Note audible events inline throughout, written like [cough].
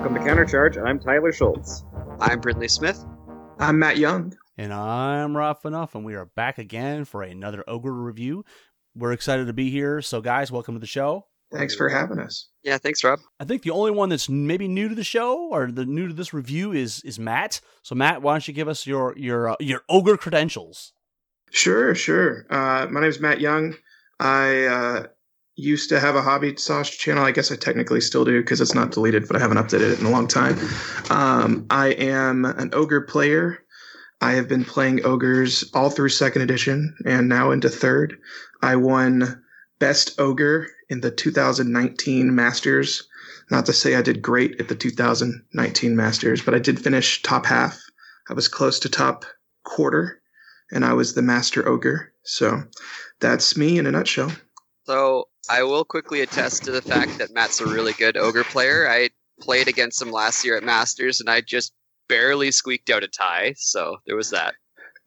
Welcome to Countercharge. I'm Tyler Schultz. I'm Brindley Smith. I'm Matt Young. And I'm Rob Enough, and we are back again for another Ogre review. We're excited to be here. So, guys, welcome to the show. Thanks for having us. Yeah, thanks, Rob. I think the only one that's maybe new to the show or the new to this review is is Matt. So, Matt, why don't you give us your your uh, your ogre credentials? Sure, sure. Uh, my name is Matt Young. I uh, used to have a hobby sauce channel. I guess I technically still do because it's not deleted, but I haven't updated it in a long time. Um, I am an ogre player. I have been playing ogres all through second edition and now into third. I won best ogre in the 2019 Masters. Not to say I did great at the 2019 Masters, but I did finish top half. I was close to top quarter, and I was the Master Ogre. So that's me in a nutshell. So I will quickly attest to the fact that Matt's a really good ogre player. I played against him last year at Masters, and I just barely squeaked out a tie. So there was that.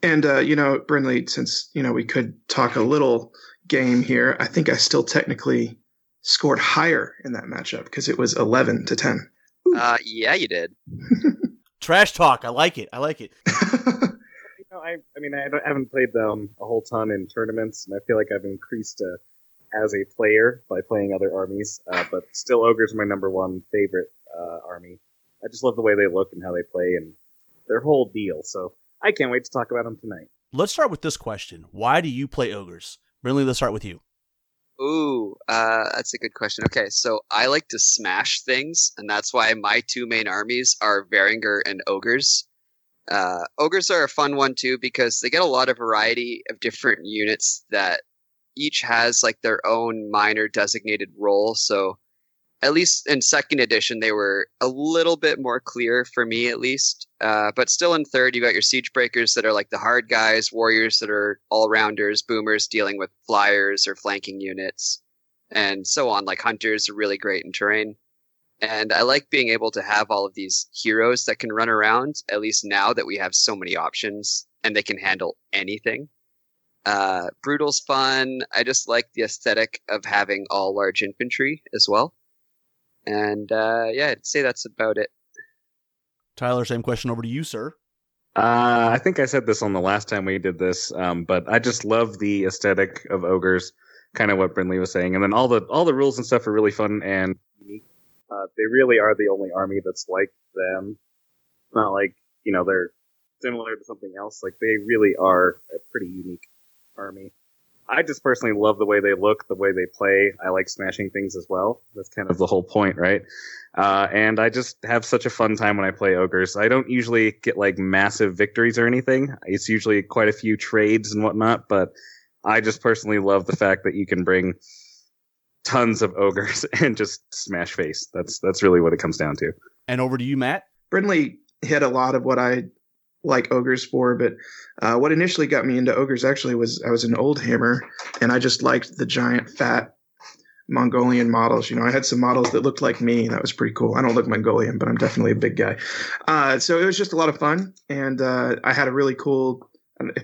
And uh, you know, Brindley, since you know we could talk a little game here, I think I still technically scored higher in that matchup because it was 11 to 10. Uh, yeah, you did. [laughs] Trash talk. I like it. I like it. [laughs] you know, I, I mean, I, I, haven't played them a whole ton in tournaments, and I feel like I've increased uh, as a player by playing other armies. Uh, but still, ogres are my number one favorite uh, army. I just love the way they look and how they play and their whole deal. So I can't wait to talk about them tonight. Let's start with this question: Why do you play ogres? Brindley, let's start with you. Ooh, uh, that's a good question. Okay, so I like to smash things, and that's why my two main armies are Varangur and Ogres. Uh, ogres are a fun one too because they get a lot of variety of different units that each has like their own minor designated role. So at least in second edition, they were a little bit more clear for me, at least. Uh, but still in third, you got your siege breakers that are like the hard guys, warriors that are all rounders, boomers dealing with flyers or flanking units, and so on. Like hunters are really great in terrain. And I like being able to have all of these heroes that can run around, at least now that we have so many options and they can handle anything. Uh, Brutal's fun. I just like the aesthetic of having all large infantry as well. And uh, yeah, I'd say that's about it. Tyler, same question over to you, sir. Uh, I think I said this on the last time we did this, um, but I just love the aesthetic of ogres, kind of what Brindley was saying, and then all the all the rules and stuff are really fun and unique. Uh, they really are the only army that's like them. It's not like you know they're similar to something else. Like they really are a pretty unique army. I just personally love the way they look, the way they play. I like smashing things as well. That's kind of the whole point, right? Uh, and I just have such a fun time when I play ogres. I don't usually get like massive victories or anything. It's usually quite a few trades and whatnot, but I just personally love the fact that you can bring tons of ogres [laughs] and just smash face. That's that's really what it comes down to. And over to you, Matt. Brindley hit a lot of what I like ogres for, but uh, what initially got me into ogres actually was I was an old hammer and I just liked the giant fat Mongolian models. You know, I had some models that looked like me. That was pretty cool. I don't look Mongolian, but I'm definitely a big guy. Uh, so it was just a lot of fun, and uh, I had a really cool.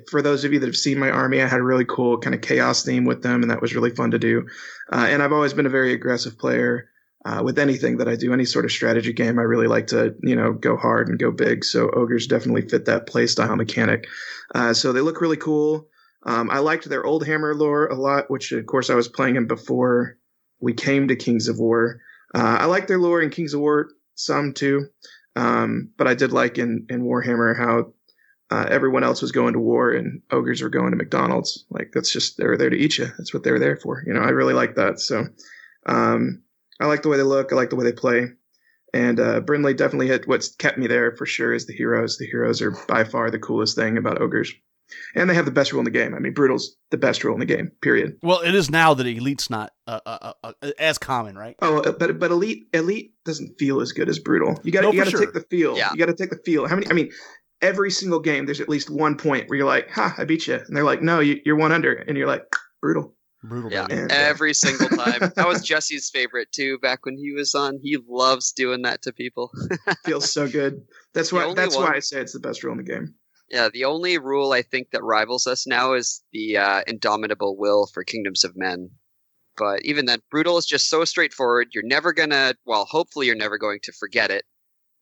For those of you that have seen my army, I had a really cool kind of chaos theme with them, and that was really fun to do. Uh, and I've always been a very aggressive player uh, with anything that I do, any sort of strategy game, I really like to, you know, go hard and go big. So ogres definitely fit that playstyle mechanic. Uh, so they look really cool. Um, I liked their old hammer lore a lot, which of course I was playing him before we came to Kings of War. Uh, I like their lore in Kings of War some too, um, but I did like in in Warhammer how uh, everyone else was going to war and ogres were going to McDonald's. Like that's just they were there to eat you. That's what they were there for. You know, I really like that. So. Um, I like the way they look. I like the way they play. And uh, Brindley definitely hit what's kept me there for sure is the heroes. The heroes are by far the coolest thing about ogres. And they have the best rule in the game. I mean, brutal's the best rule in the game. Period. Well, it is now that elite's not uh, uh, uh, uh, as common, right? Oh, uh, but but elite elite doesn't feel as good as brutal. You got to No, you got to sure. take the feel. Yeah. You got to take the feel. How many? I mean, every single game there's at least one point where you're like, "Ha, I beat you," and they're like, "No, you, you're one under," and you're like, "Brutal." Brutal. Yeah, baby. Every single time. That was [laughs] Jesse's favorite too. Back when he was on, he loves doing that to people. [laughs] Feels so good. That's why. That's one- why I say it's the best rule in the game. Yeah, the only rule I think that rivals us now is the uh, indomitable will for Kingdoms of Men. But even then, brutal is just so straightforward. You're never gonna, well, hopefully you're never going to forget it.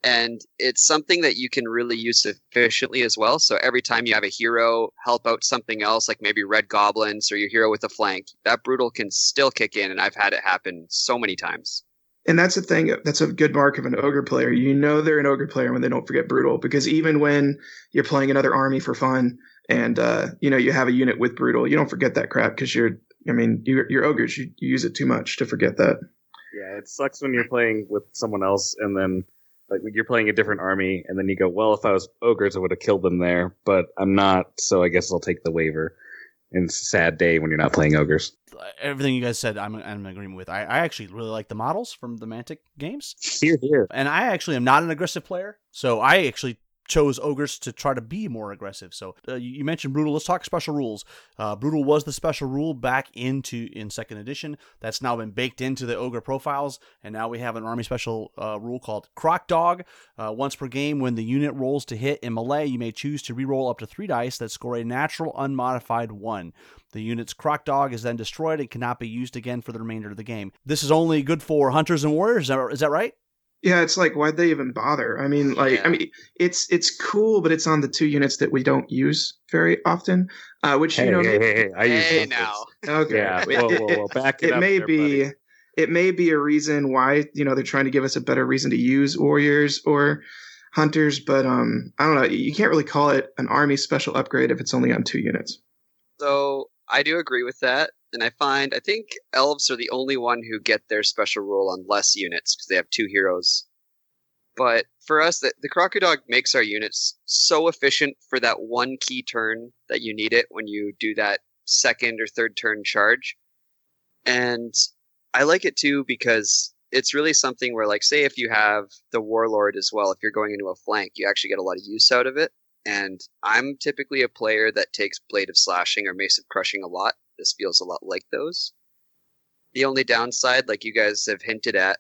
And it's something that you can really use efficiently as well. So every time you have a hero help out something else, like maybe red goblins or your hero with a flank, that brutal can still kick in. And I've had it happen so many times. And that's the thing. That's a good mark of an ogre player. You know they're an ogre player when they don't forget brutal, because even when you're playing another army for fun, and uh, you know you have a unit with brutal, you don't forget that crap because you're. I mean, you're, you're ogres. You, you use it too much to forget that. Yeah, it sucks when you're playing with someone else and then like you're playing a different army and then you go, well, if I was ogres, I would have killed them there, but I'm not, so I guess I'll take the waver. And it's a sad day when you're not playing ogres. Everything you guys said, I'm, I'm in agreement with. I, I actually really like the models from the Mantic games. Hear, hear. and I actually am not an aggressive player, so I actually chose ogres to try to be more aggressive. So uh, you mentioned brutal. Let's talk special rules. Uh, brutal was the special rule back into in second edition. That's now been baked into the ogre profiles, and now we have an army special uh, rule called Crocodog. Uh, once per game, when the unit rolls to hit in melee, you may choose to reroll up to three dice that score a natural unmodified one. The unit's Crocodog is then destroyed and cannot be used again for the remainder of the game. This is only good for hunters and warriors. Is that, is that right? Yeah, it's like why'd they even bother? I mean, like, Yeah. I mean, it's it's cool, but it's on the two units that we don't use very often. Uh, which Hey, you know, hey, hey, hey, I use hey, hunters. now. [laughs] okay, Yeah, It- whoa, it- whoa, it- whoa. [laughs] Back it, it up may there, be buddy. it may be a reason why you know they're trying to give us a better reason to use warriors or hunters but um i don't know you can't really call it an army special upgrade if it's only on two units So I do agree with that, and I find I think elves are the only one who get their special rule on less units because they have two heroes. But for us, the, the Crocodog makes our units so efficient for that one key turn that you need it when you do that second or third turn charge. And I like it too because it's really something where, like, say if you have the Warlord as well, if you're going into a flank, you actually get a lot of use out of it and I'm typically a player that takes Blade of Slashing or Mace of Crushing a lot. This feels a lot like those. The only downside, like you guys have hinted at,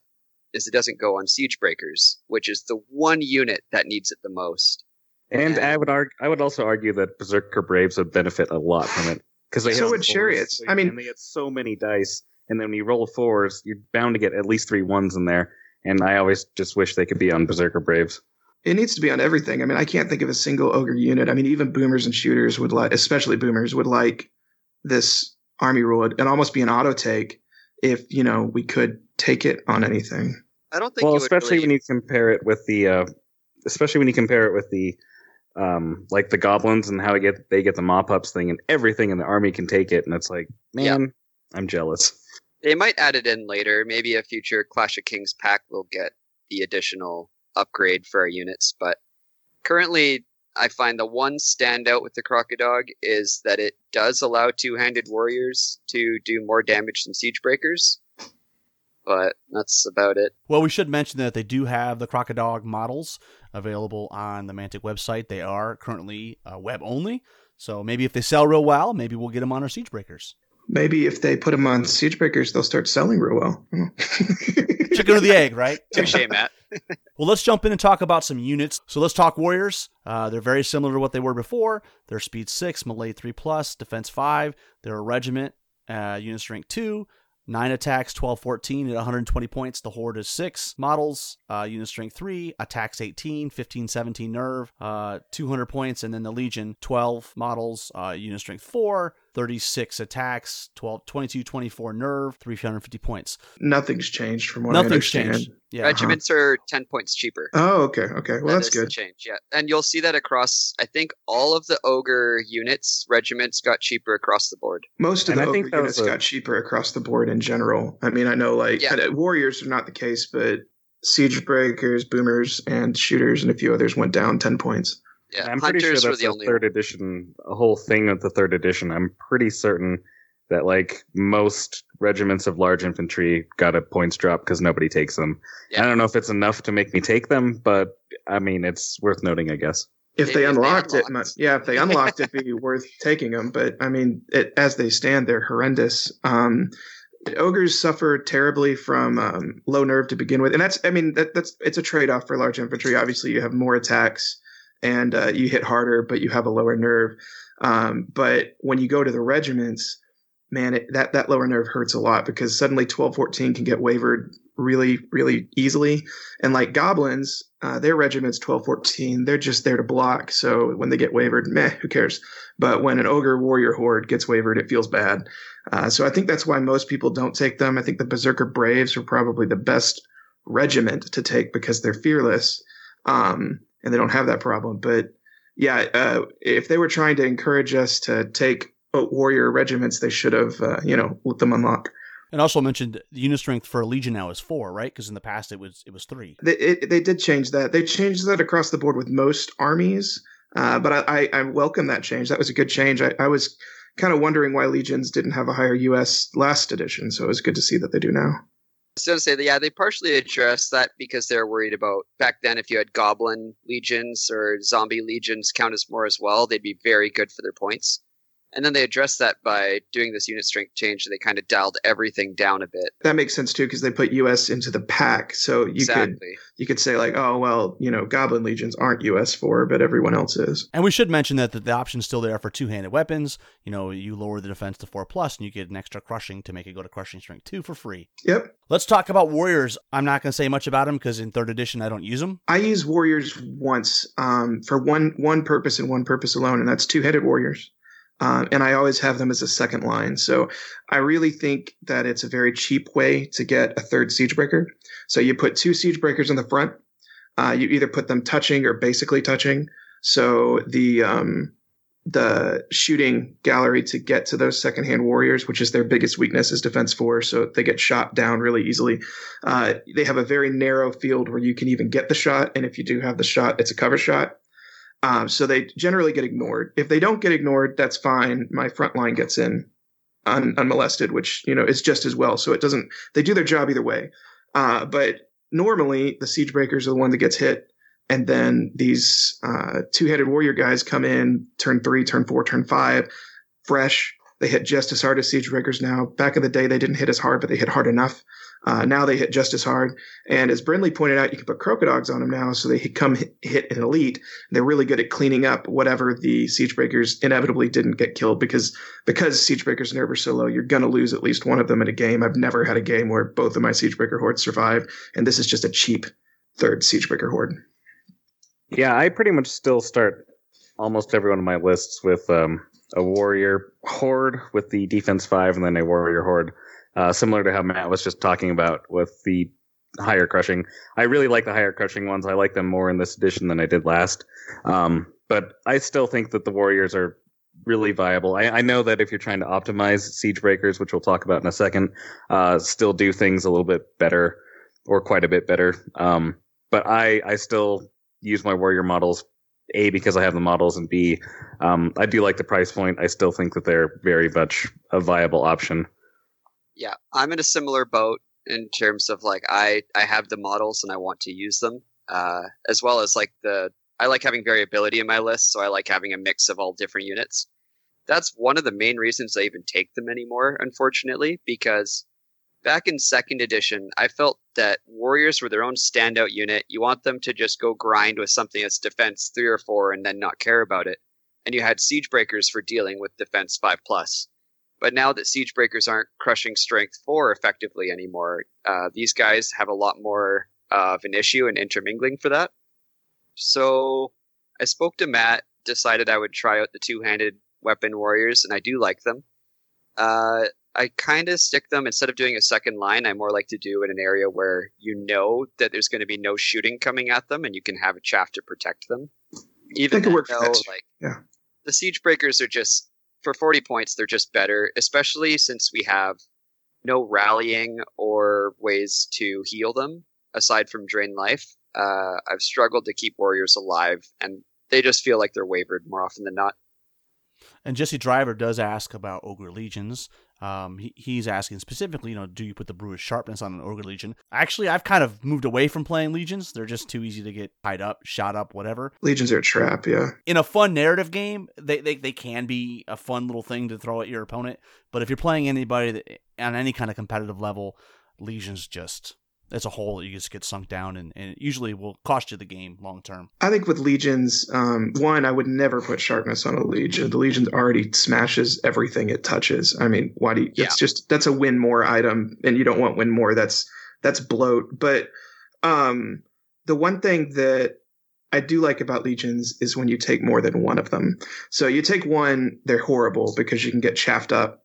is it doesn't go on Siege Breakers, which is the one unit that needs it the most. And Yeah. I would argue, I would also argue that Berserker Braves would benefit a lot from it because they So hit would fours, chariots. so- I mean- and they get so many dice, and then when you roll fours, you're bound to get at least three ones in there. And I always just wish they could be on Berserker Braves. It needs to be on everything i mean i can't think of a single ogre unit i mean even boomers and shooters would like especially boomers would like this army rule it'd almost be an auto take if you know we could take it on anything I don't think Well, you would especially really, when you compare it with the, uh, especially when you compare it with the, um, like the goblins and how they get they get the mawpups thing and everything, and the army can take it, and it's like, Yeah. man, I'm jealous. they might add it in later. Maybe a future Clash of Kings pack will get the additional upgrade for our units, but currently I find the one standout with the Crocodog is that it does allow two-handed warriors to do more damage than siege breakers. But that's about it. Well, we should mention that they do have the Crocodog models available on the Mantic website. They are currently uh, web only. So maybe if they sell real well, maybe we'll get them on our Siege Breakers. Maybe if they put them on siege breakers they'll start selling real well [laughs] Chicken or the egg, right? Touche, Matt. [laughs] Well, let's jump in and talk about some units. So let's talk Warriors. Uh, they're very similar to what they were before. They're speed six, melee three plus, defense five. They're a regiment, uh, unit strength two, nine attacks, 12, 14 at 120 points. The Horde is six models, uh, unit strength three, attacks 18, 15, 17 nerve, uh, 200 points. And then the Legion, 12 models, uh, unit strength four, 36 attacks, 12, 22, 24 nerve, 350 points. nothing's changed from what I Nothing's understand. changed. Yeah. Regiments are 10 points cheaper. oh okay okay well That that's is the good change, yeah. And you'll see that across, I think, all of the ogre units, regiments got cheaper across the board. most of And the I think ogre that units a- got cheaper across the board in general i mean i know like Yeah. uh, warriors are not the case but siege breakers boomers and shooters and a few others went down 10 points Yeah, I'm pretty sure hunters were that's the a only third edition, a whole thing of the third edition. I'm pretty certain that like most regiments of large infantry got a points drop because nobody takes them. Yeah. I don't know if it's enough to make me take them, but I mean, it's worth noting, I guess. If they if they unlocked it, unlocked. yeah, if they unlocked it, be worth [laughs] taking them. But I mean, it, as they stand, they're horrendous. Um, ogres suffer terribly from um, low nerve to begin with, and that's, I mean, that, that's it's a trade off for large infantry. Obviously, you have more attacks and uh, you hit harder, but you have a lower nerve. Um, but when you go to the regiments, man, it, that that lower nerve hurts a lot because suddenly twelve fourteen can get wavered really, really easily. And like goblins, uh, their regiments 12 14, they're just there to block. So when they get wavered, meh, who cares? But when an ogre warrior horde gets wavered, it feels bad. Uh, so I think that's why most people don't take them. I think the Berserker Braves are probably the best regiment to take because they're fearless um, and they don't have that problem. But yeah, uh, if they were trying to encourage us to take warrior regiments, they should have, uh, you know, let them unlock. And also mentioned the unit strength for a legion now is four, right? Because in the past it was it was three. They, it, they did change that. They changed that across the board with most armies, uh, but I, I, I welcome that change. That was a good change. I, I was kind of wondering why legions didn't have a higher U.S. last edition, so it was good to see that they do now. Was going to say that, yeah, they partially addressed that because they're worried about back then if you had goblin legions or zombie legions count as more as well, they'd be very good for their points. And then they addressed that by doing this unit strength change. They kind of dialed everything down a bit. That makes sense too because they put U.S. into the pack, so you could you could say like, oh well, you know, Goblin legions aren't U.S. four, but everyone else is. And we should mention that the, the option's still there for two-handed weapons. You know, you lower the defense to four plus, and you get an extra crushing to make it go to crushing strength two for free. Yep. Let's talk about warriors. I'm not going to say much about them because in third edition I don't use them. I use warriors once um, for one one purpose and one purpose alone, and that's two handed warriors. Um, and I always have them as a second line. So I really think that it's a very cheap way to get a third siege breaker. So you put two siege breakers in the front. Uh, you either put them touching or basically touching. So the um, the shooting gallery to get to those second hand warriors, which is their biggest weakness, is defense four. So they get shot down really easily. Uh, they have a very narrow field where you can even get the shot, and if you do have the shot, it's a cover shot. Um, so they generally get ignored. If they don't get ignored, that's fine. My front line gets in un- unmolested, which you know is just as well. So it doesn't. They do their job either way. Uh, but normally the siege breakers are the one that gets hit, and then these uh, two-handed warrior guys come in turn three, turn four, turn five, fresh. They hit just as hard as siege breakers now. Back in the day, they didn't hit as hard, but they hit hard enough. Uh, now they hit just as hard. And as Brindley pointed out, you can put Crocodogs on them now, so they come hit, hit an elite. They're really good at cleaning up whatever the siege breakers inevitably didn't get killed because because siege breakers nerve are so low, you're gonna lose at least one of them in a game. I've never had a game where both of my siege breaker hordes survive, and this is just a cheap third siege breaker horde. Yeah, I pretty much still start almost every one of my lists with um, a warrior horde with the defense five, and then a warrior horde. Uh, similar to how Matt was just talking about with the higher crushing. I really like the higher crushing ones. I like them more in this edition than I did last. Um, but I still think that the warriors are really viable. I, I know that if you're trying to optimize siege breakers, which we'll talk about in a second, uh, still do things a little bit better or quite a bit better. Um, but I, I still use my warrior models a because I have the models and B um, I do like the price point. I still think that they're very much a viable option. Yeah, I'm in a similar boat in terms of like I I have the models and I want to use them, uh, as well as like the I like having variability in my list, so I like having a mix of all different units. That's one of the main reasons I even take them anymore, unfortunately, because back in second edition, I felt that warriors were their own standout unit. You want them to just go grind with something that's defense three or four and then not care about it. And you had siege breakers for dealing with defense five plus. But now that siege breakers aren't crushing strength four effectively anymore, uh, these guys have a lot more of an issue and intermingling for that. So I spoke to Matt, decided I would try out the two-handed weapon warriors, and I do like them. Uh, I kind of stick them instead of doing a second line. I more like to do in an area where you know that there's going to be no shooting coming at them, and you can have a chaff to protect them. Even That could work though, like Yeah. the siege breakers are just for 40 points they're just better especially since we have no rallying or ways to heal them aside from drain life uh, i've struggled to keep warriors alive and they just feel like they're wavered more often than not. And Jesse Driver does ask about Ogre Legions. Um, he, he's asking specifically, you know, do you put the Brew of Sharpness on an Ogre Legion? Actually, I've kind of moved away from playing Legions. They're just too easy to get tied up, shot up, whatever. Legions are a trap, yeah. In a fun narrative game, they, they, they can be a fun little thing to throw at your opponent. But if you're playing anybody that, on any kind of competitive level, Legions just it's a hole that you just get sunk down and, and it usually will cost you the game long term. I think with legions, um, one, I would never put sharpness on a legion. The legion already smashes everything it touches. I mean, why do you, yeah. it's just that's a win more item, and you don't want win more. That's that's bloat. But um, the one thing that I do like about legions is when you take more than one of them. So you take one, they're horrible because you can get chaffed up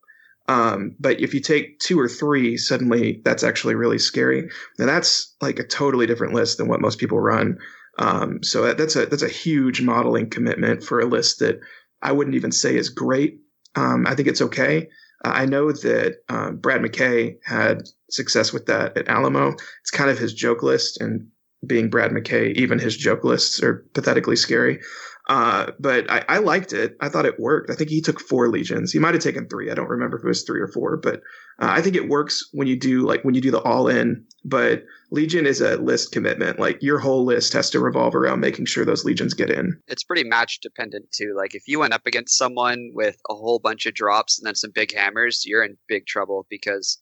um, but if you take two or three, suddenly that's actually really scary. Now that's like a totally different list than what most people run. Um, so that's a that's a huge modeling commitment for a list that I wouldn't even say is great. Um, I think it's okay. Uh, I know that uh, Brad McKay had success with that at Alamo. It's kind of his joke list, and being Brad McKay, even his joke lists are pathetically scary. Uh, but I, I, liked it. I thought it worked. I think he took four legions. He might have taken three. I don't remember if it was three or four, but uh, I think it works when you do like when you do the all in. But legion is a list commitment. Like your whole list has to revolve around making sure those legions get in. It's pretty match dependent too. Like if you went up against someone with a whole bunch of drops and then some big hammers, you're in big trouble because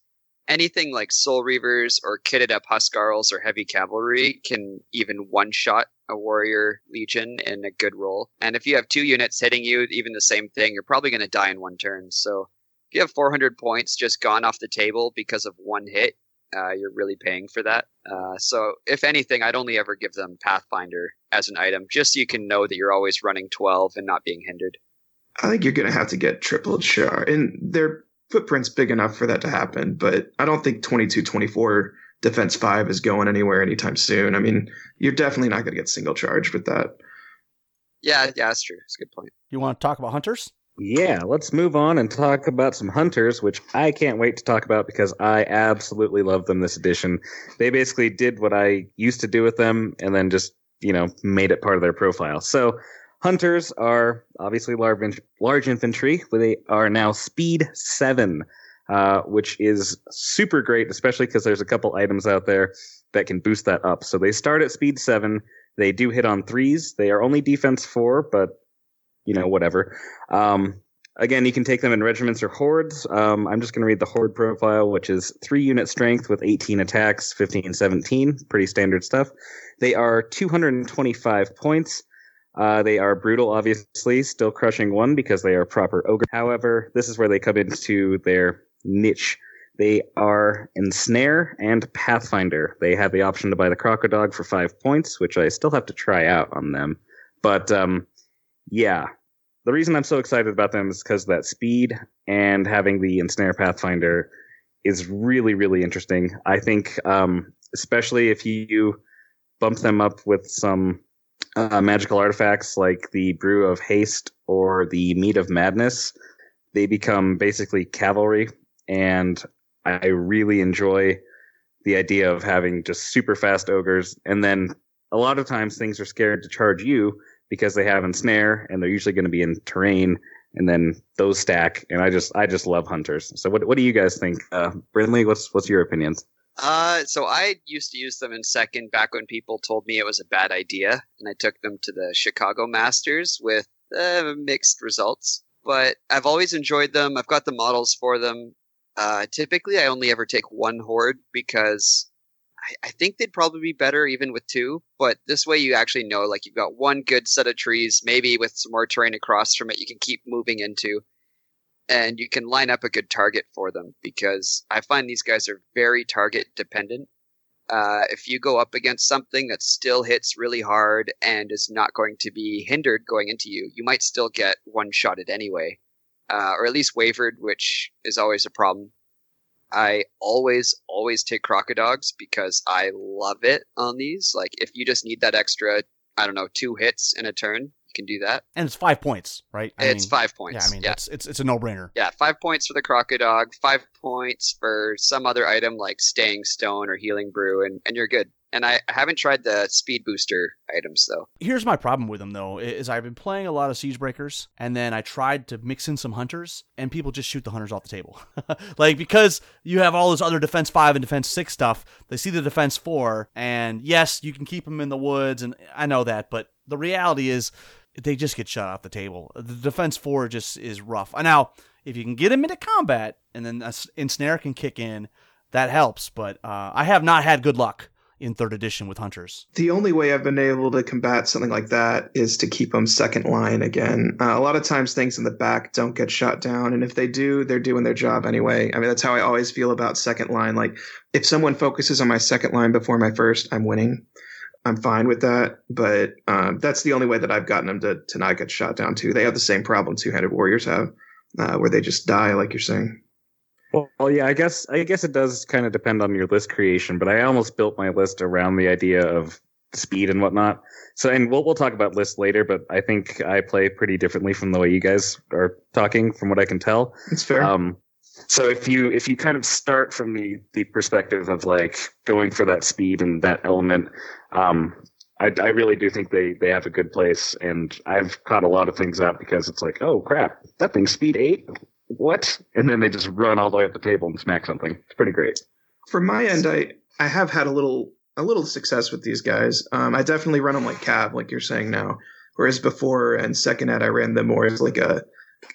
anything like Soul Reavers or kitted up Huskarls or heavy cavalry can even one shot a warrior legion in a good roll. And if you have two units hitting you, even the same thing, you're probably going to die in one turn. So if you have 400 points just gone off the table because of one hit, uh, you're really paying for that. Uh, so if anything, I'd only ever give them Pathfinder as an item, just so you can know that you're always running 12 and not being hindered. I think you're going to have to get triple char, and their footprint's big enough for that to happen. But I don't think 22, 24 Defense 5 is going anywhere anytime soon. I mean, you're definitely not going to get single charge with that. Yeah, yeah, that's true. It's a good point. You want to talk about hunters? Yeah, let's move on and talk about some hunters, which I can't wait to talk about because I absolutely love them this edition. They basically did what I used to do with them and then just, you know, made it part of their profile. So, hunters are obviously large, large infantry, but they are now speed 7. Uh, which is super great, especially because there's a couple items out there that can boost that up. So they start at speed seven. They do hit on threes. They are only defense four, but you know whatever. Um, again, you can take them in regiments or hordes. Um, I'm just going to read the horde profile, which is three unit strength with 18 attacks, 15, 17. Pretty standard stuff. They are 225 points. Uh, they are brutal, obviously, still crushing one because they are proper ogre. However, this is where they come into their niche. They are Ensnare and Pathfinder. They have the option to buy the Crocodog for five points, which I still have to try out on them. But um, yeah, the reason I'm so excited about them is because that speed and having the Ensnare Pathfinder is really, really interesting. I think, um, especially if you bump them up with some uh, magical artifacts like the Brew of Haste or the Mead of Madness, they become basically cavalry and I really enjoy the idea of having just super fast ogres. And then a lot of times things are scared to charge you because they have ensnare and they're usually going to be in terrain and then those stack. And I just, I just love hunters. So what, what do you guys think? Uh, what's, what's your opinions? Uh, so I used to use them in second back when people told me it was a bad idea, and I took them to the Chicago Masters with uh, mixed results. But I've always enjoyed them. I've got the models for them. Uh, typically, I only ever take one horde because I, I, think they'd probably be better even with two. But this way, you actually know like you've got one good set of trees, maybe with some more terrain across from it, you can keep moving into, and you can line up a good target for them. Because I find these guys are very target dependent. Uh, if you go up against something that still hits really hard and is not going to be hindered going into you, you might still get one shotted anyway uh, or at least wavered, which is always a problem. I always, always take crocodogs because I love it on these. Like, if you just need that extra, I don't know, two hits in a turn, you can do that. And it's five points, right? I it's mean, five points. Yeah, I mean, yeah. It's, it's, it's a no brainer. Yeah, five points for the crocodog, five points for some other item like staying stone or healing brew, and, and you're good. And I, I haven't tried the speed booster items though. Here's my problem with them though: is I've been playing a lot of siege breakers, and then I tried to mix in some hunters, and people just shoot the hunters off the table. [laughs] like because you have all this other defense five and defense six stuff, they see the defense four, and yes, you can keep them in the woods, and I know that, but the reality is they just get shot off the table. The defense four just is rough. Now, if you can get them into combat, and then ensnare can kick in, that helps. But uh, I have not had good luck in third edition with hunters. The only way I've been able to combat something like that is to keep them second line again. Uh, a lot of times things in the back don't get shot down, and if they do, they're doing their job anyway. I mean, that's how I always feel about second line. Like if someone focuses on my second line before my first, I'm winning. I'm fine with that, but um, that's the only way that I've gotten them to, to not get shot down too. They have the same problem two-handed warriors have, uh, where they just die, like you're saying. Well, well, yeah, I guess I guess it does kind of depend on your list creation, but I almost built my list around the idea of speed and whatnot. So, and we'll we'll talk about lists later, but I think I play pretty differently from the way you guys are talking, from what I can tell. It's fair. Um, so if you if you kind of start from the the perspective of like going for that speed and that element, um, I, I really do think they they have a good place, and I've caught a lot of things out because it's like, oh crap, that thing's speed eight what? And then they just run all the way up the table and smack something. It's pretty great. From my end, I I have had a little a little success with these guys. Um, I definitely run them like cav, like you're saying now. Whereas before and second ed, I ran them more as like a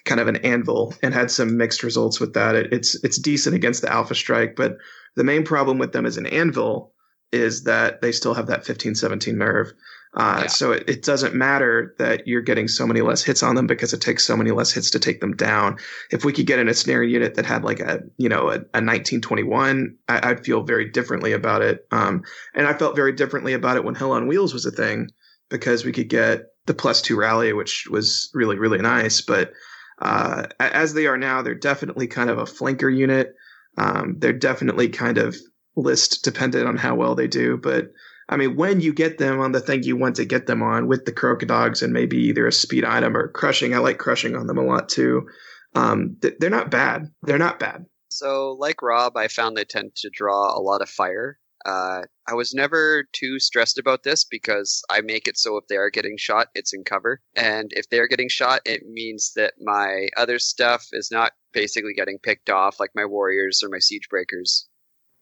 kind of an anvil and had some mixed results with that. It, it's it's decent against the alpha strike, but the main problem with them as an anvil is that they still have that 15 17 nerve. Uh, yeah. So it, it, doesn't matter that you're getting so many less hits on them because it takes so many less hits to take them down. If we could get in a snare unit that had like a you know a, a 1921, I, would feel very differently about it. Um, and I felt very differently about it when Hell on Wheels was a thing because we could get the plus two rally, which was really really nice. But uh, as they are now, they're definitely kind of a flanker unit. Um, they're definitely kind of list dependent on how well they do, but I mean, when you get them on the thing you want to get them on with the Crocodogs and maybe either a speed item or crushing, I like crushing on them a lot too. Um, they're not bad. They're not bad. So, like Rob, I found they tend to draw a lot of fire. Uh, I was never too stressed about this because I make it so if they are getting shot, it's in cover. And if they're getting shot, it means that my other stuff is not basically getting picked off, like my warriors or my siege breakers.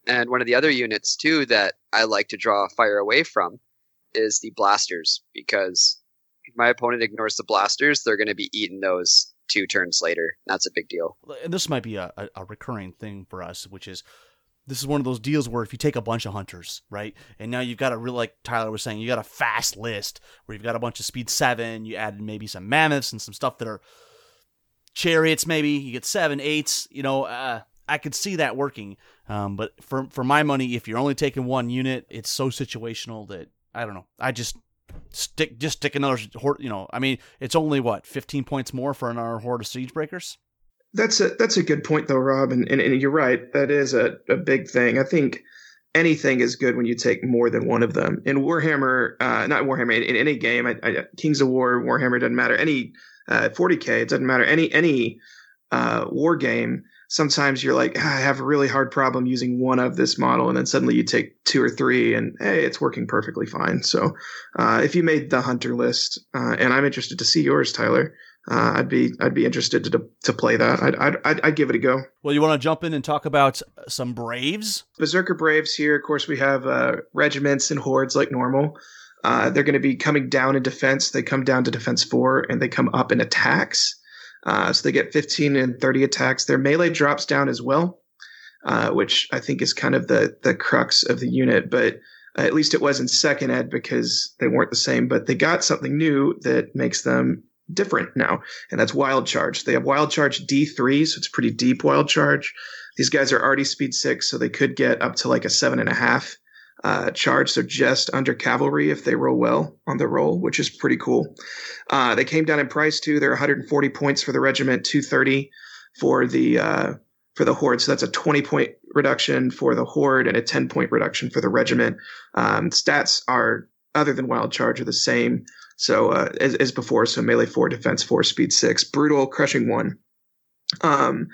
And one of the other units too that I like to draw fire away from is the blasters because if my opponent ignores the blasters, they're going to be eating those two turns later. That's a big deal. And this might be a, a, a recurring thing for us, which is this is one of those deals where if you take a bunch of hunters, right, and now you've got a real like Tyler was saying, you got a fast list where you've got a bunch of speed seven, you add maybe some mammoths and some stuff that are chariots, maybe you get seven, eights, you know, uh, I could see that working. Um, but for for my money, if you're only taking one unit, it's so situational that I don't know. I just stick just stick another horde. You know, I mean, it's only what 15 points more for another horde of siege breakers. That's a that's a good point though, Rob, and, and, and you're right. That is a, a big thing. I think anything is good when you take more than one of them. In Warhammer, uh, not Warhammer, in, in any game, I, I, Kings of War, Warhammer doesn't matter. Any uh, 40k, it doesn't matter. Any any uh, war game sometimes you're like, ah, I have a really hard problem using one of this model, and then suddenly you take two or three, and hey, it's working perfectly fine. So, uh, if you made the hunter list, uh, and I'm interested to see yours, Tyler, uh, I'd be I'd be interested to to play that. I'd, I'd I'd, I'd give it a go. Well, you want to jump in and talk about some Braves? Berserker Braves here. Of course, we have uh, regiments and hordes like normal. Uh, they're going to be coming down in defense. They come down to defense four, and they come up in attacks. Uh, so they get 15 and 30 attacks. Their melee drops down as well, uh, which I think is kind of the the crux of the unit. But uh, at least it was in second ed because they weren't the same. But they got something new that makes them different now, and that's wild charge. They have wild charge D3, so it's pretty deep wild charge. These guys are already speed six, so they could get up to like a seven and a half uh, charge, so just under cavalry if they roll well on the roll, which is pretty cool. Uh, they came down in price too. They're 140 points for the regiment, 230 for the uh, for the horde. So that's a 20 point reduction for the horde and a 10 point reduction for the regiment. Um, stats are other than wild charge are the same. So uh, as, as before, so melee four, defense four, speed six, brutal, crushing one. Um,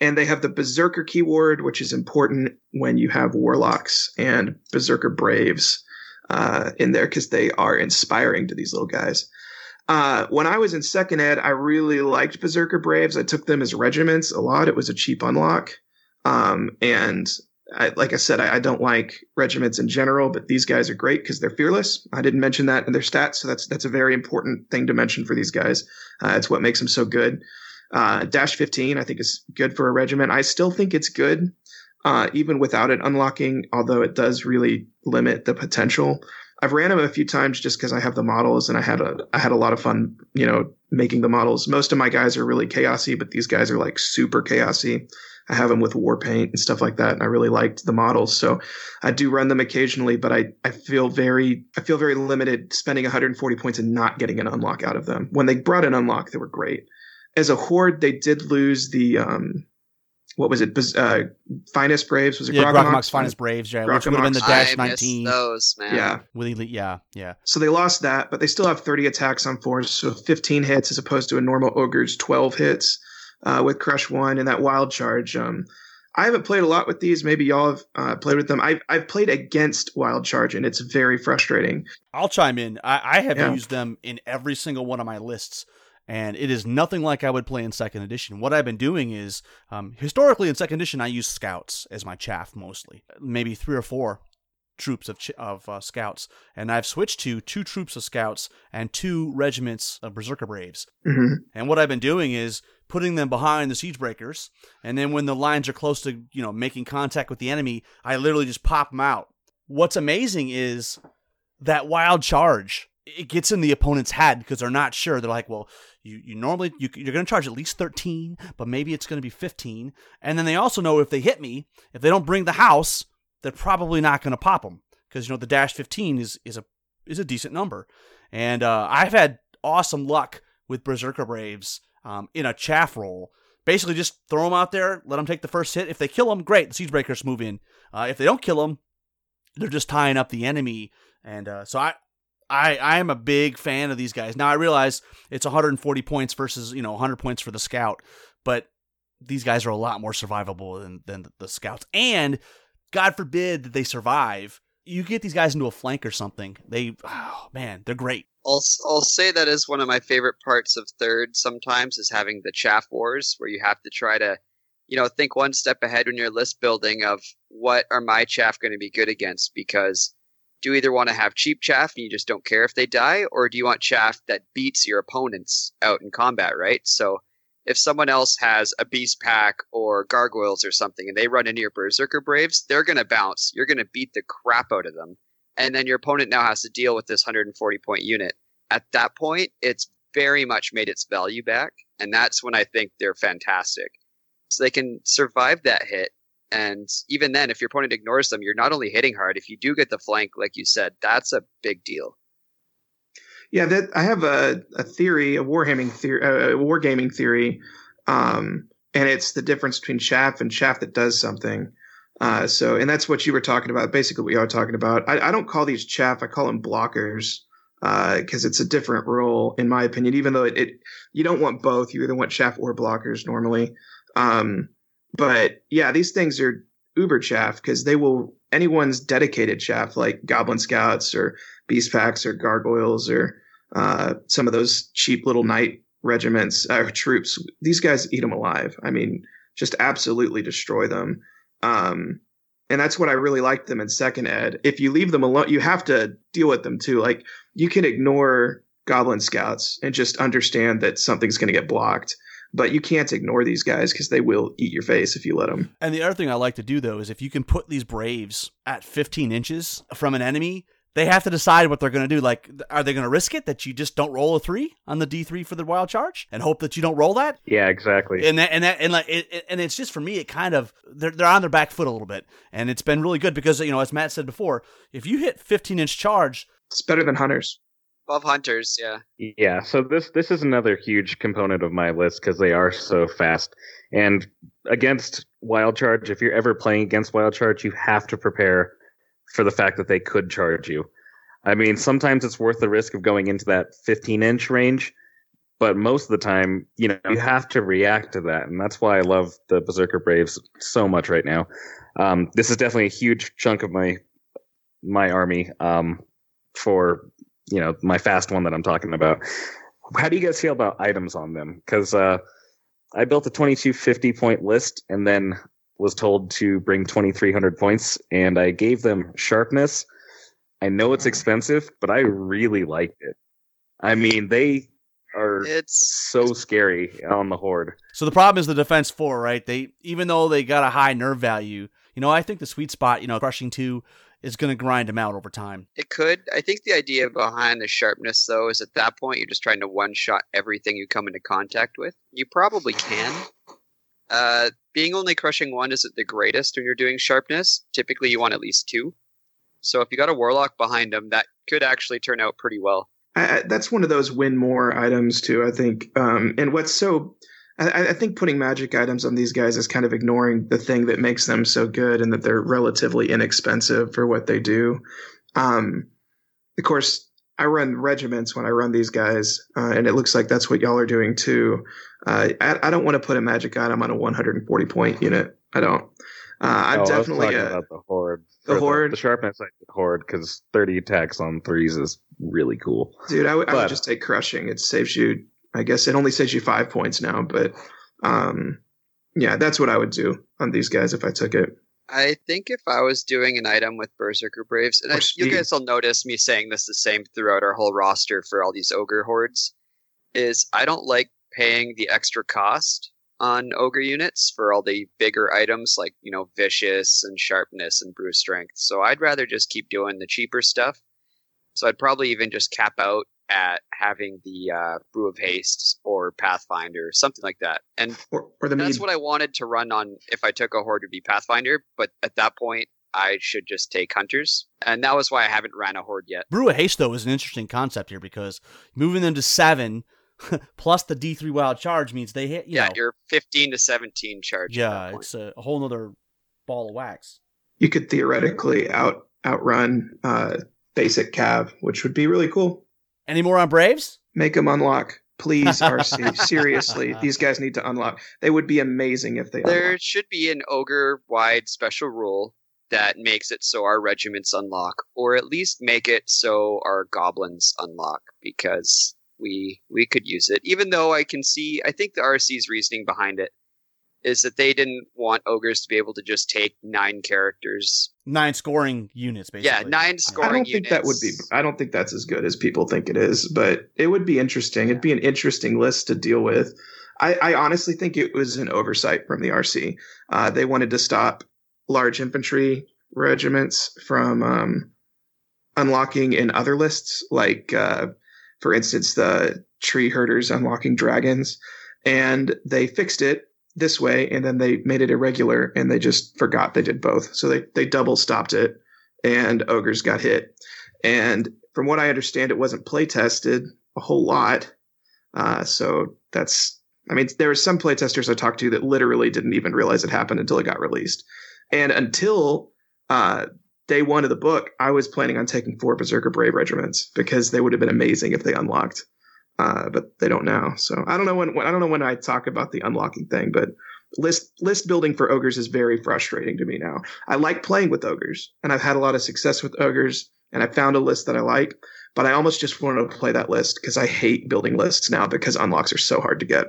and they have the Berserker keyword, which is important when you have Warlocks and Berserker Braves. uh, in there because they are inspiring to these little guys. Uh, when I was in second ed, I really liked Berserker Braves. I took them as regiments a lot. It was a cheap unlock. Um, and I, like I said, I, I, don't like regiments in general, but these guys are great because they're fearless. I didn't mention that in their stats, so that's that's a very important thing to mention for these guys. Uh, it's what makes them so good. Uh, Dash 15, I think, is good for a regiment. I still think it's good, uh, even without it unlocking, although it does really limit the potential. I've ran them a few times just because I have the models and I had a I had a lot of fun, you know, making the models. Most of my guys are really chaosy, but these guys are like super chaosy. I have them with war paint and stuff like that, and I really liked the models. So I do run them occasionally, but I, I feel very I feel very limited spending 140 points and not getting an unlock out of them. When they brought an unlock, they were great. As a horde, they did lose the um, what was it? Uh, finest Braves was it? Yeah, Groggamok's finest Braves, yeah, which would have been the Dash I nineteen. Those man, yeah, Willie, yeah, yeah. So they lost that, but they still have thirty attacks on force, so fifteen hits as opposed to a normal ogre's twelve hits uh, with Crush One and that Wild Charge. Um, I haven't played a lot with these. Maybe y'all have uh, played with them. I've I've played against Wild Charge, and it's very frustrating. I'll chime in. I, I have yeah. used them in every single one of my lists and it is nothing like I would play in second edition. What I've been doing is, um, historically in second edition, I use scouts as my chaff mostly, maybe three or four troops of of uh, scouts, and I've switched to two troops of scouts and two regiments of berserker braves. Mm-hmm. And what I've been doing is putting them behind the siege breakers, and then when the lines are close to you know making contact with the enemy, I literally just pop them out. What's amazing is that wild charge it gets in the opponent's head because they're not sure. They're like, well, you, you normally you, you're going to charge at least 13, but maybe it's going to be 15. And then they also know if they hit me, if they don't bring the house, they're probably not going to pop them because you know the dash 15 is is a is a decent number. And uh, I've had awesome luck with Berserker Braves um, in a chaff roll. Basically, just throw them out there, let them take the first hit. If they kill them, great. The siege breakers move in. Uh, if they don't kill them, they're just tying up the enemy. And uh, so I, I I am a big fan of these guys. Now I realize it's 140 points versus you know 100 points for the scout, but these guys are a lot more survivable than than the scouts. And God forbid that they survive, you get these guys into a flank or something. They oh man, they're great. I'll I'll say that is one of my favorite parts of third. Sometimes is having the chaff wars where you have to try to you know think one step ahead when you're list building of what are my chaff going to be good against because do you either want to have cheap chaff and you just don't care if they die, or do you want chaff that beats your opponents out in combat, right? So if someone else has a beast pack or gargoyles or something and they run into your berserker braves, they're going to bounce. You're going to beat the crap out of them. And then your opponent now has to deal with this 140 point unit. At that point, it's very much made its value back. And that's when I think they're fantastic. So they can survive that hit and even then, if your opponent ignores them, you're not only hitting hard. If you do get the flank, like you said, that's a big deal. Yeah, that I have a, a theory, a wargaming theory, a wargaming theory, um, and it's the difference between chaff and chaff that does something. Uh, so, and that's what you were talking about. Basically, what you are talking about. I, I don't call these chaff. I call them blockers because uh, it's a different rule, in my opinion. Even though it, it, you don't want both. You either want chaff or blockers normally. Um, but yeah, these things are uber chaff because they will anyone's dedicated chaff like Goblin Scouts or Beast Packs or Gargoyles or uh, some of those cheap little night regiments or uh, troops. These guys eat them alive. I mean, just absolutely destroy them. Um, and that's what I really liked them in second ed. If you leave them alone, you have to deal with them too. Like you can ignore Goblin Scouts and just understand that something's going to get blocked but you can't ignore these guys because they will eat your face if you let them. And the other thing I like to do though is if you can put these braves at 15 inches from an enemy, they have to decide what they're going to do. Like, are they going to risk it that you just don't roll a three on the D three for the wild charge and hope that you don't roll that? Yeah, exactly. And that, and that, and like, it, and it's just for me, it kind of they're they're on their back foot a little bit, and it's been really good because you know, as Matt said before, if you hit 15 inch charge, it's better than hunters. Above hunters, yeah. Yeah, so this this is another huge component of my list because they are so fast. And against Wild Charge, if you're ever playing against Wild Charge, you have to prepare for the fact that they could charge you. I mean, sometimes it's worth the risk of going into that 15 inch range, but most of the time, you know, you have to react to that, and that's why I love the Berserker Braves so much right now. Um, this is definitely a huge chunk of my my army. Um, for you know my fast one that I'm talking about. How do you guys feel about items on them? Because uh, I built a 2250 point list and then was told to bring 2300 points, and I gave them sharpness. I know it's hmm. expensive, but I really liked it. I mean, they are It's so scary on the horde. So the problem is the defense four, right? They even though they got a high nerve value, you know, I think the sweet spot, you know, crushing two is going to grind them out over time. It could. I think the idea behind the sharpness, though, is at that point you're just trying to one shot everything you come into contact with. You probably can. Uh, being only crushing one isn't the greatest when you're doing sharpness. Typically, you want at least two. So if you got a warlock behind them, that could actually turn out pretty well. I, I, that's one of those win more items too. I think, um, and what's so, I, I think putting magic items on these guys is kind of ignoring the thing that makes them so good, and that they're relatively inexpensive for what they do. Um, of course, I run regiments when I run these guys, uh, and it looks like that's what y'all are doing too. Uh, I, I don't want to put a magic item on a 140 point unit. I don't. Uh, I'm Oh, I was definitely a, about the horde. the horde? the sharpness like the horde, because 30 attacks on threes is really cool. Dude, I would- I would just take crushing. It saves you. I guess it only saves you five points now, but um, yeah, that's what I would do on these guys if I took it. I think if I was doing an item with Berserker Braves, and I, you guys will notice me saying this the same throughout our whole roster for all these ogre hordes, is I don't like paying the extra cost on ogre units for all the bigger items like you know vicious and sharpness and brew strength. So I'd rather just keep doing the cheaper stuff. So I'd probably even just cap out at having the uh, brew of haste or pathfinder something like that and Or, or the that's mead. what I wanted to run on if I took a horde would be Pathfinder, but at that point I should just take hunters. And that was why I haven't ran a horde yet. Brew of Haste, though, is an interesting concept here because moving them to seven [laughs] plus the D3 wild charge means they hit, you yeah, know, you're 15 to 17 charge. yeah, it's a, a whole nother ball of wax. you could theoretically out outrun uh, basic Cav, which would be really cool. Any more on Braves? Make them unlock, please, [laughs] RC. Seriously, these guys need to unlock. They would be amazing if they There unlocked. should be an ogre wide special rule that makes it so our regiments unlock, or at least make it so our goblins unlock, because we we could use it. Even though I can see, I think the RC's reasoning behind it is that they didn't want ogres to be able to just take nine characters. Nine scoring units, basically. Yeah, nine scoring I don't think that would be. I don't think that's as good as people think it is, but it would be interesting. It'd be an interesting list to deal with. I, I honestly think it was an oversight from the RC. Uh, they wanted to stop large infantry regiments from um, unlocking in other lists, like uh, for instance the tree herders unlocking dragons, and they fixed it this way, and then they made it irregular, and they just forgot they did both, so they they double stopped it, and ogres got hit, and from what I understand, it wasn't play tested a whole lot, uh, so that's. I mean, there were some playtesters I talked to that literally didn't even realize it happened until it got released. And until uh, day one of the book, I was planning on taking four Berserker Brave regiments because they would have been amazing if they unlocked. Uh, but they don't now. So I don't know when, when I don't know when I talk about the unlocking thing, but list list building for ogres is very frustrating to me now. I like playing with ogres, and I've had a lot of success with ogres, and I found a list that I like. But I almost just want to play that list because I hate building lists now because unlocks are so hard to get.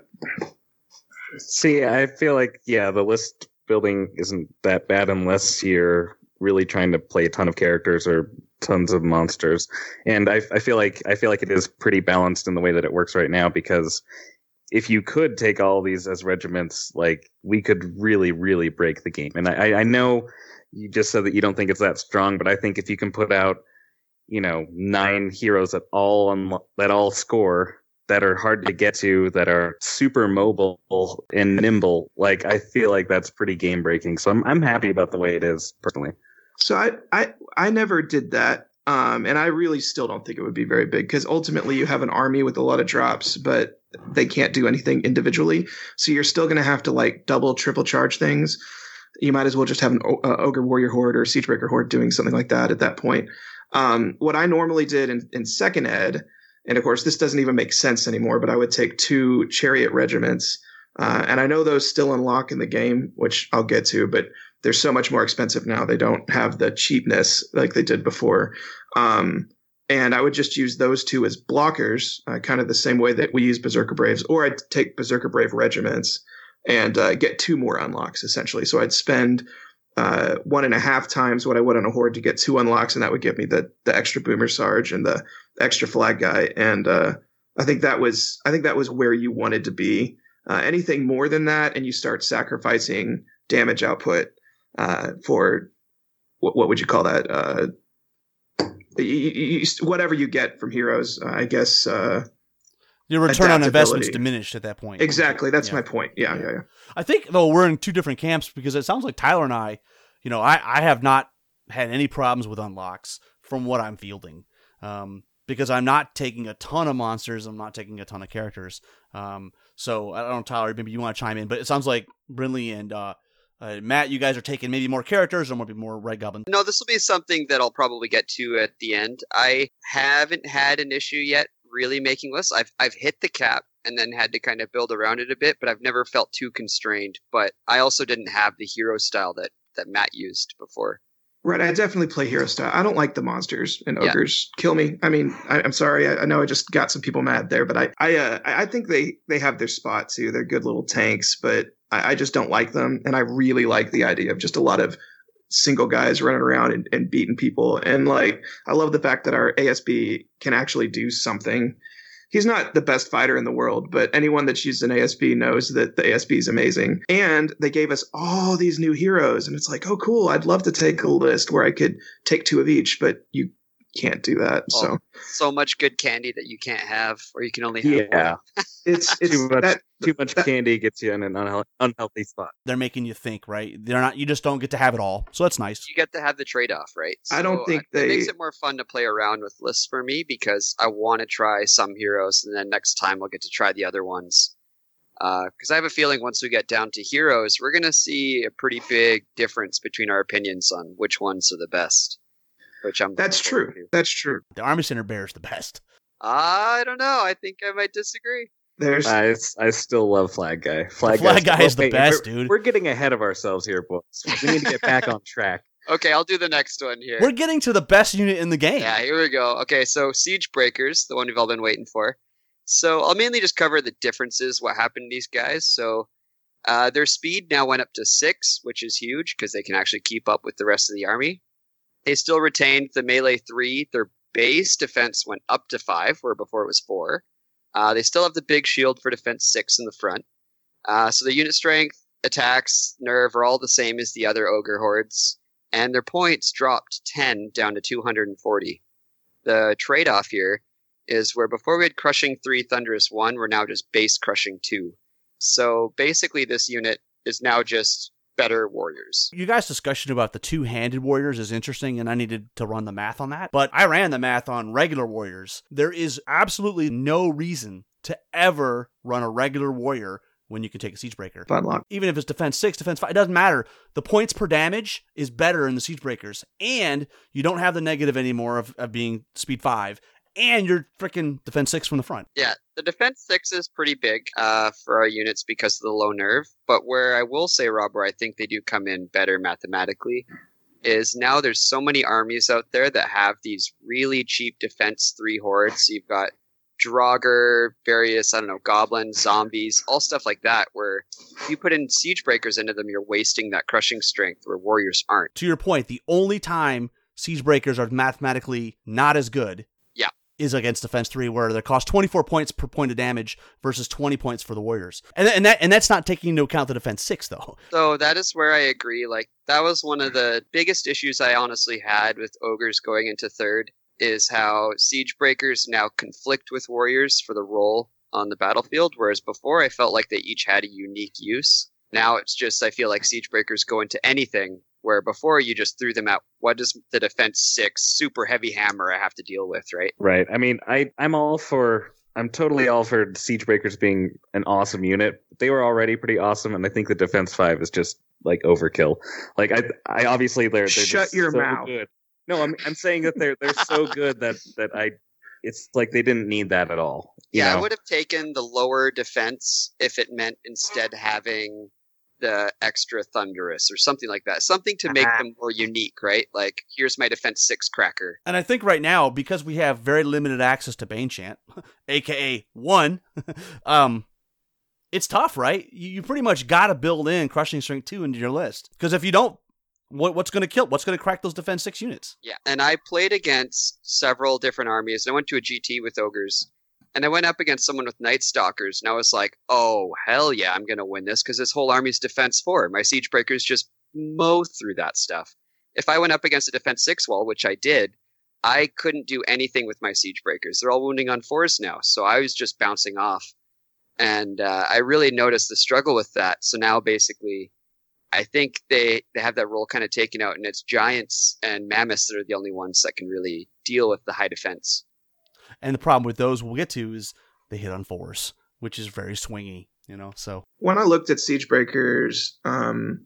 See, I feel like yeah, the list building isn't that bad unless you're really trying to play a ton of characters or tons of monsters. And I, I feel like I feel like it is pretty balanced in the way that it works right now because if you could take all these as regiments, like we could really, really break the game. And I, I know you just said that you don't think it's that strong, but I think if you can put out, you know, nine heroes that all unlo- that all score that are hard to get to, that are super mobile and nimble, like I feel like that's pretty game breaking. So I'm I'm happy about the way it is personally. So I I I never did that. Um, and I really still don't think it would be very big because ultimately you have an army with a lot of drops, but they can't do anything individually. So you're still going to have to like double, triple charge things. You might as well just have an uh, ogre warrior horde or siegebreaker horde doing something like that at that point. Um, what I normally did in, in second ed, and of course this doesn't even make sense anymore, but I would take two chariot regiments, uh, and I know those still unlock in the game, which I'll get to, but they're so much more expensive now. They don't have the cheapness like they did before. Um, and I would just use those two as blockers, uh, kind of the same way that we use Berserker Braves, or I'd take Berserker Brave regiments and uh, get two more unlocks essentially. So I'd spend uh, one and a half times what I would on a horde to get two unlocks, and that would give me the the extra Boomer Sarge and the extra flag guy. And uh, I think that was I think that was where you wanted to be. Uh, anything more than that, and you start sacrificing damage output uh, for what, what would you call that? Uh, you, you, whatever you get from heroes, uh, I guess. Uh, Your return on investment's diminished at that point. Exactly, that's yeah. my point. Yeah, yeah, yeah, yeah. I think though we're in two different camps because it sounds like Tyler and I, you know, I I have not had any problems with unlocks from what I'm fielding. Um, because I'm not taking a ton of monsters, I'm not taking a ton of characters. Um, so I don't know, Tyler, maybe you want to chime in, but it sounds like Brindley and uh, uh, Matt, you guys are taking maybe more characters or maybe more Red Goblin. No, this will be something that I'll probably get to at the end. I haven't had an issue yet really making lists. I've I've hit the cap and then had to kind of build around it a bit, but I've never felt too constrained. But I also didn't have the hero style that that Matt used before. Right, I definitely play hero style. I don't like the monsters and ogres. Yeah. Kill me. I mean, I, am sorry. I, I, know I just got some people mad there, but I I uh, I think they they have their spot too. They're good little tanks, but I, I, just don't like them. And I really like the idea of just a lot of single guys running around and, and beating people. And like, I love the fact that our ASB can actually do something. He's not the best fighter in the world, but anyone that's used an ASB knows that the ASB is amazing. And they gave us all these new heroes, and it's like, oh, cool! I'd love to take a list where I could take two of each, but you can't do that. Oh, so so much good candy that you can't have, or you can only have yeah. [laughs] it's [laughs] it's too much. That, too much that, candy gets you in an unhealthy spot. They're making you think, right? They're not. You just don't get to have it all, so that's nice. You get to have the trade off, right? So I don't think they. It makes it more fun to play around with lists for me because I want to try some heroes, and then next time I'll get to try the other ones. Because uh, I have a feeling once we get down to heroes, we're going to see a pretty big difference between our opinions on which ones are the best which I'm. That's true. To. That's true. The Army Standard Bearer is the best. I don't know. I think I might disagree. There's, I, I still love Flag Guy. Flag, Flag Guy is the best, we're, dude. We're getting ahead of ourselves here, boys. We need to get [laughs] back on track. Okay, I'll do the next one here. We're getting to the best unit in the game. Yeah, here we go. Okay, so Siege Breakers, the one we've all been waiting for. So I'll mainly just cover the differences, what happened to these guys. So uh, their speed now went up to six, which is huge because they can actually keep up with the rest of the army. They still retained the melee three. Their base defense went up to five, where before it was four. Uh, they still have the big shield for defense six in the front. Uh, so the unit strength, attacks, nerve are all the same as the other ogre hordes, and their points dropped 10 down to 240. The trade off here is where before we had crushing 3 thunderous 1 we're now just base crushing 2 so basically this unit is now just better warriors. You guys' discussion about the two handed warriors is interesting, and I needed to run the math on that. But I ran the math on regular warriors. There is absolutely no reason to ever run a regular warrior when you can take a siege breaker. Even if it's defense six, defense five, it doesn't matter. The points per damage is better in the siege breakers, and you don't have the negative anymore of, of being speed five, and you're freaking defense six from the front. Yeah, the defense six is pretty big uh, for our units because of the low nerve. But where I will say, Rob, where I think they do come in better mathematically, is now there's so many armies out there that have these really cheap defense three hordes. You've got Draugr, various, I don't know, goblins, zombies, all stuff like that, where you put in siege breakers into them, you're wasting that crushing strength where warriors aren't. To your point, the only time siege breakers are mathematically not as good is against defense three, where they cost 24 points per point of damage versus 20 points for the Warriors, and and that and that's not taking into account the defense six though. [laughs] So that is where I agree. Like that was one of the biggest issues I honestly had with ogres going into third is how siege breakers now conflict with warriors for the role on the battlefield, whereas before I felt like they each had a unique use. Now it's just I feel like siege breakers go into anything where before you just threw them out. What does the defense six super heavy hammer I have to deal with, right? Right. I mean, I I'm all for I'm totally all for siege breakers being an awesome unit. They were already pretty awesome, and I think the defense five is just like overkill. Like I I obviously they're, they're shut your so mouth. Good. No, I'm I'm saying that they're they're so good that that I it's like they didn't need that at all. yeah, know? I would have taken the lower defense if it meant instead having the extra thunderous or something like that. Something to make Ah. them more unique, right? Like here's my defense six cracker. And I think right now, because we have very limited access to Bane Chant, aka [laughs] one, [laughs] um, it's tough, right? You, you pretty much got to build in Crushing Strength 2 into your list. Because if you don't, what, what's going to kill? What's going to crack those defense 6 units? Yeah, and I played against several different armies. I went to a GT with ogres, and I went up against someone with Night Stalkers, and I was like, "Oh hell yeah, I'm gonna win this because this whole army's defense four. My siege breakers just mow through that stuff. If I went up against a defense six wall, which I did, I couldn't do anything with my siege breakers. They're all wounding on fours now, so I was just bouncing off, and uh, I really noticed the struggle with that. So now basically. I think they, they have that role kind of taken out, and it's giants and mammoths that are the only ones that can really deal with the high defense. And the problem with those we'll get to is they hit on fours, which is very swingy, you know? So, when I looked at Siege Breakers, um,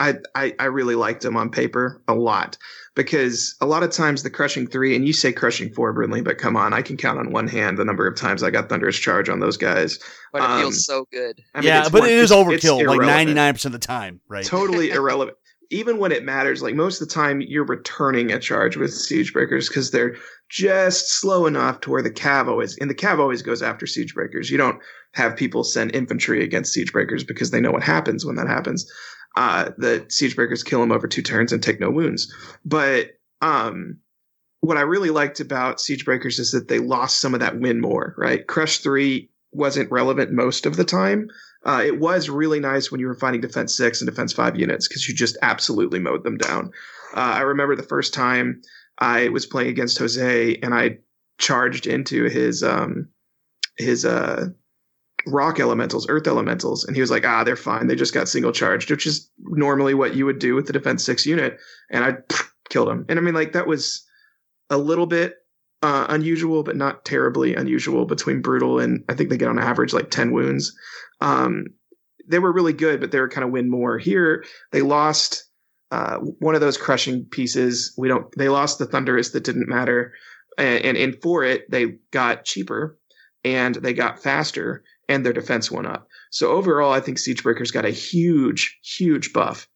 I, I I really liked them on paper a lot because a lot of times the crushing three and you say crushing four, Brindley, but come on, I can count on one hand the number of times I got thunderous charge on those guys. But it Um, feels so good. I mean, yeah, but one- it is it's- it's overkill like 99% of the time, right? totally irrelevant. [laughs] Even when it matters, like most of the time, you're returning a charge with siege breakers because they're just slow enough to where the cav always and the cav always goes after siege breakers. You don't have people send infantry against siege breakers because they know what happens when that happens. Uh, the siege breakers kill them over two turns and take no wounds. But um, what I really liked about siege breakers is that they lost some of that win more. Right, crush three wasn't relevant most of the time. Uh, it was really nice when you were fighting defense six and defense five units because you just absolutely mowed them down. Uh, I remember the first time I was playing against Jose and I charged into his um, his uh, rock elementals, earth elementals, and he was like, "Ah, they're fine. They just got single charged," which is normally what you would do with the defense six unit. And I [sniffs] killed him. And I mean, like that was a little bit uh, unusual, but not terribly unusual between brutal and I think they get on average like ten wounds. Um, they were really good, but they were kind of win more. Here, they lost uh, one of those crushing pieces. We don't. They lost the thunderous that didn't matter, and, and, and for it they got cheaper, and they got faster, and their defense went up. So overall, I think Siegebreakers got a huge, huge buff.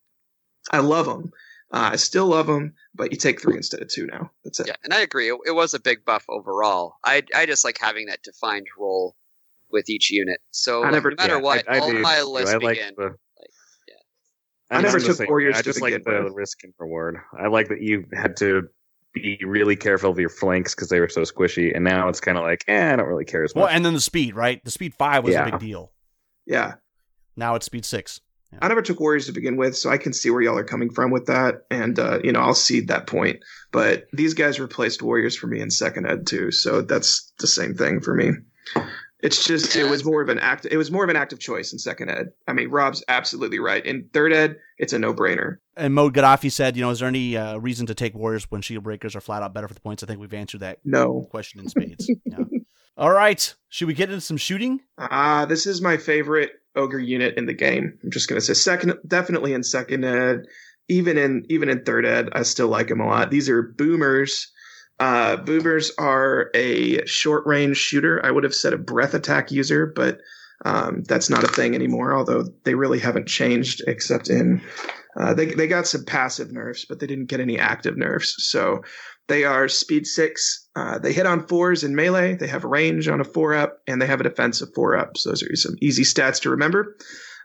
I love them. Uh, I still love them, but you take three instead of two now. That's it. Yeah, and I agree. It, it was a big buff overall. I I just like having that defined role with each unit. So I like, never- no matter Yeah, what, I, I all do my too. lists I like begin. the. yeah. I I'm never the took same. warriors I to just like begin the with. risk and reward. I like that you had to be really careful of your flanks because they were so squishy, and now it's kind of like, eh, I don't really care as much. Well, and then the speed, right? The speed 5 was a big deal. Yeah. Now it's speed 6. I never took Warriors to begin with, so I can see where y'all are coming from with that, and uh, you know I'll cede that point. But these guys replaced Warriors for me in second ed too, so that's the same thing for me. It's just it was more of an act. It was more of an active choice in second ed. I mean, Rob's absolutely right. In third ed, it's a no brainer. And Mo Gaddafi said, you know, is there any uh, reason to take Warriors when Shield Breakers are flat out better for the points? I think we've answered that No. question in spades. yeah. [laughs] All right. Should we get into some shooting? Ah, this is my favorite ogre unit in the game. I'm just gonna say second, definitely in second ed, even in even in third ed, I still like them a lot. These are boomers. Uh, boomers are a short range shooter. I would have said a breath attack user, but um, that's not a thing anymore. Although they really haven't changed, except in uh, they they got some passive nerfs, but they didn't get any active nerfs. So they are speed six. Uh, they hit on fours in melee. They have range on a four up, and they have a defensive four up. So those are some easy stats to remember.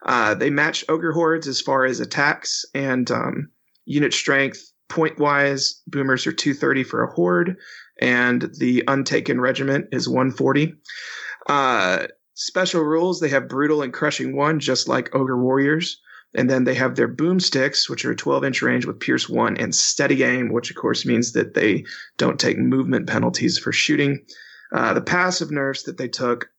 Uh, they match ogre hordes as far as attacks and um, unit strength. Point wise, boomers are 230 for a horde, and the untaken regiment is 140. Uh, special rules they have brutal and crushing one, just like ogre warriors. And then they have their boomsticks, which are 12 inch range with Pierce 1 and steady aim, which of course means that they don't take movement penalties for shooting. Uh, the passive nerfs that they took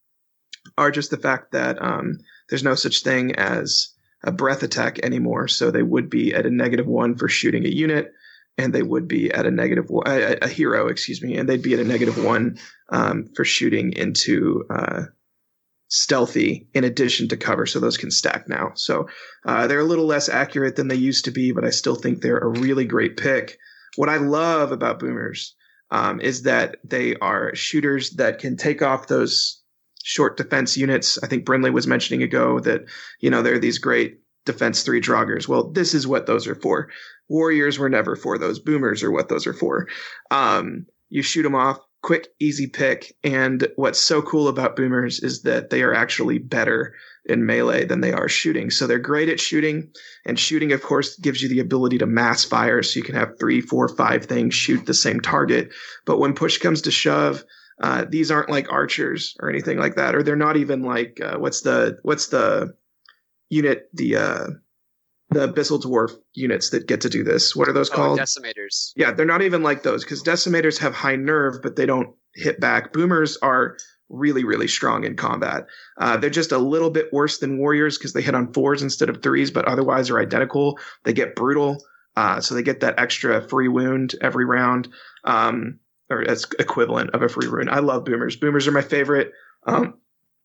are just the fact that um, there's no such thing as a breath attack anymore. So they would be at a negative one for shooting a unit, and they would be at a negative one, a, a hero, excuse me, and they'd be at a negative one um, for shooting into uh, stealthy in addition to cover. So those can stack now. So uh, they're a little less accurate than they used to be, but I still think they're a really great pick. What I love about boomers um, is that they are shooters that can take off those short defense units. I think Brindley was mentioning ago that you know there are these great defense three Draugrs. Well, this is what those are for. Warriors were never for those. Boomers are what those are for. Um, you shoot them off, quick, easy pick. And what's so cool about boomers is that they are actually better in melee than they are shooting. So they're great at shooting. And shooting, of course, gives you the ability to mass fire. So you can have three, four, five things shoot the same target. But when push comes to shove, uh, these aren't like archers or anything like that, or they're not even like uh, what's the what's the unit the uh, the abyssal dwarf units that get to do this. What are those Oh, called? decimators. Yeah, they're not even like those because decimators have high nerve, but they don't hit back. Boomers are really, really strong in combat. Uh, they're just a little bit worse than warriors because they hit on fours instead of threes, but otherwise are identical. They get brutal, uh, so they get that extra free wound every round, um, or that's equivalent of a free wound. I love boomers. Boomers are my favorite. Um,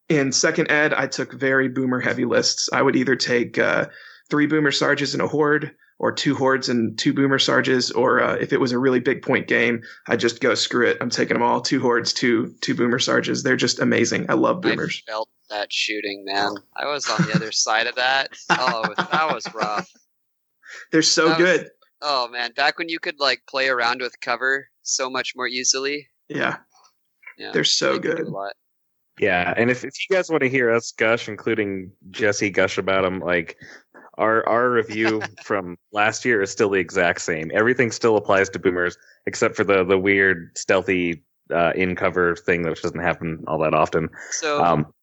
in second ed, I took very boomer heavy lists. I would either take uh, three boomer sarges in a horde or two hordes and two boomer sarges, or uh, if it was a really big point game, I'd just go screw it. I'm taking them all. Two hordes, two two boomer sarges. They're just amazing. I love boomers. I felt that shooting, man. I was on the other side of that. Oh, that was rough. [laughs] They're so That was- good. Oh man, back when you could like play around with cover so much more easily. Yeah, Yeah, they're so they good. a lot. Yeah, and if, if you guys want to hear us gush, including Jesse gush about them, like our our review [laughs] from last year is still the exact same. Everything still applies to boomers, except for the the weird stealthy uh, in cover thing, which doesn't happen all that often. So Um,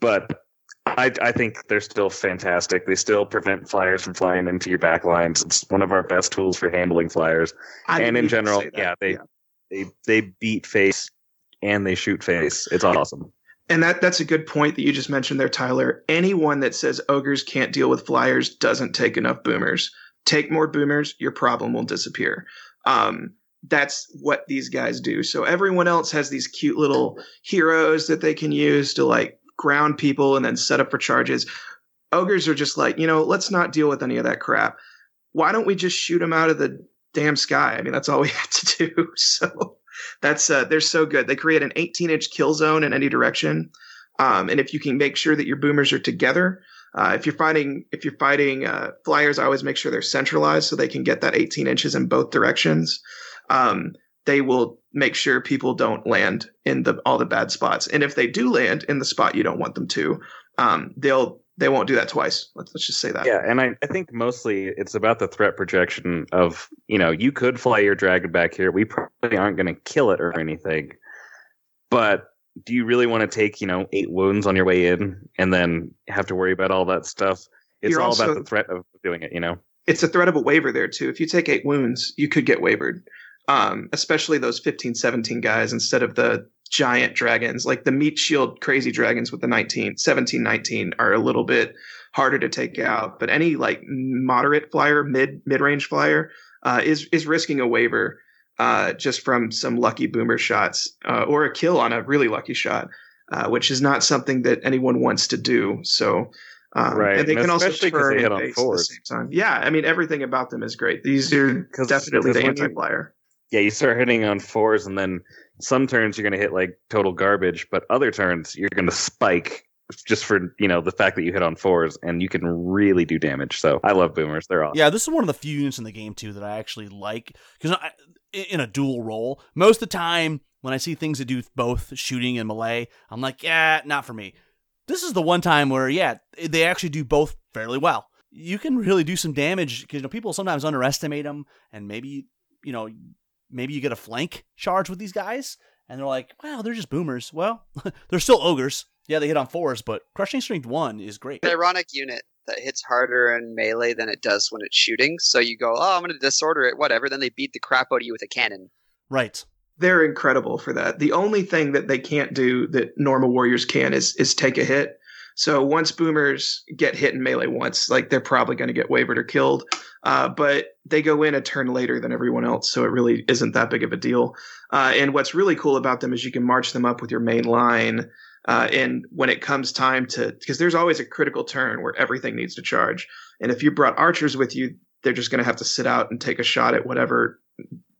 but I I think they're still fantastic. They still prevent flyers from flying into your back lines. It's one of our best tools for handling flyers. I and in general, yeah, they they they beat face and they shoot face. It's awesome. And that that's a good point that you just mentioned there, Tyler. Anyone that says ogres can't deal with flyers doesn't take enough boomers. Take more boomers, your problem will disappear. Um, that's what these guys do. So everyone else has these cute little heroes that they can use to like ground people and then set up for charges. Ogres are just like, you know, let's not deal with any of that crap. Why don't we just shoot them out of the damn sky? I mean, that's all we [laughs] have to do. [laughs] So that's uh, they're so good. They create an 18 inch kill zone in any direction, um, and if you can make sure that your boomers are together, uh, if you're fighting if you're fighting uh, flyers, I always make sure they're centralized so they can get that 18 inches in both directions. Um, they will make sure people don't land in the all the bad spots, and if they do land in the spot you don't want them to, um, they'll they won't do that twice. Let's, let's just say that. Yeah, and I, I think mostly it's about the threat projection of, you know, you could fly your dragon back here. We probably aren't going to kill it or anything. But do you really want to take, you know, eight wounds on your way in and then have to worry about all that stuff? It's You're all also- about the threat of doing it, you know? it's a threat of a waver there too. If you take eight wounds, you could get wavered. Um, especially those 15, 17 guys instead of the giant dragons. Like the meat shield crazy dragons with the 19, 17, 19 are a little bit harder to take out. But any like moderate flyer, mid mid range flyer, uh, is is risking a waver uh, just from some lucky boomer shots uh, or a kill on a really lucky shot, uh, which is not something that anyone wants to do. So. Um, Right, and they and can also turn they hit on base at the same time. Yeah, I mean everything about them is great. These are definitely the anti-flyer. Yeah, you start hitting on fours, and then some turns you're going to hit like total garbage, but other turns you're going to spike just for, you know, the fact that you hit on fours, and you can really do damage. So I love boomers. They're awesome. Yeah, this is one of the few units in the game too that I actually like because in a dual role, most of the time when I see things that do both shooting and melee, I'm like, yeah, not for me. This is the one time where yeah, they actually do both fairly well. You can really do some damage because you know people sometimes underestimate them, and maybe you know maybe you get a flank charge with these guys, and they're like, wow, they're just boomers. Well, [laughs] they're still ogres. Yeah, they hit on fours, but crushing strength one is great. an ironic unit that hits harder in melee than it does when it's shooting. So you go, oh, I'm going to disorder it, whatever. Then they beat the crap out of you with a cannon. Right. They're incredible for that. The only thing that they can't do that normal warriors can is is take a hit. So once boomers get hit in melee once, like they're probably going to get wavered or killed. Uh, but they go in a turn later than everyone else, so it really isn't that big of a deal. Uh, and what's really cool about them is you can march them up with your main line. Uh, and when it comes time to, because there's always a critical turn where everything needs to charge. And if you brought archers with you, they're just going to have to sit out and take a shot at whatever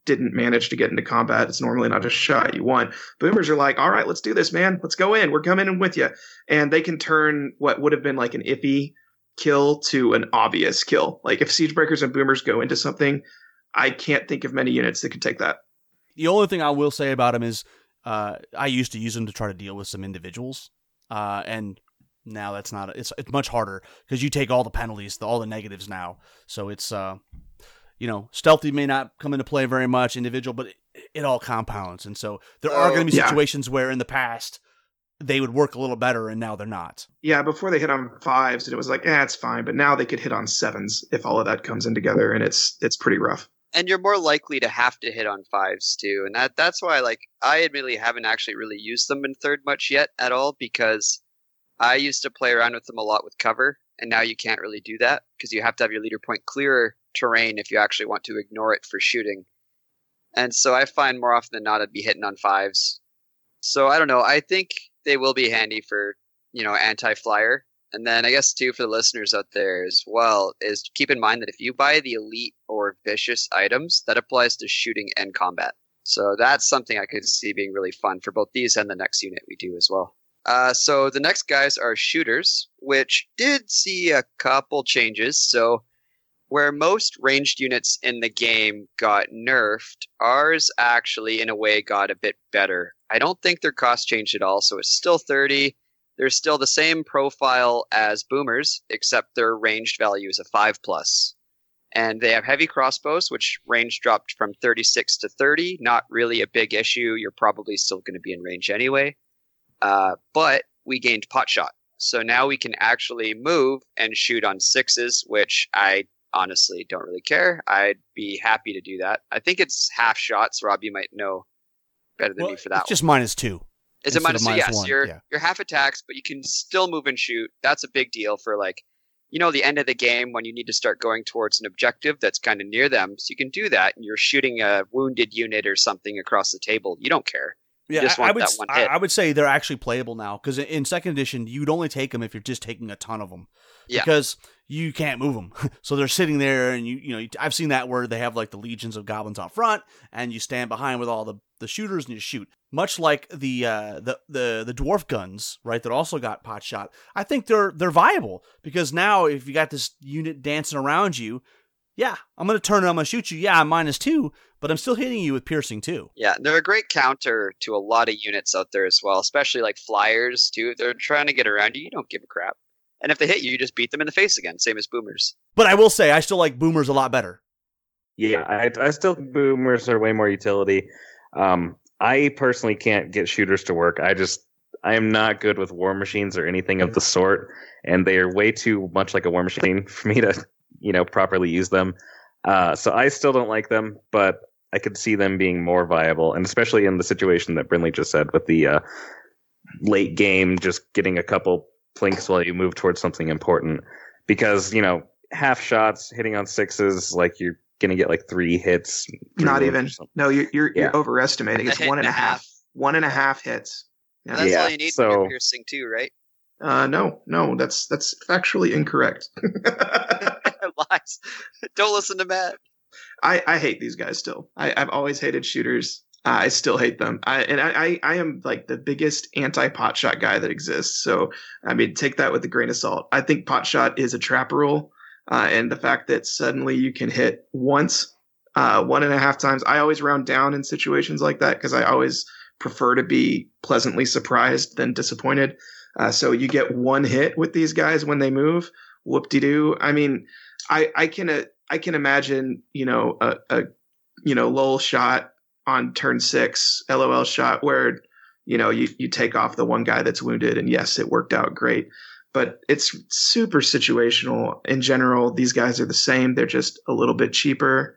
didn't manage to get into combat. It's normally not a shot you want. Boomers are like, all right, let's do this, man. Let's go in. We're coming in with you. And they can turn what would have been like an iffy kill to an obvious kill. Like if siege breakers and boomers go into something, I can't think of many units that could take that. The only thing I will say about them is uh, I used to use them to try to deal with some individuals, uh, and now that's not. It's it's much harder because you take all the penalties, the, all the negatives now. So it's uh, you know, stealthy may not come into play very much, individual, but it, it all compounds, and so there are Oh, going to be yeah. situations where in the past they would work a little better, and now they're not. Yeah, before they hit on fives, and it was like, eh, it's fine. But now they could hit on sevens if all of that comes in together, and it's it's pretty rough. and you're more likely to have to hit on fives too and that that's why like i admittedly haven't actually really used them in third much yet at all because i used to play around with them a lot with cover and now you can't really do that because you have to have your leader point clear terrain if you actually want to ignore it for shooting and so i find more often than not i'd be hitting on fives so i don't know i think they will be handy for you know anti-flyer and then I guess too for the listeners out there as well is keep in mind that if you buy the elite or vicious items, that applies to shooting and combat. So that's something I could see being really fun for both these and the next unit we do as well. Uh, so the next guys are shooters, which did see a couple changes. So where most ranged units in the game got nerfed, ours actually in a way got a bit better. I don't think their cost changed at all, so it's still 30. They're still the same profile as boomers, except their ranged value is a 5 plus. And they have heavy crossbows, which range dropped from 36 to 30. Not really a big issue. You're probably still going to be in range anyway. Uh, but we gained pot shot. So now we can actually move and shoot on sixes, which I honestly don't really care. I'd be happy to do that. I think it's half shots. Rob, you might know better than Well, me for that it's just minus two. is it minus two? minus Yes, one, you're yeah. you're half attacks, but you can still move and shoot. That's a big deal for like, you know, the end of the game when you need to start going towards an objective that's kind of near them. So you can do that, and you're shooting a wounded unit or something across the table. You don't care. Yeah, just I, I would. I. I would say they're actually playable now because in second edition you'd only take them if you're just taking a ton of them. Yeah. Because you can't move them, [laughs] so they're sitting there, and you you know I've seen that where they have like the legions of goblins out front, and you stand behind with all the the shooters and you shoot. Much like the uh, the the the dwarf guns, right? That also got pot shot. I think they're they're viable because now if you got this unit dancing around you, yeah, I'm gonna turn and I'm gonna shoot you. Yeah, I'm minus two, but I'm still hitting you with piercing too. Yeah, they're a great counter to a lot of units out there as well, especially like flyers too. They're trying to get around you. You don't give a crap. And if they hit you, you just beat them in the face again, same as boomers. But I will say I still like boomers a lot better. Yeah, I, I still think boomers are way more utility. Um, I personally can't get shooters to work. I just I am not good with war machines or anything of the sort, and they are way too much like a war machine [laughs] for me to you know properly use them. Uh, so I still don't like them, but I could see them being more viable, and especially in the situation that Brindley just said with the uh, late game, just getting a couple plinks while you move towards something important. Because you know half shots hitting on sixes, like you're gonna get like three hits. three Not even. No, you're you're, Yeah. you're overestimating. It's hit one and a half. One and a half hits. Yeah. That's Yeah, all you need when you're piercing too, right? Uh, no, no, that's that's factually incorrect. [laughs] [laughs] Lies. Don't listen to Matt. I, I hate these guys still. I, I've always hated shooters. I still hate them. I and I, I, I am like the biggest anti pot shot guy that exists. So I mean, take that with a grain of salt. I think pot shot is a trap rule, uh, and the fact that suddenly you can hit once, uh, one and a half times. I always round down in situations like that because I always prefer to be pleasantly surprised than disappointed. Uh, so you get one hit with these guys when they move. Whoop de doo. I mean, I I can uh, I can imagine you know a, a you know lull shot on turn six, LOL shot where you know you you take off the one guy that's wounded, and yes, it worked out great. But it's super situational in general. These guys are the same. They're just a little bit cheaper,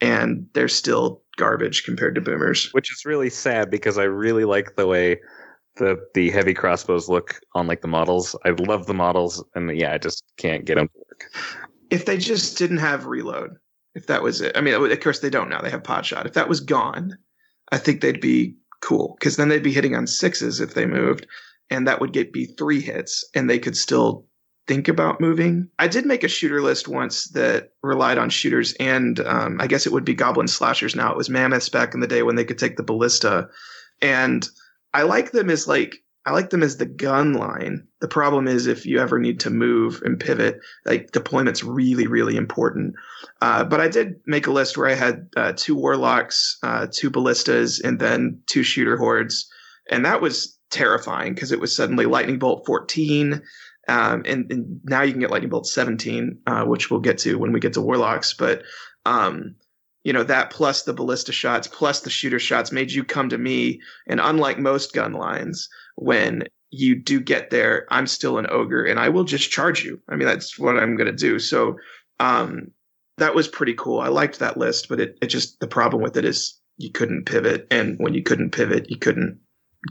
and they're still garbage compared to boomers. which is really sad because I really like the way the the heavy crossbows look on like the models. I love the models, and yeah, I just can't get them to work. If they just didn't have reload, if that was it. I mean, of course they don't now. They have pot shot. If that was gone, I think they'd be cool because then they'd be hitting on sixes if they moved, and that would get be three hits, and they could still think about moving. I did make a shooter list once that relied on shooters, and um, I guess it would be goblin slashers now. It was mammoths back in the day when they could take the ballista, and I like them as like I like them as the gun line. The problem is if you ever need to move and pivot, like deployment's really, really important. Uh, but I did make a list where I had uh, two warlocks, uh, two ballistas, and then two shooter hordes, and that was terrifying because it was suddenly lightning bolt 14. Um, and, and, now you can get lightning bolt 17, uh, which we'll get to when we get to warlocks. But um, you know that plus the ballista shots plus the shooter shots made you come to me and unlike most gun lines when you do get there i'm still an ogre and i will just charge you. I mean that's what i'm going to do. So um, that was pretty cool. I liked that list but it, it just the problem with it is you couldn't pivot. And when you couldn't pivot you couldn't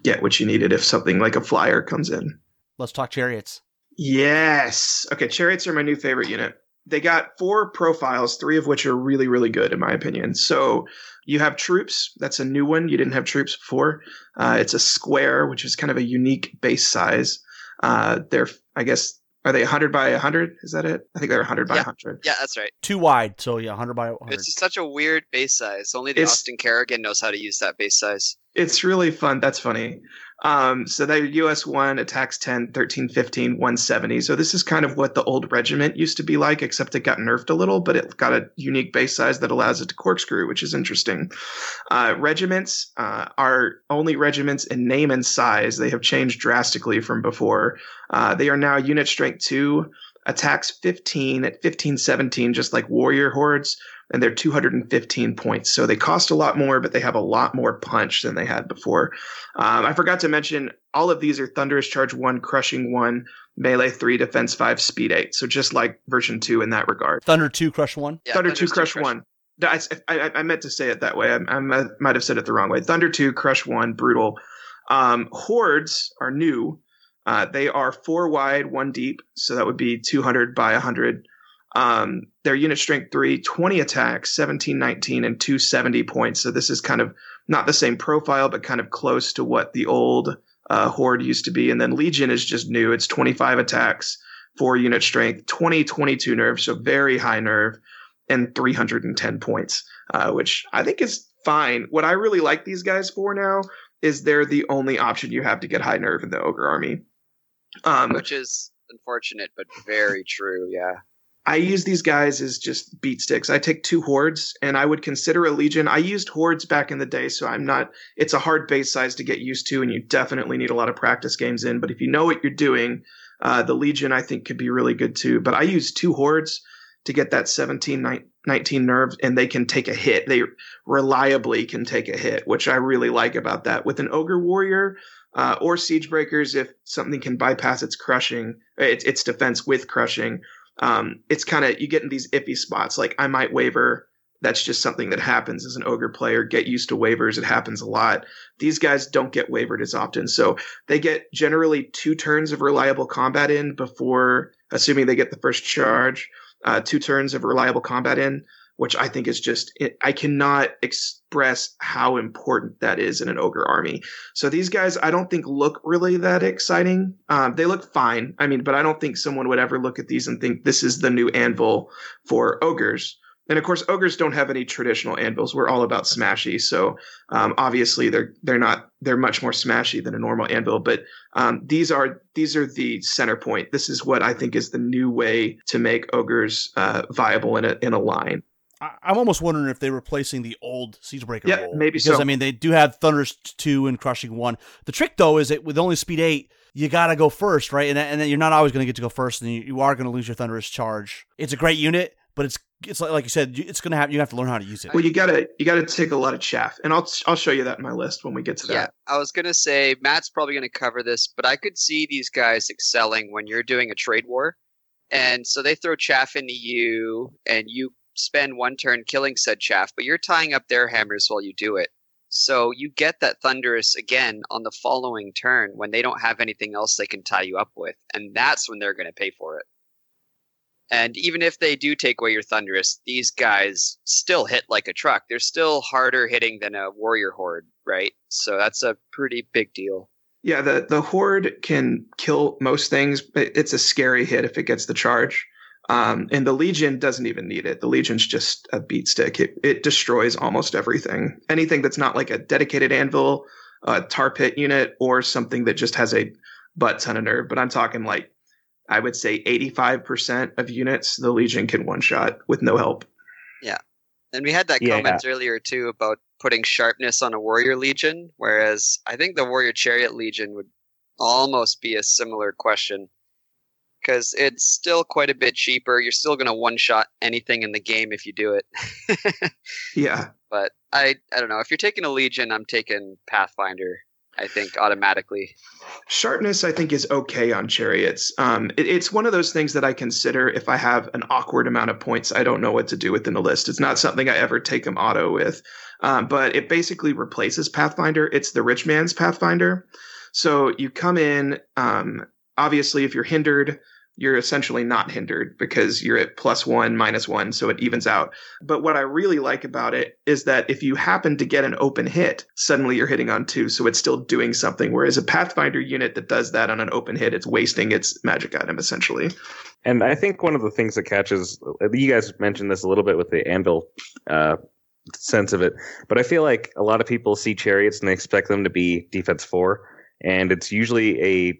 get what you needed if something like a flyer comes in. Let's talk chariots. Yes. Okay chariots are my new favorite unit they got four profiles, three of which are really, really good in my opinion. So you have troops. That's a new one. You didn't have troops before. Uh, it's a square, which is kind of a unique base size. Uh, they're, I guess, are they 100 by 100? Is that it? I think they're 100 by yeah. 100. Yeah, that's right. Too wide. So yeah, 100 by 100. It's such a weird base size. Only the It's- Austin Kerrigan knows how to use that base size. It's really fun. That's funny. Um, so they're US 1, attacks 10, 13, 15, 170. So this is kind of what the old regiment used to be like, except it got nerfed a little, but it got a unique base size that allows it to corkscrew, which is interesting. Uh, regiments uh, are only regiments in name and size. They have changed drastically from before. Uh, they are now unit strength 2, attacks 15 at 15, 17, just like warrior hordes and they're 215 points. So they cost a lot more, but they have a lot more punch than they had before. Um, I forgot to mention all of these are Thunderous Charge 1, Crushing 1, Melee 3, Defense 5, Speed 8. So just like version 2 in that regard. Thunder 2, Crush 1. Yeah, Thunder Thunder's 2, Crush 1. I, I, I meant to say it that way. I, I might have said it the wrong way. Thunder 2, Crush 1, Brutal. Um, hordes are new. Uh, they are four wide, one deep. So that would be 200 by 100. Um, their unit strength 3, 20 attacks, 17, 19, and 270 points. So this is kind of not the same profile, but kind of close to what the old uh, Horde used to be. And then Legion is just new. It's 25 attacks, 4 unit strength, 20, 22 nerve, so very high nerve, and 310 points, uh, which I think is fine. What I really like these guys for now is they're the only option you have to get high nerve in the Ogre army. Um, Which is unfortunate, but very true. Yeah. I use these guys as just beat sticks. I take two hordes and I would consider a legion. I used hordes back in the day, so I'm not, it's a hard base size to get used to, and you definitely need a lot of practice games in. But if you know what you're doing, uh, the legion I think could be really good too. But I use two hordes to get that 17, 19 nerve, and they can take a hit. They reliably can take a hit, which I really like about that. With an ogre warrior, uh, or siege breakers, if something can bypass its crushing, its, its defense with crushing, um, it's kind of you get in these iffy spots. Like I might waver. That's just something that happens as an ogre player. Get used to wavers. It happens a lot. These guys don't get wavered as often, so they get generally two turns of reliable combat in before, assuming they get the first charge. Uh, two turns of reliable combat in, which I think is just it, I cannot express how important that is in an ogre army. So these guys, I don't think look really that exciting. Um, they look fine. I mean, but I don't think someone would ever look at these and think this is the new anvil for ogres. And of course, ogres don't have any traditional anvils. We're all about smashy. So um, obviously, they're they're not they're much more smashy than a normal anvil. But um, these are these are the center point. This is what I think is the new way to make ogres uh, viable in a in a line. I- I'm almost wondering if they're replacing the old Siegebreaker Yeah, role. maybe because, so. I mean, they do have Thunder's 2 and Crushing 1. The trick, though, is that with only speed 8, you got to go first, right? And, and then you're not always going to get to go first, and you, you are going to lose your Thunderous charge. It's a great unit, but it's it's like, like you said, you- it's going to have you have to learn how to use it. Well, you gotta you gotta take a lot of chaff, and I'll I'll show you that in my list when we get to that. Yeah, I was gonna say Matt's probably gonna cover this, but I could see these guys excelling when you're doing a trade war, and so they throw chaff into you, and you spend one turn killing said chaff, but you're tying up their hammers while you do it. So you get that thunderous again on the following turn when they don't have anything else they can tie you up with, and that's when they're gonna pay for it. And even if they do take away your Thunderous, these guys still hit like a truck. They're still harder hitting than a Warrior Horde, right? So that's a pretty big deal. Yeah, the the horde can kill most things, but it's a scary hit if it gets the charge. Um, and the Legion doesn't even need it. The Legion's just a beat stick. It, it destroys almost everything. Anything that's not like a dedicated anvil a tar pit unit or something that just has a butt ton of nerve. But I'm talking like I would say 85% of units the Legion can one shot with no help. Yeah. And we had that Yeah. comment earlier too about putting sharpness on a warrior legion, whereas I think the warrior chariot legion would almost be a similar question. Because it's still quite a bit cheaper. You're still going to one shot anything in the game if you do it. [laughs] Yeah. but I, I don't know. If you're taking a legion, I'm taking Pathfinder. I think automatically. Sharpness, I think, is okay on chariots. Um, it- it's one of those things that I consider if I have an awkward amount of points, I don't know what to do within the list. It's not something I ever take them auto with, um, but it basically replaces Pathfinder. It's the rich man's Pathfinder. So you come in, um, obviously, if you're hindered, you're essentially not hindered because you're at plus one, minus one, so it evens out. But what I really like about it is that if you happen to get an open hit, suddenly you're hitting on two, so it's still doing something. Whereas a Pathfinder unit that does that on an open hit, it's wasting its magic item essentially. And I think one of the things that catches you guys mentioned this a little bit with the anvil uh, sense of it, but I feel like a lot of people see chariots and they expect them to be defense four, and it's usually a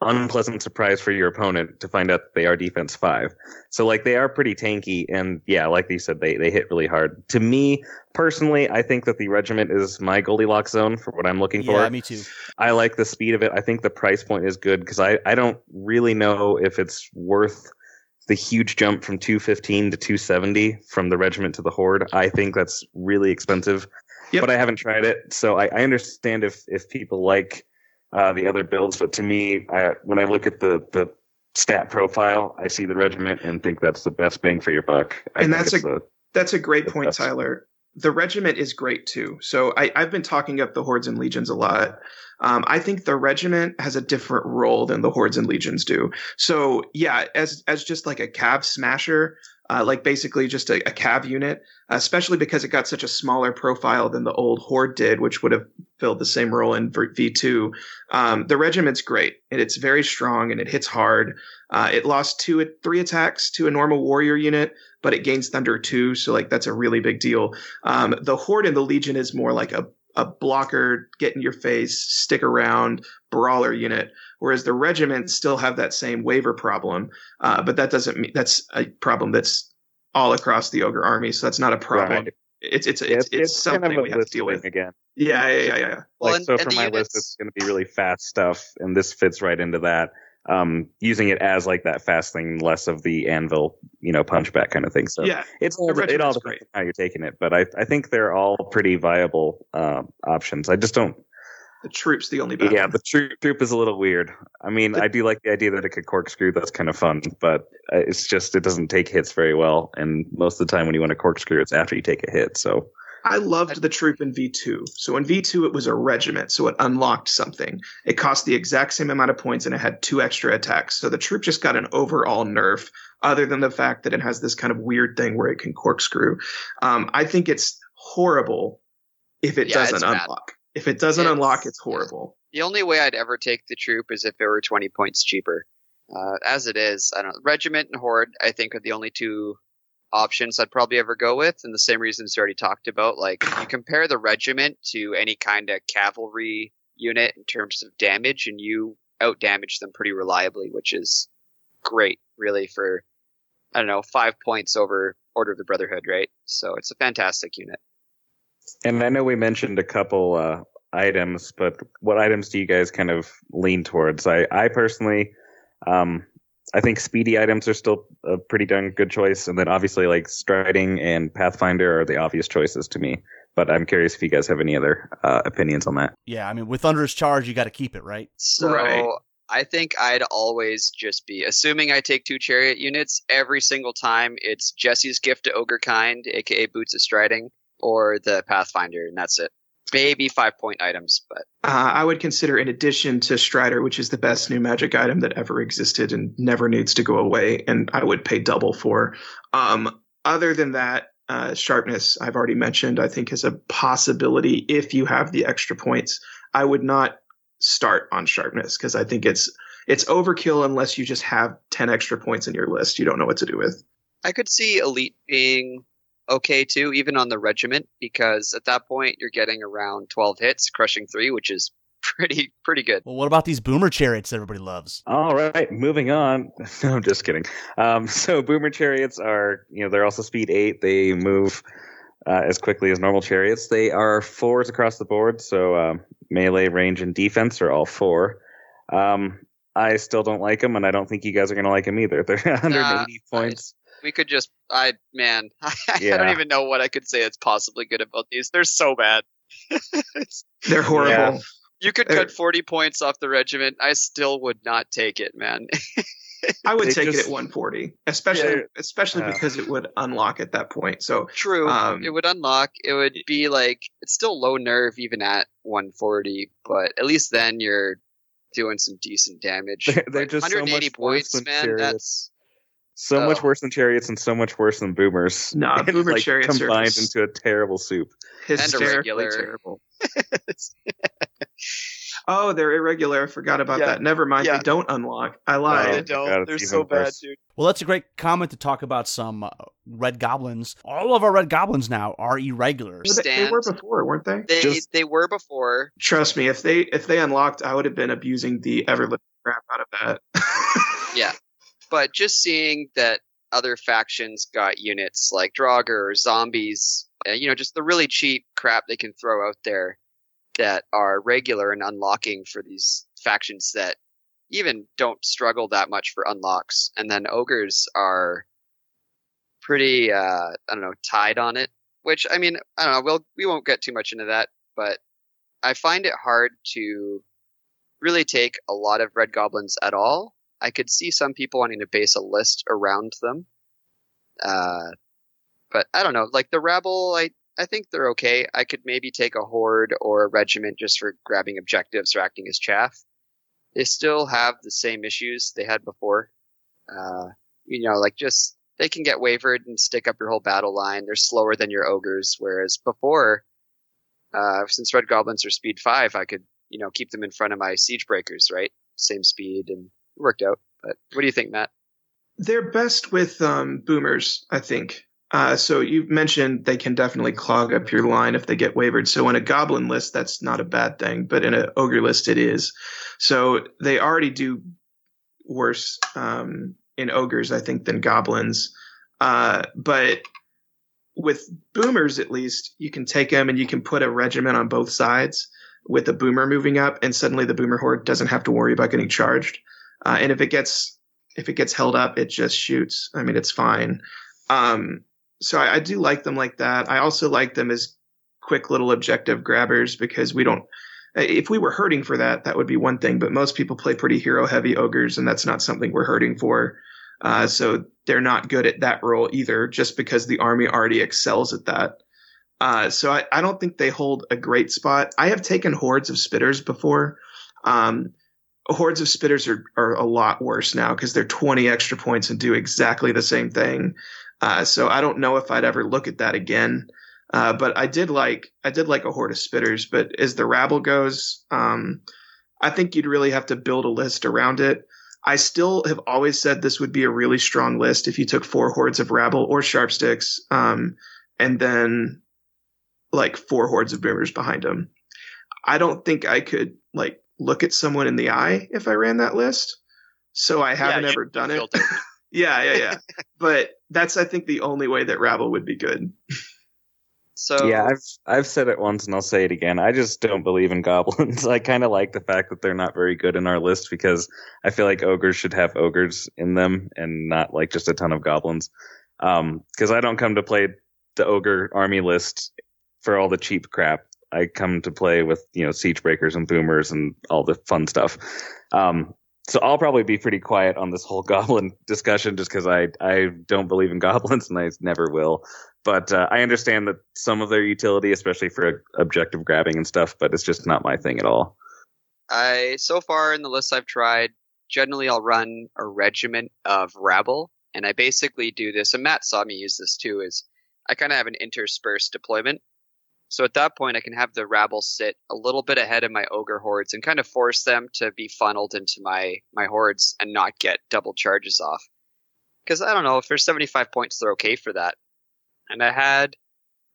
unpleasant surprise for your opponent to find out that they are defense five. So like they are pretty tanky, and yeah, like you said, they they hit really hard. To me personally, I think that the regiment is my Goldilocks zone for what I'm looking for. Yeah, me too. I like the speed of it. I think the price point is good because I, I don't really know if it's worth the huge jump from 215 to 270 from the regiment to the horde. I think that's really expensive, Yep. but I haven't tried it. So I, I understand if, if people like uh, the other builds, but to me, I, when I look at the, the stat profile, I see the regiment and think that's the best bang for your buck. I And that's a- the- That's a great point, that's- Tyler. The regiment is great too. So I, I've been talking up the hordes and legions a lot. Um, I think the regiment has a different role than the hordes and legions do. So yeah, as as just like a cav smasher, uh, like basically just a, a cav unit, especially because it got such a smaller profile than the old horde did, which would have filled the same role in V two. Um, the regiment's great and it's very strong and it hits hard. Uh, it lost two, three attacks to a normal warrior unit but it gains Thunder too, so like that's a really big deal. Um, the Horde and the Legion is more like a a blocker, get in your face, stick around, brawler unit, whereas the regiments still have that same waver problem, uh, but that doesn't mean that's a problem that's all across the ogre army, so that's not a problem. Right. It's it's Yeah, it's, it's, something kind of we have to deal with. again. Yeah, yeah, yeah, yeah. Well, like and- so and for my units- list it's going to be really fast stuff and this fits right into that um using it as like that fast thing less of the anvil you know punchback kind of thing. So yeah. it's all it all depends how you're taking it but i i think they're all pretty viable um options. I just don't The troops the only bad. yeah the troop troop is a little weird. I mean The- i do like the idea that it could corkscrew. That's kind of fun but uh, it's just it doesn't take hits very well and most of the time when you want to corkscrew it's after you take a hit so I loved the troop in V2. So in V2, it was a regiment, so it unlocked something. It cost the exact same amount of points and it had two extra attacks. So the troop just got an overall nerf, other than the fact that it has this kind of weird thing where it can corkscrew. Um, I think it's horrible if it Yeah, doesn't bad. unlock. If it doesn't It's- unlock, it's horrible. The only way I'd ever take the troop is if it were 20 points cheaper. Uh, as it is, I don't know. Regiment and Horde, I think, are the only two options I'd probably ever go with, and the same reasons you already talked about. Like, you compare the regiment to any kind of cavalry unit in terms of damage, and you out damage them pretty reliably, which is great, really, for, I don't know, five points over Order of the Brotherhood, right? So it's a fantastic unit. And I know we mentioned a couple uh, items, but what items do you guys kind of lean towards? I, I personally, um, I think speedy items are still a pretty darn good choice, and then obviously like striding and Pathfinder are the obvious choices to me. But I'm curious if you guys have any other uh, opinions on that. Yeah, I mean, with Thunderous Charge, you got to keep it, right? So Right. I think I'd always just be assuming I take two chariot units every single time. It's Jesse's gift to Ogre Kind, aka Boots of Striding, or the Pathfinder, and that's it. Maybe five point items, but Uh, I would consider, in addition to Strider, which is the best new magic item that ever existed and never needs to go away, and I would pay double for. Um, other than that, uh, sharpness, I've already mentioned, I think is a possibility if you have the extra points. I would not start on sharpness because I think it's it's overkill unless you just have ten extra points in your list. You don't know what to do with. I could see Elite being okay too, even on the regiment, because at that point you're getting around 12 hits, crushing three, which is [laughs] pretty pretty good. Well, what about these boomer chariots that everybody loves? All right, moving on. [laughs] No, I'm just kidding. Um, so boomer chariots are, you know, they're also speed eight. They move uh, as quickly as normal chariots. They are fours across the board. So um, melee, range, and defense are all four. Um, I still don't like them, and I don't think you guys are going to like them either. [laughs] They're 180 points. We could just, I man, [laughs] I Yeah. don't even know what I could say that's possibly good about these. They're so bad. [laughs] They're horrible. Yeah. you could They're- cut 40 points off the regiment. I still would not take it, man. [laughs] I would They take just- it at 140, especially Yeah. especially Uh. because it would unlock at that point. So True. Um, it would unlock. It would be like it's still low nerve even at 140, but at least then you're doing some decent damage. They're- they're Like, just so 180 much points, man. chariots. That's So much Oh. worse than chariots, and so much worse than boomers. Nah, [laughs] It's, boomer like, chariots are combined just- into a terrible soup. hysterically regular. terrible. [laughs] Oh, they're irregular. I forgot about Yeah. that. Never mind. Yeah. They don't unlock. I Oh, lied. they don't. They're so bad, dude. Well, that's a great comment to talk about some uh, red goblins. All of our red goblins now are irregulars. Well, they, they were before, weren't they? They Just- they were before. Trust me, if they if they unlocked, I would have been abusing the ever everliving crap out of that. Yeah. [laughs] But just seeing that other factions got units like Draugr or zombies, uh, you know, just the really cheap crap they can throw out there that are regular and unlocking for these factions that even don't struggle that much for unlocks. And then ogres are pretty, uh, I don't know, tied on it. Which I mean, I don't know. We'll we won't get too much into that, but I find it hard to really take a lot of red goblins at all. I could see some people wanting to base a list around them. Uh, but I don't know. Like the rabble, I I think they're okay. I could maybe take a horde or a regiment just for grabbing objectives or acting as chaff. They still have the same issues they had before. Uh, you know, like just they can get wavered and stick up your whole battle line. They're slower than your ogres, whereas before, uh, since red goblins are speed five, I could you know keep them in front of my siege breakers, right? Same speed and it worked out. But what do you think, Matt? They're best with um, boomers, I think. Uh, so you mentioned they can definitely clog up your line if they get wavered. So in a goblin list, that's not a bad thing, but in an ogre list, it is. So they already do worse um, in ogres, I think, than goblins. Uh, but with boomers, at least, you can take them and you can put a regiment on both sides with a boomer moving up, and suddenly the boomer horde doesn't have to worry about getting charged. Uh, and if it gets if it gets held up, it just shoots. I mean, it's fine. Um, so I, I do like them like that. I also like them as quick little objective grabbers because we don't. If we were hurting for that, that would be one thing. But most people play pretty hero heavy ogres, and that's not something we're hurting for. Uh, so they're not good at that role either, just because the army already excels at that. Uh, so I, I don't think they hold a great spot. I have taken hordes of spitters before. Um, hordes of spitters are, are a lot worse now because they're 20 extra points and do exactly the same thing. Uh, so I don't know if I'd ever look at that again. Uh, but I did like I did like a horde of spitters. But as the rabble goes, um, I think you'd really have to build a list around it. I still have always said this would be a really strong list if you took four hordes of rabble or sharpsticks, um, and then like four hordes of boomers behind them. I don't think I could like look at someone in the eye if I ran that list. So I haven't Yeah, ever done it. [laughs] yeah, yeah, yeah. [laughs] but that's I think the only way that rabble would be good. So yeah, I've I've said it once and I'll say it again. I just don't believe in goblins. [laughs] I kind of like the fact that they're not very good in our list because I feel like ogres should have ogres in them and not like just a ton of goblins. Um, because I don't come to play the ogre army list for all the cheap crap. I come to play with you know siege breakers and boomers and all the fun stuff. Um, so I'll probably be pretty quiet on this whole [laughs] goblin discussion just because I I don't believe in goblins and I never will. But uh, I understand that some of their utility, especially for objective grabbing and stuff, but it's just not my thing at all. I so far in the lists I've tried, generally I'll run a regiment of rabble, and I basically do this. And Matt saw me use this too. Is I kind of have an interspersed deployment. So at that point, I can have the rabble sit a little bit ahead of my ogre hordes and kind of force them to be funneled into my my hordes and not get double charges off. Because I don't know if there's 75 points, they're okay for that. and I had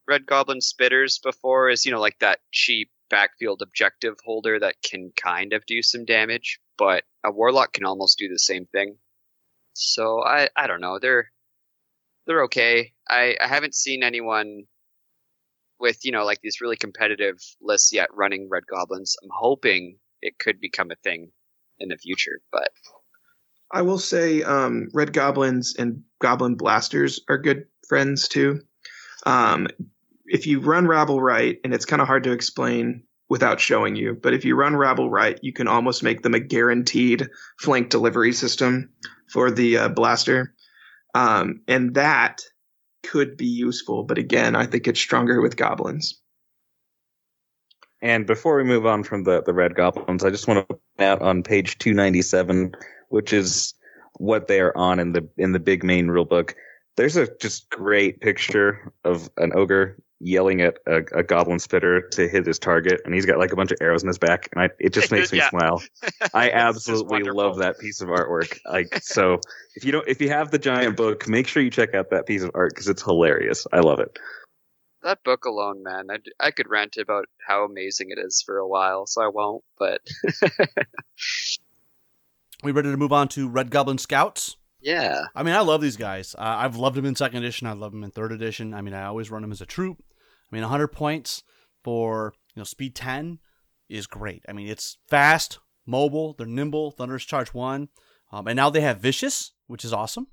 Red Goblin Spitters before as, you know, like that cheap backfield objective holder that can kind of do some damage, but a Warlock can almost do the same thing. So I, I don't know. They're they're okay. I, I haven't seen anyone with, you know, like these really competitive lists yet running Red Goblins. I'm hoping it could become a thing in the future, but I will say um, Red Goblins and Goblin Blasters are good friends too. Um, if you run Rabble right, and it's kind of hard to explain without showing you, but if you run Rabble right, you can almost make them a guaranteed flank delivery system for the uh, blaster. Um, and that could be useful, but again, I think it's stronger with goblins. And before we move on from the, the red goblins, I just want to point out on page 297, which is what they are on in the in the big main rule book. There's a just great picture of an ogre yelling at a, a, goblin spitter to hit his target, and he's got like a bunch of arrows in his back, and I, it just makes me [laughs] Yeah. smile. [laughs] I absolutely love that piece of artwork. Like [laughs] so, if you don't, if you have the giant book, make sure you check out that piece of art because it's hilarious. I love it. that book alone, man, I, I could rant about how amazing it is for a while, so I won't, but We ready to move on to Red Goblin Scouts? yeah. I mean, I love these guys. Uh, I've loved them in second edition. I love them in third edition. I mean, I always run them as a troop. I mean, 100 points for you know speed 10 is great. I mean, it's fast, mobile. They're nimble. Thunderous Charge one, um, and now they have Vicious, which is awesome.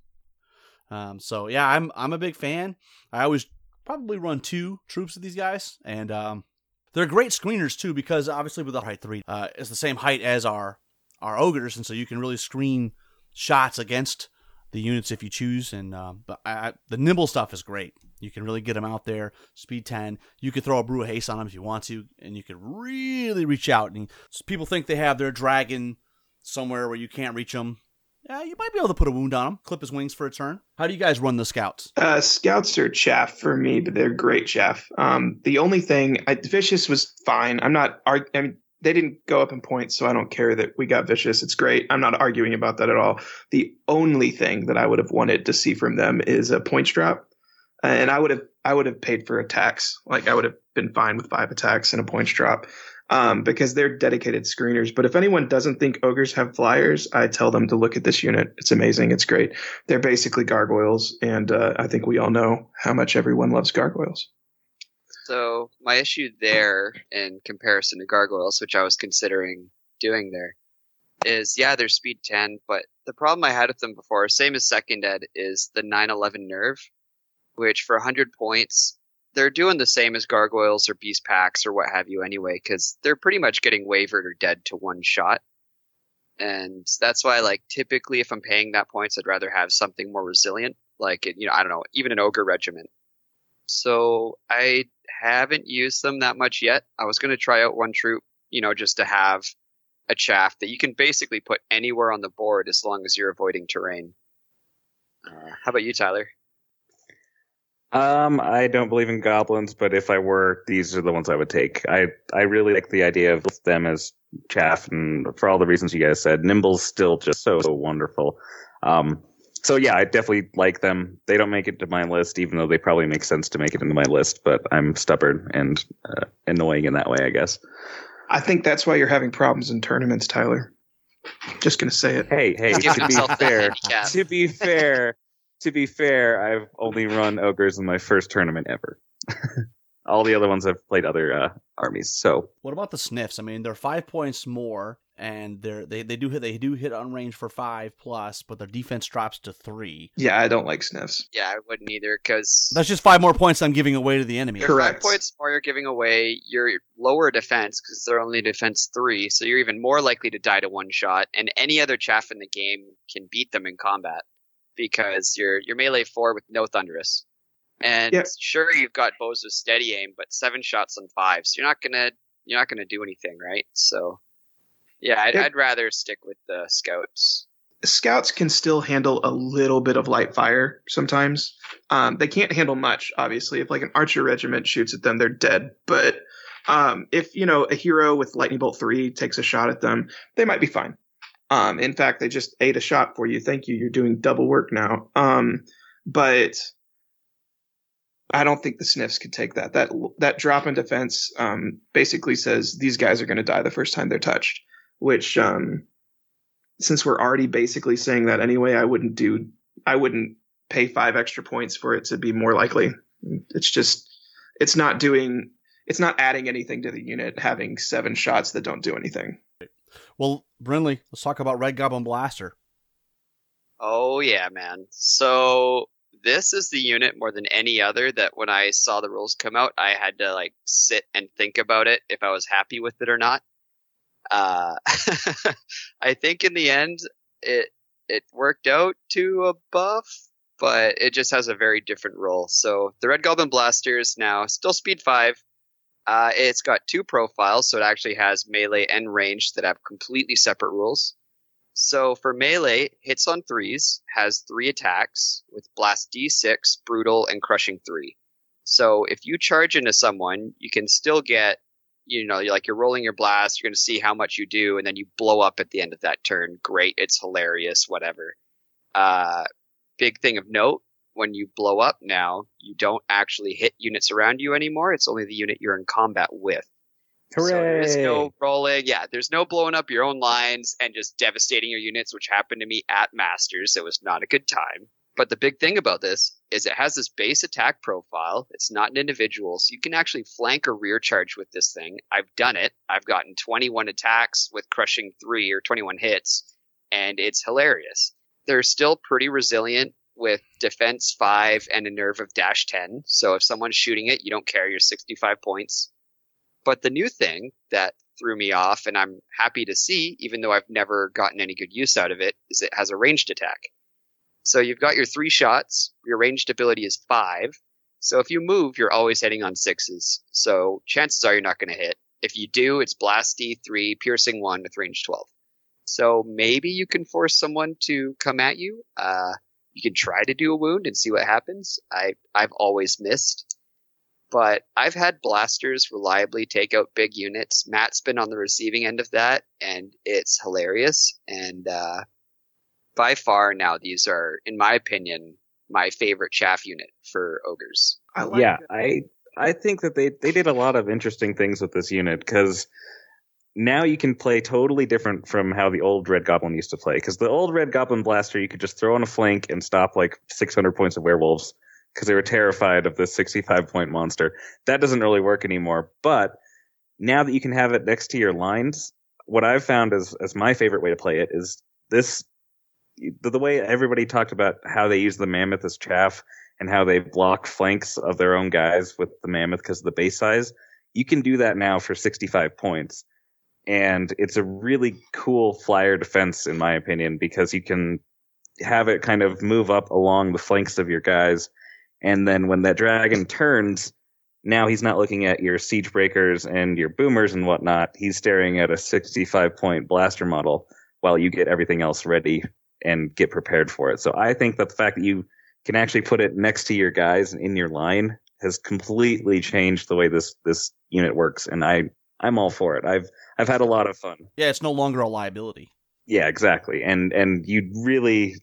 Um, so yeah, I'm I'm a big fan. I always probably run two troops of these guys, and um, they're great screeners too because obviously with the height three, uh, it's the same height as our our ogres, and so you can really screen shots against the units if you choose. And um, but I, I, the nimble stuff is great. You can really get them out there. Speed ten. You could throw a brew of haste on them if you want to, and you could really reach out. And people think they have their dragon somewhere where you can't reach them. Yeah, you might be able to put a wound on him, clip his wings for a turn. How do you guys run the scouts? Uh, scouts are chaff for me, but they're great chaff. Um, the only thing, I, Vicious was fine. I'm not. I mean, they didn't go up in points, so I don't care that we got Vicious. It's great. I'm not arguing about that at all. The only thing that I would have wanted to see from them is a points drop, and I would have I would have paid for attacks. Like I would have been fine with five attacks and a points drop. Um, because they're dedicated screeners. But if anyone doesn't think ogres have flyers, I tell them to look at this unit. It's amazing. It's great. They're basically gargoyles, and uh, I think we all know how much everyone loves gargoyles. So my issue there, in comparison to gargoyles, which I was considering doing there, is yeah, they're speed ten, but the problem I had with them before, same as second ed, is the 911 nerve, which for 100 points, they're doing the same as gargoyles or beast packs or what have you anyway, because they're pretty much getting wavered or dead to one shot. And that's why, like, typically if I'm paying that points, I'd rather have something more resilient, like, you know, I don't know, even an ogre regiment. So I haven't used them that much yet. I was going to try out one troop, you know, just to have a chaff that you can basically put anywhere on the board as long as you're avoiding terrain. Uh, how about you, Tyler? Um, I don't believe in goblins, but if I were, these are the ones I would take. I I really like the idea of them as chaff, and for all the reasons you guys said, Nimble's still just so, so wonderful. Um, so yeah, I definitely like them. They don't make it to my list, even though they probably make sense to make it into my list. But I'm stubborn and uh, annoying in that way, I guess. I think that's why you're having problems in tournaments, Tyler. Just gonna say it. Hey, hey, to be fair, to be fair, to be fair, I've only run ogres in my first tournament ever. [laughs] All the other ones I've played other uh, armies. So What about the sniffs? I mean, they're five points more, and they're they, they do hit they do hit on range for five plus, but their defense drops to three. Yeah, I don't like sniffs. Yeah, I wouldn't either because That's just five more points I'm giving away to the enemy. You're Correct. Five points more you're giving away. Your lower defense because they're only defense three, so you're even more likely to die to one shot. And any other chaff in the game can beat them in combat because you're you're melee four with no thunderous. And Yep. sure, you've got bows with steady aim, but seven shots on five, so you're not gonna you're not gonna do anything, right? So, yeah, I'd, Yep. I'd rather stick with the scouts. Scouts can still handle a little bit of light fire sometimes. Um, they can't handle much, obviously. If like an archer regiment shoots at them, they're dead. But um, if you know a hero with lightning bolt three takes a shot at them, they might be fine. Um, in fact, they just ate a shot for you. Thank you. You're doing double work now. Um, but I don't think the sniffs could take that. That that drop in defense um, basically says these guys are going to die the first time they're touched. Which, um, since we're already basically saying that anyway, I wouldn't do. I wouldn't pay five extra points for it to be more likely. It's just, it's not doing. It's not adding anything to the unit having seven shots that don't do anything. Well, Brindley, let's talk about Red Goblin Blaster. Oh yeah, man. So this is the unit more than any other that when I saw the rules come out, I had to like sit and think about it if I was happy with it or not. Uh, [laughs] I think in the end it it worked out to a buff, but it just has a very different role. So the Red Goblin Blaster is now still speed five. Uh, it's got two profiles, so it actually has melee and range that have completely separate rules. So for melee, hits on threes, has three attacks with blast d6, brutal, and crushing three. So if you charge into someone, you can still get, you know, you're like you're rolling your blast, you're going to see how much you do, and then you blow up at the end of that turn. Great, it's hilarious, whatever. Uh, big thing of note when you blow up now, you don't actually hit units around you anymore. It's only the unit you're in combat with. Hooray! So there's no rolling. Yeah, there's no blowing up your own lines and just devastating your units, which happened to me at Masters. It was not a good time. But the big thing about this is it has this base attack profile. It's not an individual, so you can actually flank a rear charge with this thing. I've done it. I've gotten 21 attacks with crushing three or 21 hits, and it's hilarious. They're still pretty resilient with defense five and a nerve of dash 10. So if someone's shooting it, you don't carry your 65 points. But the new thing that threw me off, and I'm happy to see, even though I've never gotten any good use out of it, is it has a ranged attack. So you've got your three shots. Your ranged ability is five. So if you move, you're always hitting on sixes. So chances are you're not going to hit. If you do, it's blast D3, piercing one with range 12. So maybe you can force someone to come at you. Uh, you can try to do a wound and see what happens. I I've always missed, but I've had blasters reliably take out big units. Matt's been on the receiving end of that, and it's hilarious. And uh, by far now, these are, in my opinion, my favorite chaff unit for ogres. I like yeah, it. I I think that they they did a lot of interesting things with this unit because now you can play totally different from how the old Red Goblin used to play. Because the old Red Goblin blaster, you could just throw on a flank and stop like 600 points of werewolves because they were terrified of this 65 point monster. That doesn't really work anymore. But now that you can have it next to your lines, what I've found as as my favorite way to play it is this the, the way everybody talked about how they use the mammoth as chaff and how they block flanks of their own guys with the mammoth because of the base size. You can do that now for 65 points. And it's a really cool flyer defense, in my opinion, because you can have it kind of move up along the flanks of your guys. And then when that dragon turns, now he's not looking at your siege breakers and your boomers and whatnot. He's staring at a 65 point blaster model while you get everything else ready and get prepared for it. So I think that the fact that you can actually put it next to your guys in your line has completely changed the way this this unit works, and I I'm all for it. I've I've had a lot of fun. Yeah, it's no longer a liability. Yeah, exactly, and and you really,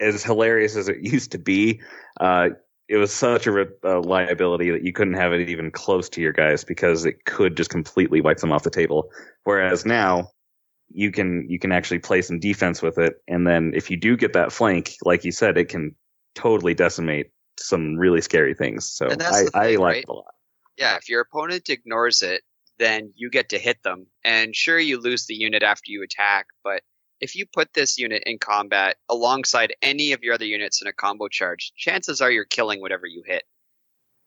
as hilarious as it [laughs] used to be, uh, it was such a, a liability that you couldn't have it even close to your guys because it could just completely wipe them off the table. Whereas now you can you can actually play some defense with it, and then if you do get that flank, like you said, it can totally decimate some really scary things. So I, the I like right? it a lot. Yeah, if your opponent ignores it, then you get to hit them. And sure, you lose the unit after you attack, but if you put this unit in combat alongside any of your other units in a combo charge, chances are you're killing whatever you hit.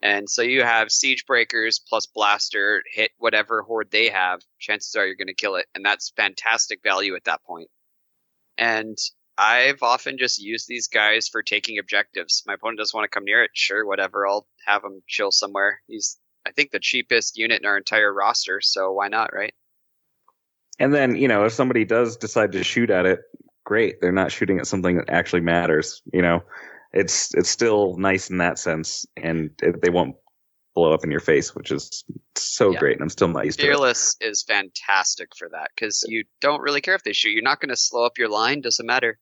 And so you have siege breakers plus blaster hit whatever horde they have. Chances are you're going to kill it, and that's fantastic value at that point. And I've often just used these guys for taking objectives. My opponent doesn't want to come near it. Sure, whatever. I'll have him chill somewhere. He's, I think, the cheapest unit in our entire roster, so why not, right? And then, you know, if somebody does decide to shoot at it, great. They're not shooting at something that actually matters. You know, it's it's still nice in that sense, and it, they won't blow up in your face, which is so Yeah. great. And I'm still not used to it. Fearless is fantastic for that because you don't really care if they shoot. You're not going to slow up your line. Doesn't matter.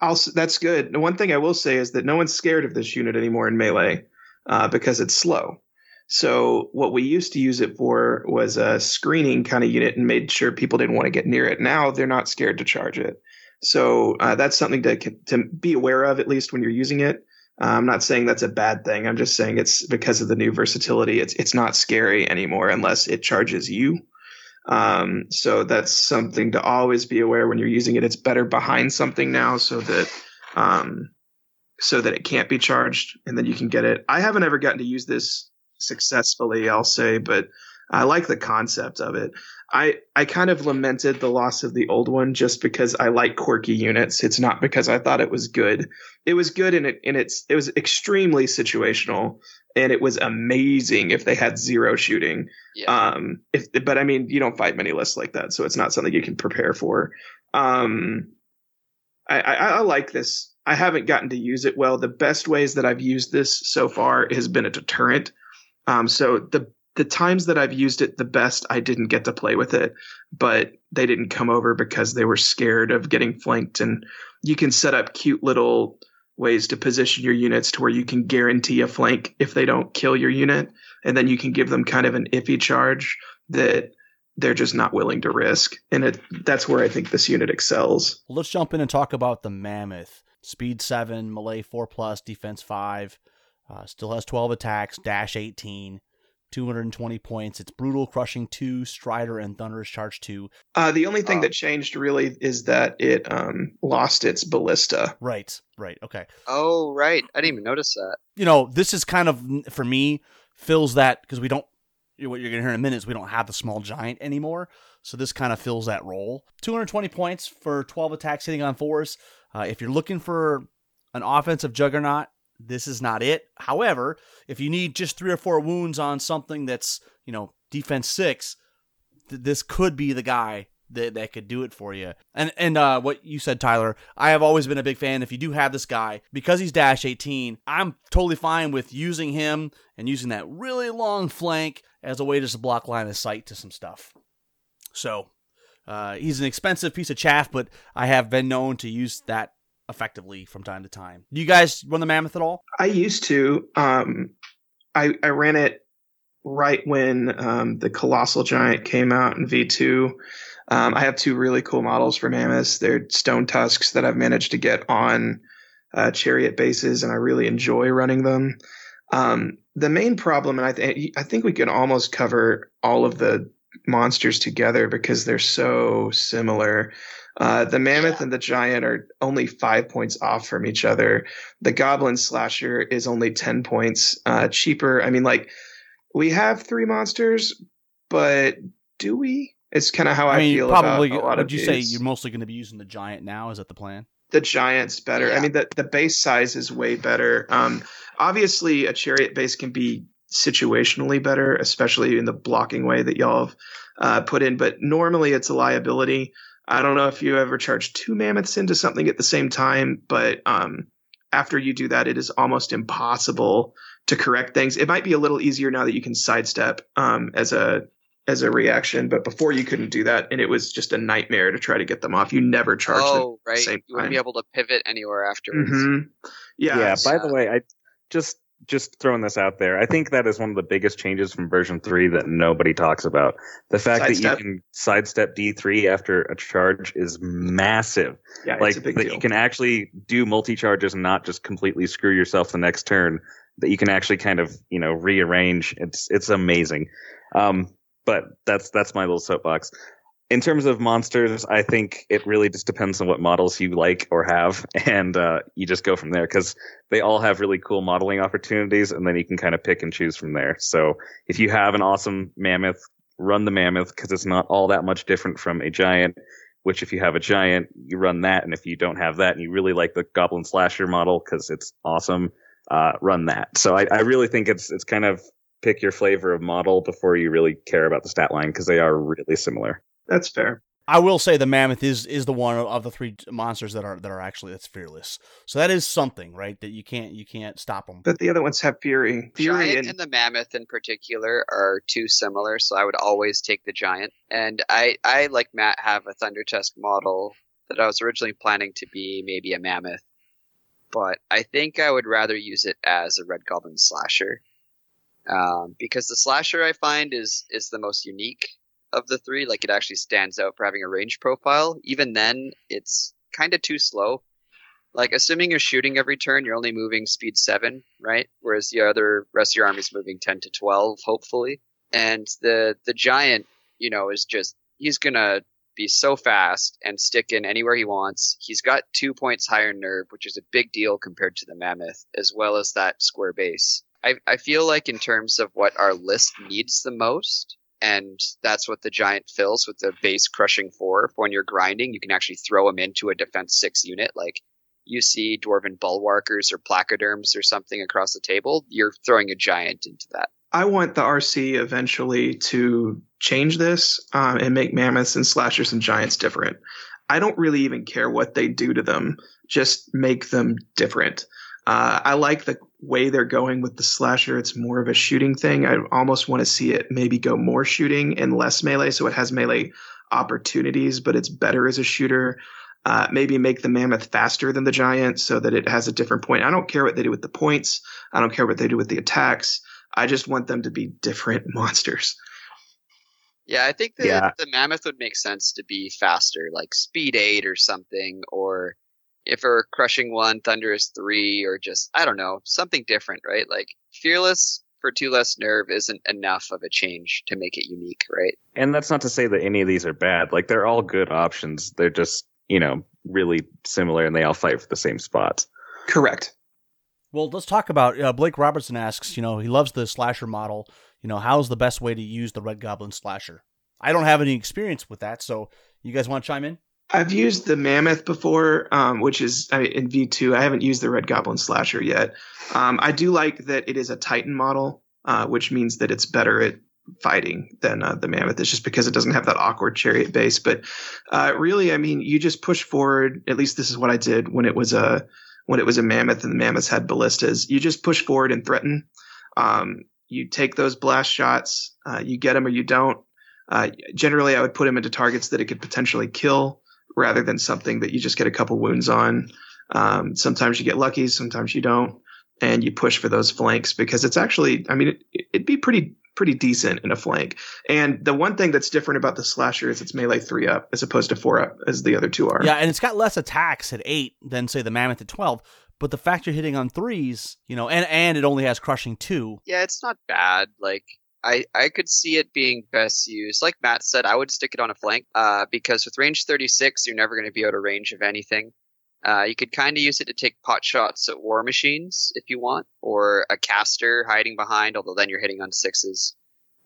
I'll, that's good. The one thing I will say is that no one's scared of this unit anymore in melee uh, because it's slow. So what we used to use it for was a screening kind of unit and made sure people didn't want to get near it. Now they're not scared to charge it. So uh, that's something to to be aware of at least when you're using it. Uh, I'm not saying that's a bad thing. I'm just saying it's because of the new versatility. It's it's not scary anymore unless it charges you. Um, so that's something to always be aware when you're using it. It's better behind something now so that um, so that it can't be charged and then you can get it. I haven't ever gotten to use this successfully, I'll say, but I like the concept of it. I I kind of lamented the loss of the old one just because I like quirky units. It's not because I thought it was good. It was good and it in its it was extremely situational and it was amazing if they had zero shooting. Yeah. Um, if but I mean, you don't fight many lists like that, so it's not something you can prepare for. Um, I, I, I like this. I haven't gotten to use it well. The best ways that I've used this so far has been a deterrent. Um, so the the times that I've used it the best, I didn't get to play with it, but they didn't come over because they were scared of getting flanked. And you can set up cute little ways to position your units to where you can guarantee a flank if they don't kill your unit, and then you can give them kind of an iffy charge that they're just not willing to risk. And it that's where I think this unit excels. Let's jump in and talk about the Mammoth. Speed 7, melee 4 plus, defense 5. Uh, still has 12 attacks, dash 18, 220 points. It's brutal, crushing 2, strider, and thunderous charge 2. Uh, the only thing Uh, that changed really is that it um, lost its ballista. Right, right, okay. oh, right. I didn't even notice that. You know, this is kind of, for me, fills that, because we don't, what you're going to hear in a minute is we don't have the small giant anymore. So this kind of fills that role. 220 points for 12 attacks hitting on fours. Uh, if you're looking for an offensive juggernaut, this is not it. However, if you need just three or four wounds on something that's, you know, defense six, th- this could be the guy that, that could do it for you. And and uh, what you said, Tyler, I have always been a big fan. If you do have this guy, because he's dash 18, I'm totally fine with using him and using that really long flank as a way just to block line of sight to some stuff. So uh, he's an expensive piece of chaff, but I have been known to use that effectively from time to time. Do you guys run the mammoth at all? I used to. Um, I I ran it right when um, the colossal giant came out in V2. Um, I have two really cool models for mammoths. They're stone tusks that I've managed to get on uh, chariot bases, and I really enjoy running them. Um, the main problem, and I, th- I think we can almost cover all of the monsters together because they're so similar. Uh, the mammoth and the giant are only five points off from each other. The goblin slasher is only 10 points uh, cheaper. I mean, like, we have three monsters, but do we? It's kind of how I, I mean, feel probably. about a lot Would of you say you're mostly going to be using the giant now? Is that the plan? the giant's better. I mean, the the base size is way better. Um, obviously, a chariot base can be situationally better, especially in the blocking way that y'all have uh, put in. But normally, it's a liability. I don't know if you ever charge two mammoths into something at the same time, but um, after you do that, it is almost impossible to correct things. It might be a little easier now that you can sidestep um, as a as a reaction, but before you couldn't do that, and it was just a nightmare to try to get them off. You never charge them Oh, right. same You wouldn't be able to pivot anywhere afterwards. hmm Yeah. Yeah. By Yeah. the way, I just just throwing this out there. I think that is one of the biggest changes from version three that nobody talks about. The fact Sidestep? that you can sidestep D three after a charge is massive. yeah, like it's a big that deal. you can actually do multi charges and not just completely screw yourself the next turn. That you can actually kind of you know rearrange. It's it's amazing. Um, but that's that's my little soapbox. In terms of monsters, I think it really just depends on what models you like or have, [laughs] and uh, you just go from there because they all have really cool modeling opportunities, and then you can kind of pick and choose from there. So if you have an awesome mammoth, run the mammoth because it's not all that much different from a giant. Which, if you have a giant, you run that, and if you don't have that, and you really like the goblin slasher model because it's awesome, uh, run that. So I, I really think it's it's kind of pick your flavor of model before you really care about the stat line because they are really similar. That's fair. I will say the mammoth is is the one of the three monsters that are that are actually that's fearless. So that is something, right? That you can't you can't stop them. But the other ones have fury. Fury Giant and and the mammoth in particular are too similar, so I would always take the giant. And I, I like Matt, have a Thunder Tusk model that I was originally planning to be maybe a mammoth, but I think I would rather use it as a red goblin slasher. Um, because the slasher I find is is the most unique of the three. Like it actually stands out for having a range profile. Even then, it's kind of too slow. Like assuming you're shooting every turn, you're only moving speed seven, right? Whereas the other rest of your army is moving ten to twelve, hopefully. And the the giant, you know, is just he's gonna be so fast and stick in anywhere he wants. He's got two points higher nerve, which is a big deal compared to the mammoth, as well as that square base. I, I feel like in terms of what our list needs the most, and that's what the giant fills with the base crushing four. When you're grinding, you can actually throw him into a defense six unit. Like you see dwarven bulwarkers or placoderms or something across the table, you're throwing a giant into that. I want the RC eventually to change this um, and make mammoths and slashers and giants different. I don't really even care what they do to them, just make them different. Uh, I like the way they're going with the slasher. It's more of a shooting thing. I almost want to see it maybe go more shooting and less melee, so it has melee opportunities, but it's better as a shooter. Uh, maybe make the mammoth faster than the giant so that it has a different point. I don't care what they do with the points. I don't care what they do with the attacks. I just want them to be different [laughs] monsters. Yeah, I think that Yeah. the mammoth would make sense to be faster, like speed eight or something, or if it were crushing one, thunderous three, or just I don't know, something different, right? Like fearless for two less nerve isn't enough of a change to make it unique, right? And that's not to say that any of these are bad. Like they're all good options. They're just, you know, really similar and they all fight for the same spots. Correct. Well, let's talk about uh, Blake Robertson asks, you know, he loves the slasher model. You know, how's the best way to use the Red Goblin slasher? I don't have any experience with that, so you guys want to chime in? I've used the mammoth before, um, which is I, in V2. I haven't used the Red Goblin Slasher yet. Um, I do like that it is a Titan model, uh, which means that it's better at fighting than uh, the mammoth. It's just because it doesn't have that awkward chariot base. But uh, really, I mean, you just push forward. At least this is what I did when it was a when it was a mammoth and the mammoths had ballistas. You just push forward and threaten. Um, you take those blast shots. Uh, you get them or you don't. Uh, generally, I would put them into targets that it could potentially kill rather than something that you just get a couple wounds on. Um, sometimes you get lucky, sometimes you don't, and you push for those flanks because it's actually, I mean, it, it'd be pretty pretty decent in a flank. And the one thing that's different about the slasher is it's melee three up as opposed to four up as the other two are. Yeah, and it's got less attacks at eight than say the Mammoth at twelve. But the fact you're hitting on threes, you know, and and it only has crushing two. Yeah, it's not bad. Like I, I could see it being best used. Like Matt said, I would stick it on a flank, uh, because with range 36, you're never going to be out of range of anything. Uh, you could kind of use it to take pot shots at war machines if you want, or a caster hiding behind, although then you're hitting on sixes.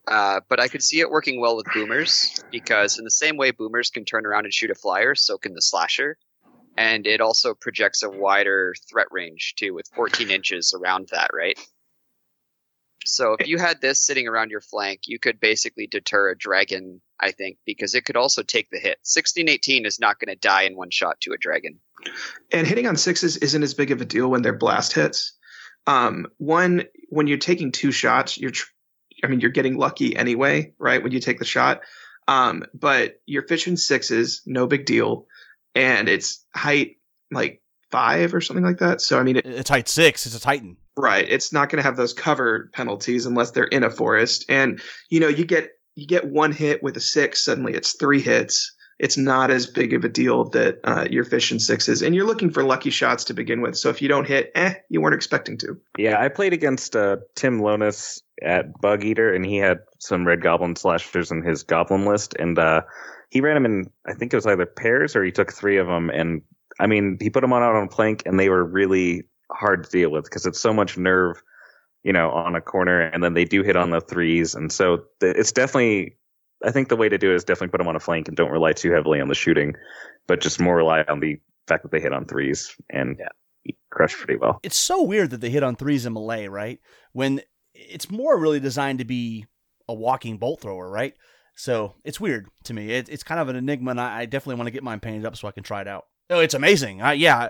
Uh, but I could see it working well with boomers because, in the same way boomers can turn around and shoot a flyer, so can the slasher. And it also projects a wider threat range too, with 14 inches around that, right? So if you had this sitting around your flank, you could basically deter a dragon, I think, because it could also take the hit. 1618 is not going to die in one shot to a dragon. And hitting on sixes isn't as big of a deal when they're blast hits. Um, one, when you're taking two shots, you're, tr- I mean, you're getting lucky anyway, right? When you take the shot. Um, but you're fishing sixes, no big deal. And it's height like five or something like that. So, I mean, it, It's height six. It's a Titan. Right. It's not going to have those cover penalties unless they're in a forest. And you know, you get you get one hit with a six, suddenly it's three hits. It's not as big of a deal that uh, you're fishing sixes, and you're looking for lucky shots to begin with. So if you don't hit, eh, you weren't expecting to. Yeah, I played against uh, Tim Lonis at Bug Eater, and he had some Red Goblin slashers in his Goblin list, and uh, he ran them in, I think it was either pairs or he took three of them, and I mean, he put them on out on a plank, and they were really hard to deal with because it's so much nerve, you know, on a corner, and then they do hit on the threes, and so th- it's definitely. I think the way to do it is definitely put them on a flank and don't rely too heavily on the shooting, but just more rely on the fact that they hit on threes and yeah. crush pretty well. It's so weird that they hit on threes in melee, right? When it's more really designed to be a walking bolt thrower, right? So it's weird to me. It, it's kind of an enigma, and I, I definitely want to get mine painted up so I can try it out. Oh, it's amazing. I, yeah,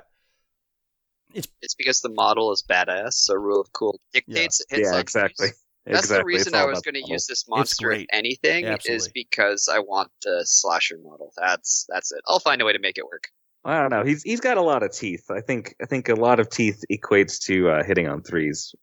It's it's because the model is badass, so rule of cool dictates it hits yeah, on exactly. threes. That's the exactly. It's reason I was going to use this monster great. in anything Yeah, is because I want the slasher model. That's that's it. I'll find a way to make it work. I don't know. He's he's got a lot of teeth. I think I think a lot of teeth equates to uh, hitting on threes.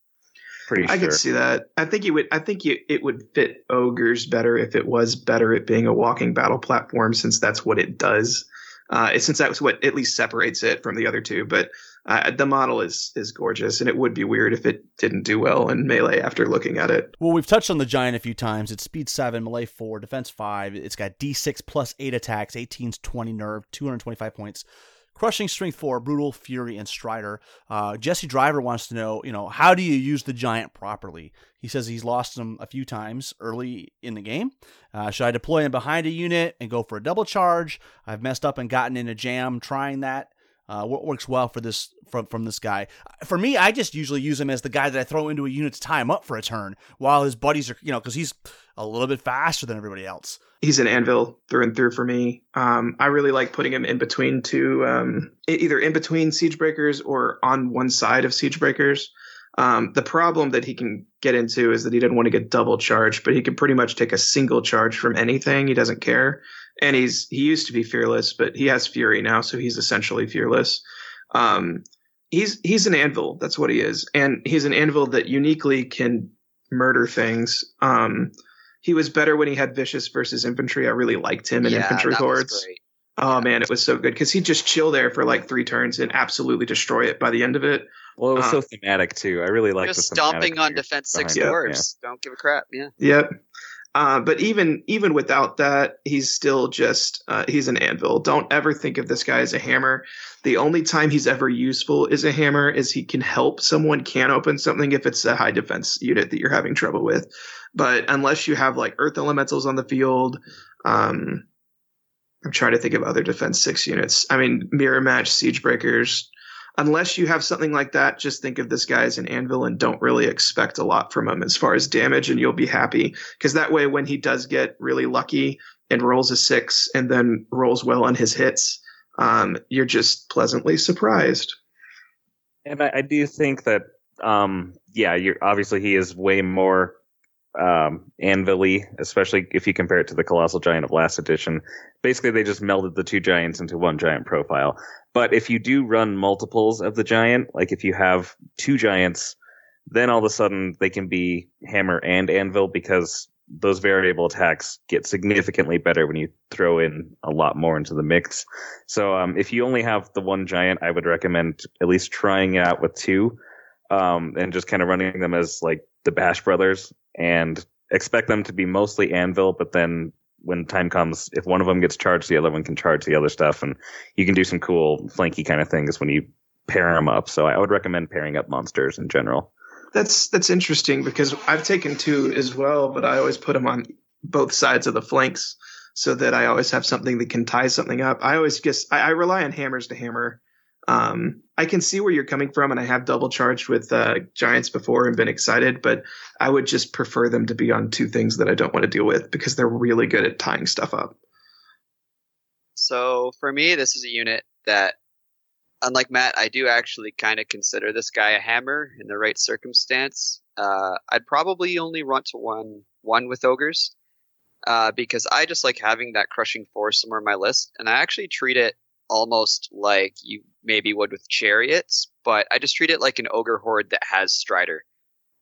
Pretty sure. I could see that. I think it would. I think it, it would fit ogres better if it was better at being a walking battle platform, since that's what it does. Uh, since that's what at least separates it from the other two. But uh, the model is is gorgeous, and it would be weird if it didn't do well in melee after looking at it. Well, we've touched on the giant a few times. It's speed seven, melee four, defense five. It's got D6 plus eight attacks, 18's 20 nerve, 225 points. Crushing Strength 4, Brutal, Fury, and Strider. Uh, Jesse Driver wants to know, you know, how do you use the Giant properly? He says he's lost him a few times early in the game. Uh, should I deploy him behind a unit and go for a double charge? I've messed up and gotten in a jam trying that. Uh, what works well for this from from this guy? For me, I just usually use him as the guy that I throw into a unit to tie him up for a turn, while his buddies are, you know, because he's a little bit faster than everybody else. He's an anvil through and through for me. Um, I really like putting him in between two, um, either in between siege breakers or on one side of siege breakers. Um, the problem that he can get into is that he doesn't want to get double charged, but he can pretty much take a single charge from anything. He doesn't care and he's he used to be fearless, but he has fury now, so he's essentially fearless. Um, he's he's an anvil. That's what he is, and he's an anvil that uniquely can murder things. Um, he was better when he had vicious versus infantry. I really liked him in Yeah, infantry that was hordes. great. Oh man, it was so good because he'd just chill there for like three turns and absolutely destroy it by the end of it. well, it was uh, so thematic too. I really like Just the stomping on defense six behind it, dwarves. Don't give a crap. Yeah. Yep. Uh, but even even without that, he's still just uh, he's an anvil. Don't ever think of this guy as a hammer. The only time he's ever useful is a hammer is he can help someone can open something if it's a high defense unit that you're having trouble with. But unless you have like earth elementals on the field, um, I'm trying to think of other defense six units. I mean, mirror match, siege breakers. Unless you have something like that, just think of this guy as an anvil and don't really expect a lot from him as far as damage, and you'll be happy. Because that way, when he does get really lucky and rolls a six and then rolls well on his hits, um, you're just pleasantly surprised. And I, I do think that, um, yeah, you're obviously he is way more um, anvil especially if you compare it to the colossal giant of last edition. Basically, they just melded the two giants into one giant profile. But if you do run multiples of the giant, like if you have two giants, then all of a sudden they can be hammer and anvil because those variable attacks get significantly better when you throw in a lot more into the mix. So um, if you only have the one giant, I would recommend at least trying it out with two, um, and just kind of running them as like the Bash Brothers, and expect them to be mostly anvil. But then when time comes, if one of them gets charged, the other one can charge the other stuff, and you can do some cool flanky kind of things when you pair them up. So I would recommend pairing up monsters in general. That's that's interesting because I've taken two as well, but I always put them on both sides of the flanks so that I always have something that can tie something up. I always just I, I rely on hammers to hammer. Um, I can see where you're coming from, and I have double charged with uh, giants before and been excited, but I would just prefer them to be on two things that I don't want to deal with because they're really good at tying stuff up. So for me, this is a unit that, unlike Matt, I do actually kind of consider this guy a hammer in the right circumstance. Uh, I'd probably only run to one one with ogres, uh, because I just like having that crushing force somewhere on my list, and I actually treat it almost like you maybe would with chariots, but I just treat it like an ogre horde that has strider.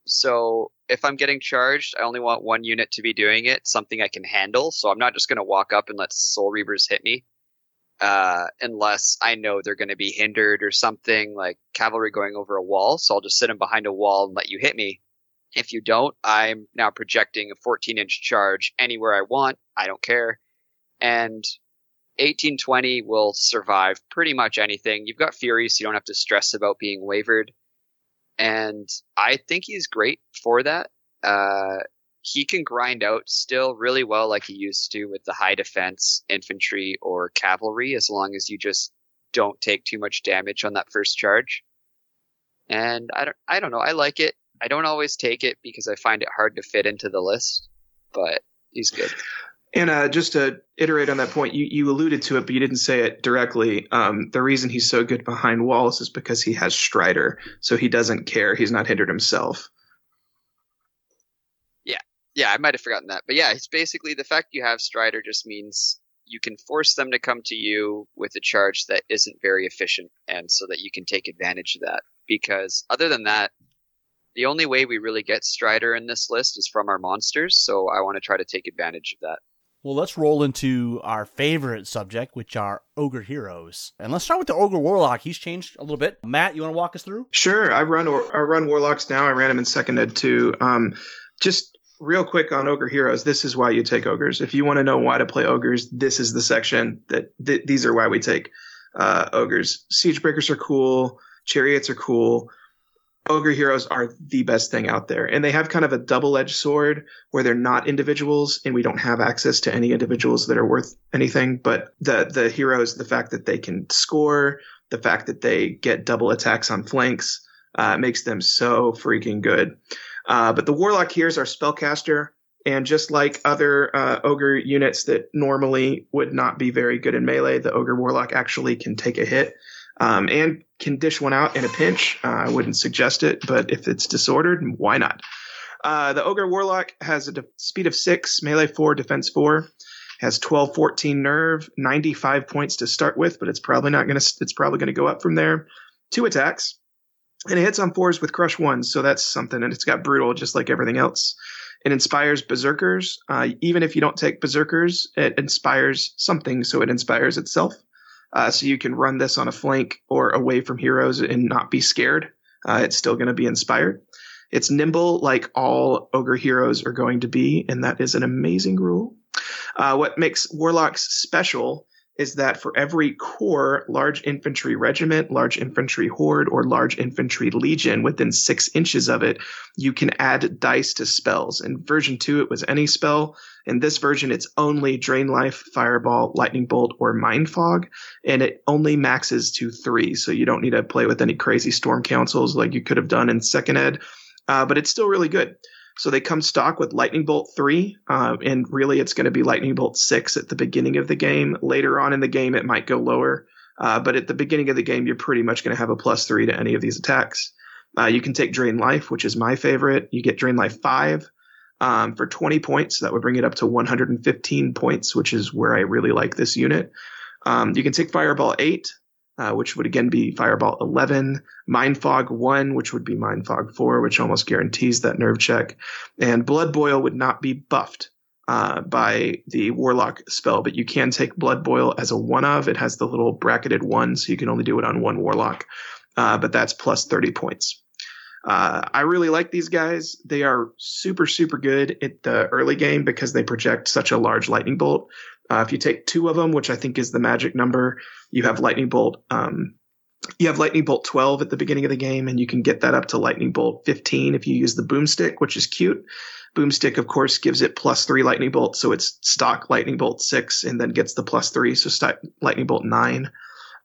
So if I'm getting charged, I only want one unit to be doing it, something I can handle. So I'm not just going to walk up and let Soul Reavers hit me, uh, unless I know they're going to be hindered or something like cavalry going over a wall. So I'll just sit them behind a wall and let you hit me. If you don't, I'm now projecting a 14 inch charge anywhere I want. I don't care. And 1820 will survive pretty much anything. You've got Fury, so you don't have to stress about being wavered. And I think he's great for that. Uh, he can grind out still really well, like he used to with the high defense infantry or cavalry, as long as you just don't take too much damage on that first charge. And I don't, I don't know. I like it. I don't always take it because I find it hard to fit into the list, but he's good. And uh, just to iterate on that point, you, you alluded to it, but you didn't say it directly. Um, the reason he's so good behind walls is because he has Strider, so he doesn't care. He's not hindered himself. Yeah, yeah, I might have forgotten that, but yeah, it's basically the fact you have Strider just means you can force them to come to you with a charge that isn't very efficient, and so that you can take advantage of that. Because other than that, the only way we really get Strider in this list is from our monsters, so I want to try to take advantage of that. Well, let's roll into our favorite subject, which are ogre heroes. And let's start with the ogre warlock. He's changed a little bit. Matt, you want to walk us through? Sure. I run I run warlocks now. I ran them in second ed too. Um, just real quick on ogre heroes. This is why you take ogres. If you want to know why to play ogres, this is the section that th- these are why we take uh, ogres. Siege breakers are cool. Chariots are cool ogre heroes are the best thing out there. And they have kind of a double-edged sword where they're not individuals and we don't have access to any individuals that are worth anything. But the the heroes the fact that they can score the fact that they get double attacks on flanks uh, makes them so freaking good. Uh, but the warlock here is our spellcaster and just like other uh, ogre units that normally would not be very good in melee the ogre warlock actually can take a hit um, and can dish one out in a pinch. Uh, I wouldn't suggest it, but if it's disordered, why not? Uh, the Ogre Warlock has a de- speed of 6, melee 4, defense 4. Has 12, 14 nerve, 95 points to start with, but it's probably not going to, it's probably going to go up from there. Two attacks. And it hits on fours with crush ones, so that's something. And it's got brutal just like everything else. It inspires berserkers. Uh, even if you don't take berserkers, it inspires something, so it inspires itself. Uh, so you can run this on a flank or away from heroes and not be scared. Uh, it's still going to be inspired. It's nimble, like all ogre heroes are going to be, and that is an amazing rule. Uh, what makes warlocks special is that for every core large infantry regiment, large infantry horde, or large infantry legion within six inches of it, you can add dice to spells. In version 2, it was any spell. In this version, it's only Drain Life, Fireball, Lightning Bolt, or Mind Fog, and it only maxes to three, so you don't need to play with any crazy Storm Councils like you could have done in Second Ed, uh, but it's still really good. So they come stock with Lightning Bolt 3, uh, and really it's going to be Lightning Bolt 6 at the beginning of the game. Later on in the game, it might go lower, uh, but at the beginning of the game, you're pretty much going to have a plus 3 to any of these attacks. Uh, you can take Drain Life, which is my favorite. You get Drain Life 5 um, for 20 points. That would bring it up to 115 points, which is where I really like this unit. Um, you can take Fireball 8 uh, which would again be Fireball 11, Mind Fog 1, which would be Mind Fog 4, which almost guarantees that nerve check. And Blood Boil would not be buffed uh, by the Warlock spell, but you can take Blood Boil as a one of. It has the little bracketed one, so you can only do it on one Warlock, uh, but that's plus 30 points. Uh, I really like these guys. They are super, super good at the early game because they project such a large lightning bolt. Uh, if you take two of them, which I think is the magic number, you have lightning bolt. Um, you have lightning bolt 12 at the beginning of the game, and you can get that up to lightning bolt 15 if you use the boomstick, which is cute. Boomstick, of course, gives it plus three lightning bolts, so it's stock lightning bolt six, and then gets the plus three, so stock lightning bolt nine.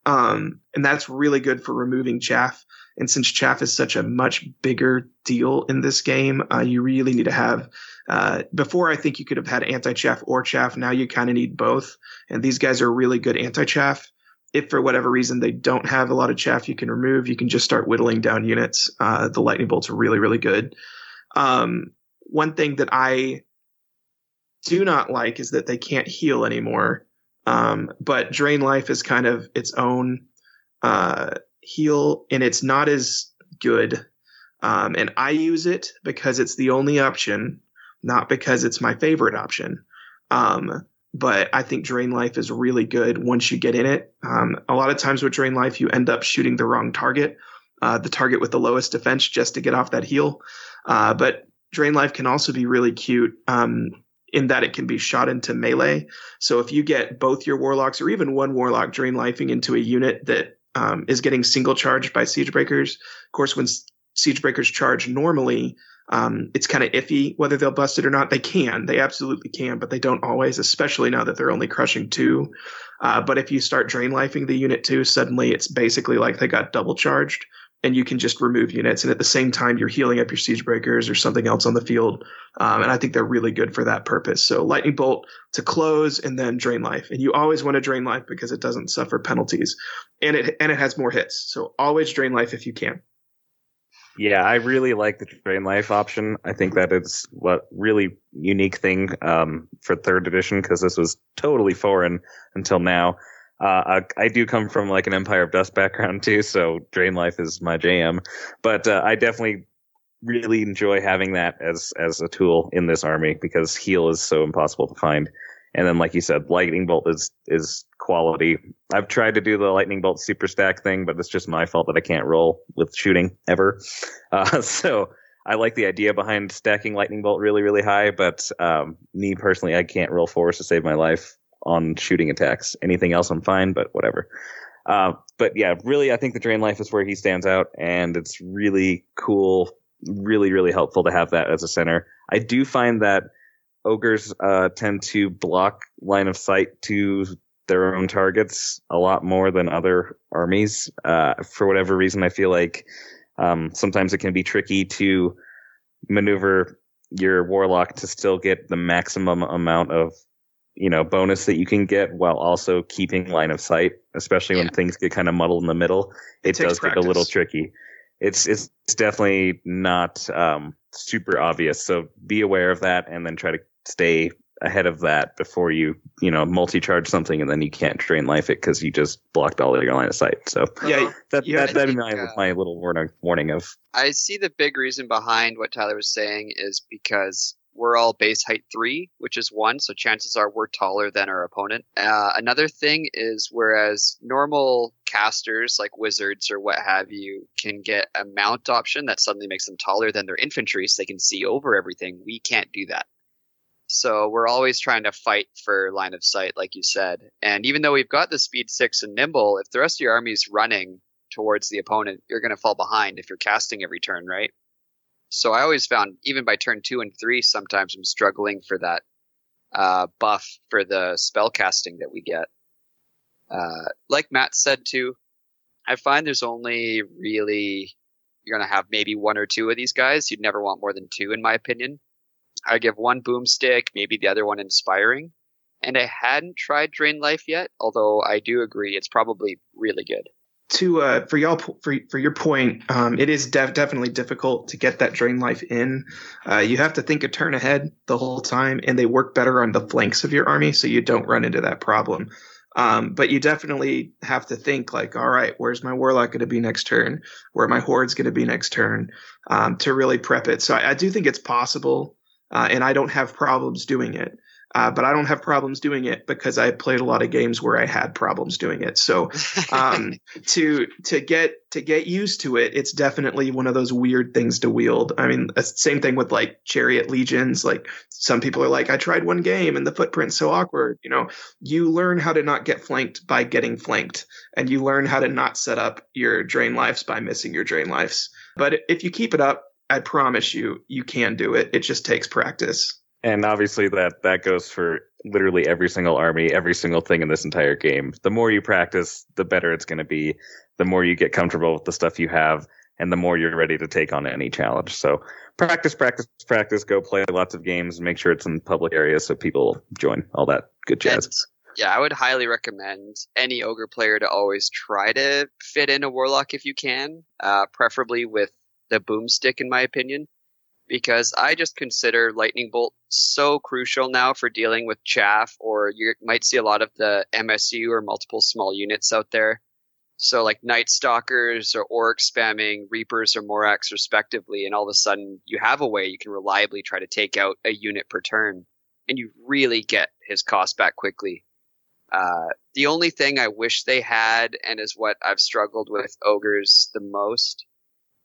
Um, and that's really good for removing chaff. And since chaff is such a much bigger deal in this game, uh, you really need to have. Uh, before, I think you could have had anti chaff or chaff. Now you kind of need both. And these guys are really good anti chaff. If for whatever reason they don't have a lot of chaff you can remove, you can just start whittling down units. Uh, the lightning bolts are really, really good. Um, one thing that I do not like is that they can't heal anymore. Um, but drain life is kind of its own uh, heal, and it's not as good. Um, and I use it because it's the only option, not because it's my favorite option. Um, but I think Drain Life is really good once you get in it. Um, a lot of times with Drain Life, you end up shooting the wrong target, uh, the target with the lowest defense, just to get off that heal. Uh, but Drain Life can also be really cute um, in that it can be shot into melee. So if you get both your warlocks or even one warlock Drain Lifing into a unit that um, is getting single charged by siege breakers. Of course, when siege breakers charge normally, um, it's kind of iffy whether they'll bust it or not. They can, they absolutely can, but they don't always, especially now that they're only crushing two. Uh, but if you start drain lifing the unit too, suddenly it's basically like they got double charged and you can just remove units. And at the same time, you're healing up your siege breakers or something else on the field. Um, and I think they're really good for that purpose. So lightning bolt to close and then drain life. And you always want to drain life because it doesn't suffer penalties and it, and it has more hits. So always drain life if you can. Yeah, I really like the drain life option. I think that is what really unique thing um, for third edition because this was totally foreign until now. Uh, I, I, do come from like an Empire of Dust background too, so drain life is my jam. But uh, I definitely really enjoy having that as as a tool in this army because heal is so impossible to find. And then, like you said, lightning bolt is is quality. I've tried to do the lightning bolt super stack thing, but it's just my fault that I can't roll with shooting ever. [laughs] Uh, so I like the idea behind stacking lightning bolt really, really high, but um, me personally, I can't roll force to save my life on shooting attacks. Anything else, I'm fine, but whatever. Uh, but yeah, really, I think the drain life is where he stands out, and it's really cool, really, really helpful to have that as a center. I do find that ogres uh, tend to block line of sight to their own targets a lot more than other armies. Uh, for whatever reason, I feel like um, sometimes it can be tricky to maneuver your warlock to still get the maximum amount of you know bonus that you can get while also keeping line of sight especially yeah. when things get kind of muddled in the middle it, it does practice. get a little tricky it's it's definitely not um, super obvious so be aware of that and then try to stay ahead of that before you you know multi-charge something and then you can't drain life it because you just blocked all of your line of sight so yeah that, yeah, that, that'd be my, uh, my little warning warning of i see the big reason behind what tyler was saying is because we're all base height three, which is one, so chances are we're taller than our opponent. Uh, another thing is whereas normal casters like wizards or what have you can get a mount option that suddenly makes them taller than their infantry so they can see over everything, we can't do that. So we're always trying to fight for line of sight, like you said. And even though we've got the speed six and nimble, if the rest of your army is running towards the opponent, you're going to fall behind if you're casting every turn, right? So I always found, even by turn two and three, sometimes I'm struggling for that uh, buff for the spell casting that we get. Uh, like Matt said too, I find there's only really you're gonna have maybe one or two of these guys. You'd never want more than two, in my opinion. I give one boomstick, maybe the other one inspiring. And I hadn't tried Drain Life yet, although I do agree it's probably really good. To uh, for y'all for for your point, um, it is def- definitely difficult to get that drain life in. Uh, you have to think a turn ahead the whole time, and they work better on the flanks of your army, so you don't run into that problem. Um, but you definitely have to think like, all right, where's my warlock going to be next turn? Where my horde's going to be next turn? Um, to really prep it. So I, I, do think it's possible uh, and I don't have problems doing it. Uh, but I don't have problems doing it because I played a lot of games where I had problems doing it. So [laughs] um, to to get to get used to it, it's definitely one of those weird things to wield. I mean, same thing with like chariot legions. Like some people are like, I tried one game and the footprint's so awkward. You know, you learn how to not get flanked by getting flanked, and you learn how to not set up your drain lives by missing your drain lives. But if you keep it up, I promise you, you can do it. It just takes practice. And obviously, that that goes for literally every single army, every single thing in this entire game. The more you practice, the better it's going to be. The more you get comfortable with the stuff you have, and the more you're ready to take on any challenge. So practice, practice, practice. Go play lots of games. Make sure it's in public areas so people join. All that good jazz. And, yeah, I would highly recommend any ogre player to always try to fit in a warlock if you can, uh, preferably with the boomstick, in my opinion, because I just consider lightning bolt so crucial now for dealing with chaff, or you might see a lot of the MSU or multiple small units out there. So like Night Stalkers or Orc spamming Reapers or Morax respectively, and all of a sudden you have a way you can reliably try to take out a unit per turn, and you really get his cost back quickly. Uh, the only thing I wish they had, and is what I've struggled with ogres the most,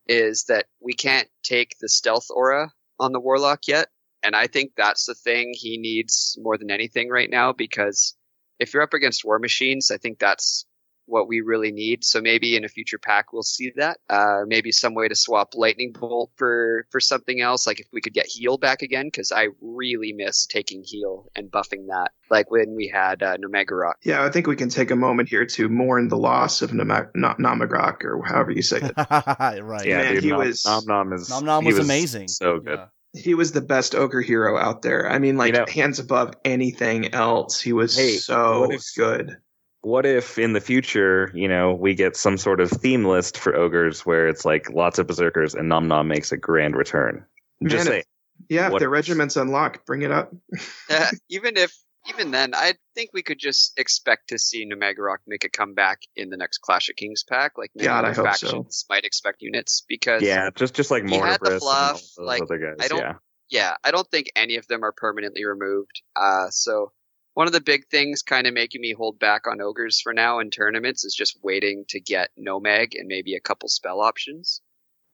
is that we can't take the stealth aura on the warlock yet. And I think that's the thing he needs more than anything right now because if you're up against war machines, I think that's what we really need. So maybe in a future pack we'll see that. Uh, maybe some way to swap lightning bolt for for something else. Like if we could get heal back again, because I really miss taking heal and buffing that. Like when we had uh, Nomegarok. Yeah, I think we can take a moment here to mourn the loss of Namagrok or however you say it. [laughs] right. Yeah, Man, dude, he Nom, was Nom Nom is Nom Nom was, was, amazing. So good. Yeah he was the best ogre hero out there. I mean, like you know, hands above anything else. He was hey, so if, good what if in the future, you know, we get some sort of theme list for ogres where it's like lots of berserkers and Nom Nom makes a grand return? Just say, Yeah, What- if the regiment's unlocked, bring it up. [laughs] Uh, even if even then, I think we could just expect to see Numagarok make a comeback in the next Clash of Kings pack. Like many God, I other hope so. factions might expect units because yeah, just just like more had the fluff, like, other guys. I don't- yeah. yeah, I don't think any of them are permanently removed. Uh, so one of the big things kind of making me hold back on ogres for now in tournaments is just waiting to get Nomag and maybe a couple spell options,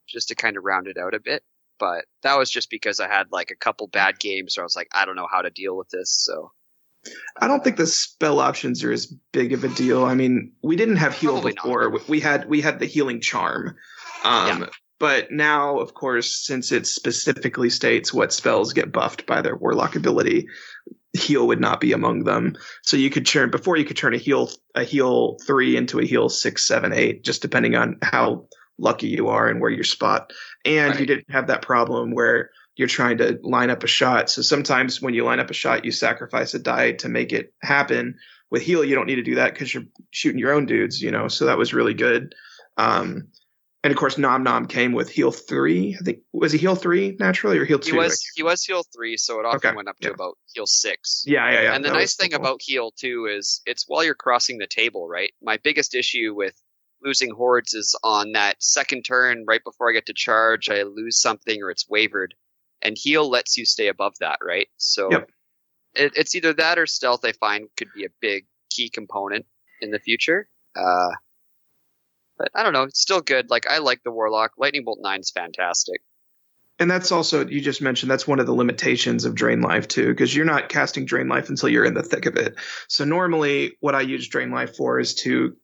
just to kind of round it out a bit. But that was just because I had like a couple bad games where I was like, I don't know how to deal with this. So I don't think the spell options are as big of a deal. I mean, we didn't have heal Probably not. before. We had we had the healing charm. Um but now, of course, since it specifically states what spells get buffed by their warlock ability, heal would not be among them. So you could turn before you could turn a heal a heal three into a heal six, seven, eight, just depending on how lucky you are and where you spot. And you didn't have that problem where you're trying to line up a shot. So sometimes when you line up a shot, you sacrifice a die to make it happen. With heal, you don't need to do that because you're shooting your own dudes, you know. So that was really good. Um, and of course, Nom Nom came with heal three. I think was he heal three naturally or heal he two? was he was heal three, so it often Okay, went up to yeah. about heal six. yeah, yeah, yeah. and the that nice thing cool. about heal too is it's while you're crossing the table, right? My biggest issue with losing hordes is on that second turn right before I get to charge, I lose something or it's wavered, and heal lets you stay above that, right? So Yep. it, it's either that or stealth. I find could be a big key component in the future. Uh, but I don't know. It's still good. Like I like the warlock. Lightning bolt nine is fantastic. And that's also you just mentioned that's one of the limitations of Drain Life too, because you're not casting Drain Life until you're in the thick of it. So normally, what I use Drain Life for is to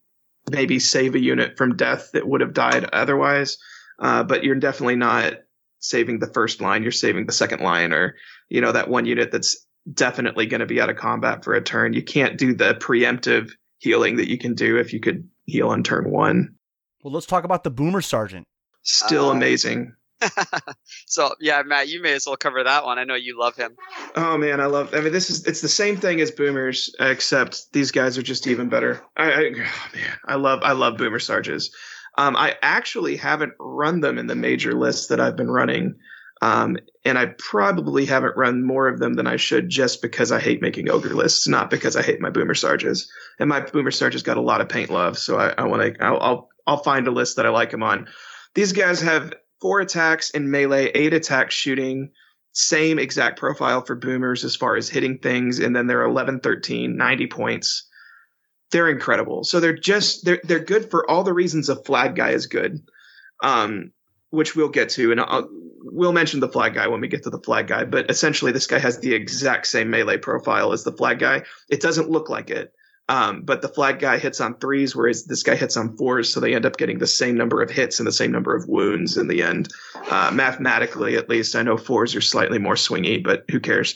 maybe save a unit from death that would have died otherwise. Uh, but you're definitely not saving the first line. You're saving the second line, or you know that one unit that's definitely going to be out of combat for a turn. You can't do the preemptive healing that you can do if you could heal on turn one. Well, let's talk about the Boomer Sergeant. Still Uh, amazing. [laughs] so yeah, Matt, you may as well cover that one. I know you love him. Oh man, I love. I mean, this is it's the same thing as Boomers, except these guys are just even better. I, I oh, man, I love I love Boomer Sarges. Um, I actually haven't run them in the major lists that I've been running, um, and I probably haven't run more of them than I should, just because I hate making ogre lists, not because I hate my Boomer Sarges. And my Boomer Sarges got a lot of paint love, so I, I want to. I'll, I'll I'll find a list that I like them on. These guys have four attacks in melee, eight attacks shooting same exact profile for boomers as far as hitting things and then they're 11 13 90 points. They're incredible. So they're just they're they're good for all the reasons a flag guy is good um which we'll get to and I'll, we'll mention the flag guy when we get to the flag guy but essentially this guy has the exact same melee profile as the flag guy. It doesn't look like it um, but the flag guy hits on threes whereas this guy hits on fours so they end up getting the same number of hits and the same number of wounds in the end uh, mathematically at least. I know fours are slightly more swingy, but who cares?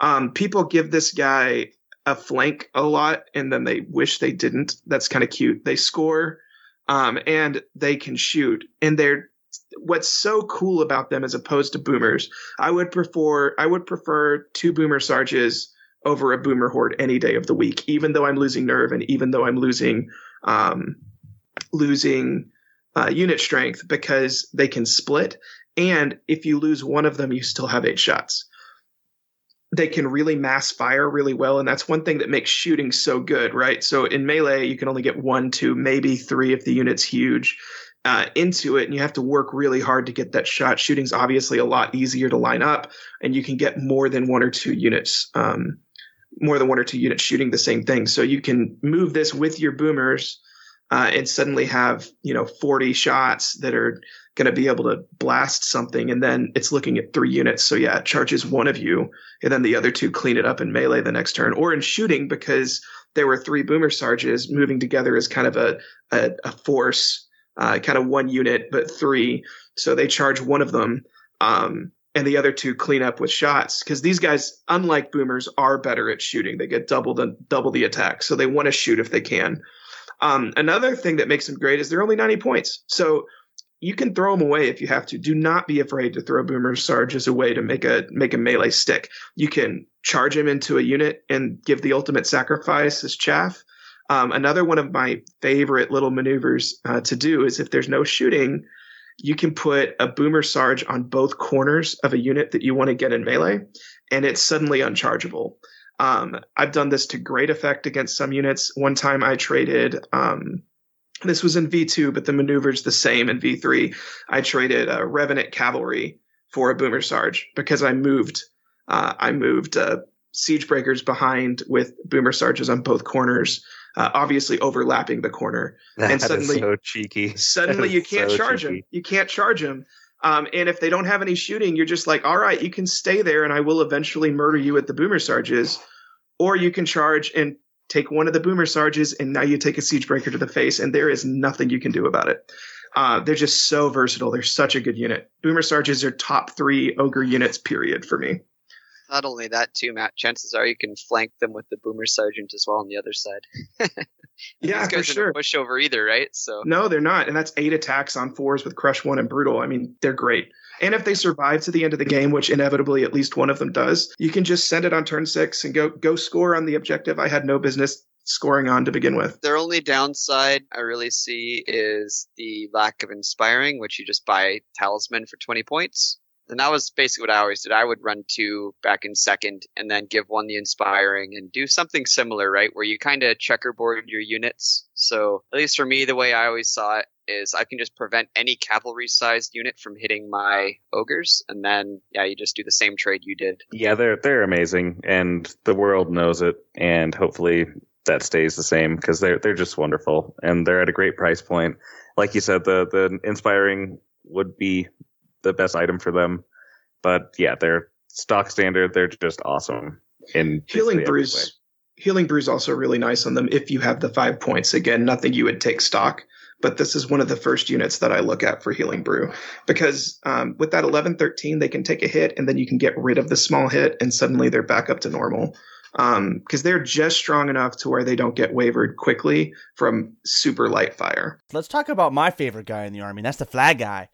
Um, people give this guy a flank a lot, and then they wish they didn't. That's kind of cute. They score, um, and they can shoot, and they're what's so cool about them as opposed to boomers. I would prefer I would prefer two boomer sarges over a boomer horde any day of the week, even though I'm losing nerve and even though I'm losing um, losing uh, unit strength because they can split. And if you lose one of them, you still have eight shots. They can really mass fire really well. And that's one thing that makes shooting so good, right? So in melee, you can only get one, two, maybe three if the unit's huge. Uh, into it, and you have to work really hard to get that shot. Shooting's obviously a lot easier to line up, and you can get more than one or two units, um, more than one or two units shooting the same thing. So you can move this with your boomers uh, and suddenly have you know 40 shots that are going to be able to blast something and then it's looking at three units. So yeah it charges one of you and then the other two clean it up in melee the next turn. Or in shooting because there were three boomer sarges moving together as kind of a, a, a force uh, kind of one unit but three. So they charge one of them um, and the other two clean up with shots because these guys unlike boomers are better at shooting they get double the double the attack so they want to shoot if they can um, another thing that makes them great is they're only 90 points. So you can throw them away if you have to. Do not be afraid to throw Boomer Sarge as a way to make a make a melee stick. You can charge him into a unit and give the ultimate sacrifice as chaff. Um, another one of my favorite little maneuvers uh, to do is if there's no shooting, you can put a boomer sarge on both corners of a unit that you want to get in melee, and it's suddenly unchargeable. Um, I've done this to great effect against some units. One time I traded. Um, this was in V2, but the maneuver's the same in V3. I traded a Revenant Cavalry for a Boomer Sarge because I moved. Uh, I moved uh, siege breakers behind with Boomer Sarges on both corners, uh, obviously overlapping the corner. [laughs] That and is suddenly, so cheeky. [laughs] suddenly you can't so charge cheeky. them. You can't charge them. Um, and if they don't have any shooting, you're just like, all right, you can stay there, and I will eventually murder you at the Boomer Sarges, or you can charge and take one of the Boomer Sarges, and now you take a siege breaker to the face, and there is nothing you can do about it. Uh, they're just so versatile. They're such a good unit. Boomer Sarges are top three ogre units, period, for me. Not only that, too, Matt. Chances are you can flank them with the boomer sergeant as well on the other side. [laughs] Yeah, for sure. push over either, right? So No, they're not. And that's eight attacks on fours with Crush One and Brutal. I mean, they're great. And if they survive to the end of the game, which inevitably at least one of them does, you can just send it on turn six and go go score on the objective I had no business scoring on to begin with. their only downside I really see is the lack of inspiring, which you just buy talisman for 20 points. And that was basically what I always did. I would run two back in second and then give one the inspiring and do something similar, right? Where you kind of checkerboard your units. So at least for me, the way I always saw it is I can just prevent any cavalry sized unit from hitting my ogres. And then, yeah, you just do the same trade you did. Yeah, they're they're amazing, and the world knows it, and hopefully that stays the same because they're they're just wonderful, and they're at a great price point. Like you said, the the inspiring would be the best item for them, but yeah, they're stock standard. They're just awesome. In Healing basically every way. Brews Healing Brew's also really nice on them if you have the five points. Again, nothing you would take stock, but this is one of the first units that I look at for Healing Brew because um, with that 11 13, they can take a hit and then you can get rid of the small hit and suddenly they're back up to normal. Because they're just strong enough to where they don't get wavered quickly from super light fire. Let's talk about my favorite guy in the army. That's the flag guy,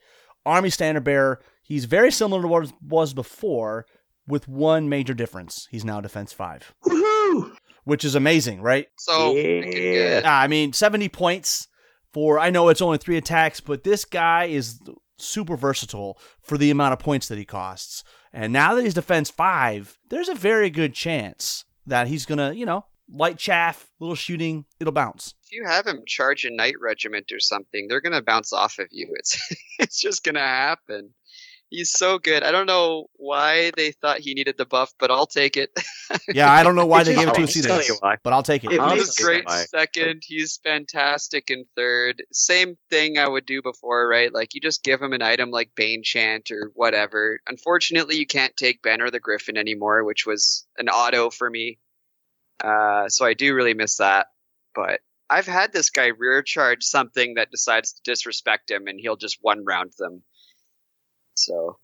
Army Standard Bearer. He's very similar to what was before, with one major difference. He's now Defense Five, Woohoo! which is amazing, right? So, freaking good. I mean, 70 points for, I know it's only three attacks, but this guy is super versatile for the amount of points that he costs. And now that he's defense five, there's a very good chance that he's going to, you know, light chaff, little shooting, it'll bounce. if you have him charge a knight regiment or something, they're gonna bounce off of you. [laughs] It's it's just gonna happen. He's so good. I don't know why they thought he needed the buff, but I'll take it. [laughs] Yeah, I don't know why they gave it to I'll us either, but I'll take it. It I'll He's great why. second. He's fantastic in third. Same thing I would do before, right? Like you just give him an item like Bane Chant or whatever. Unfortunately, you can't take Ben or the Griffin anymore, which was an auto for me. Uh, so I do really miss that. But I've had this guy rear charge something that decides to disrespect him, and he'll just one round them. So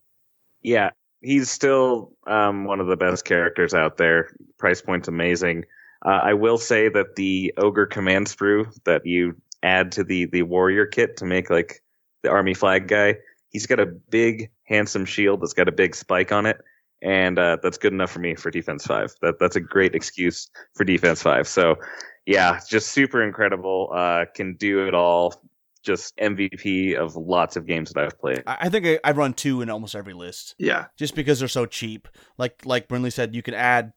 Yeah, he's still um, one of the best characters out there. Price point's amazing. Uh, I will say that the ogre command sprue that you add to the the warrior kit to make like the army flag guy, he's got a big handsome shield that's got a big spike on it, and uh, that's good enough for me for defense five. That that's a great excuse for defense five. So yeah, just super incredible. Uh, can do it all. Just MVP of lots of games that I've played. I I think I, I run two in almost every list. Yeah. just because they're so cheap. Like like Brindley said, you could add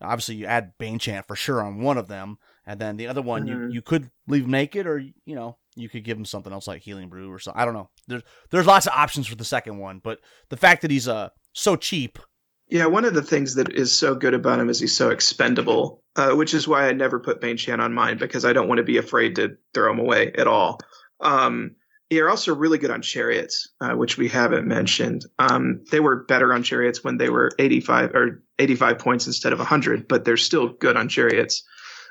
obviously you add Bane Chant for sure on one of them, and then the other one you, Mhm. you could leave naked, or you know you could give him something else like Healing Brew or something. I don't know. There's there's lots of options for the second one, but the fact that he's uh so cheap, Yeah, one of the things that is so good about him is he's so expendable, uh, which is why I never put Bane Chant on mine because I don't want to be afraid to throw him away at all. Um, you're also really good on chariots, uh, which we haven't mentioned. Um, they were better on chariots when they were 85 or 85 points instead of 100, but they're still good on chariots.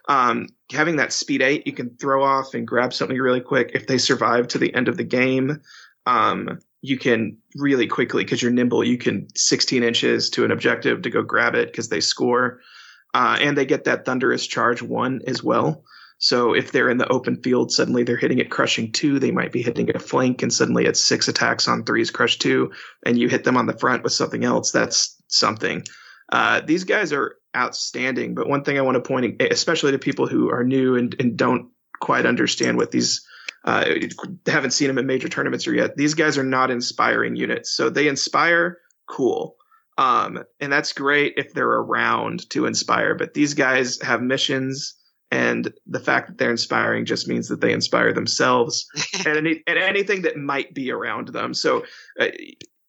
Um, having that speed eight, you can throw off and grab something really quick. If they survive to the end of the game, um, you can really quickly because you're nimble. You can 16 inches to an objective to go grab it because they score, uh, and they get that thunderous charge one as well. So if they're in the open field, suddenly they're hitting it crushing two. They might be hitting a flank, and suddenly it's six attacks on threes crush two, and you hit them on the front with something else. That's something. Uh, these guys are outstanding. But one thing I want to point, especially to people who are new and, and don't quite understand what these uh, haven't seen them in major tournaments or yet. These guys are not inspiring units, so they inspire. Cool. Um, and that's great if they're around to inspire. But these guys have missions, and the fact that they're inspiring just means that they inspire themselves [laughs] and, any, and anything that might be around them. So uh,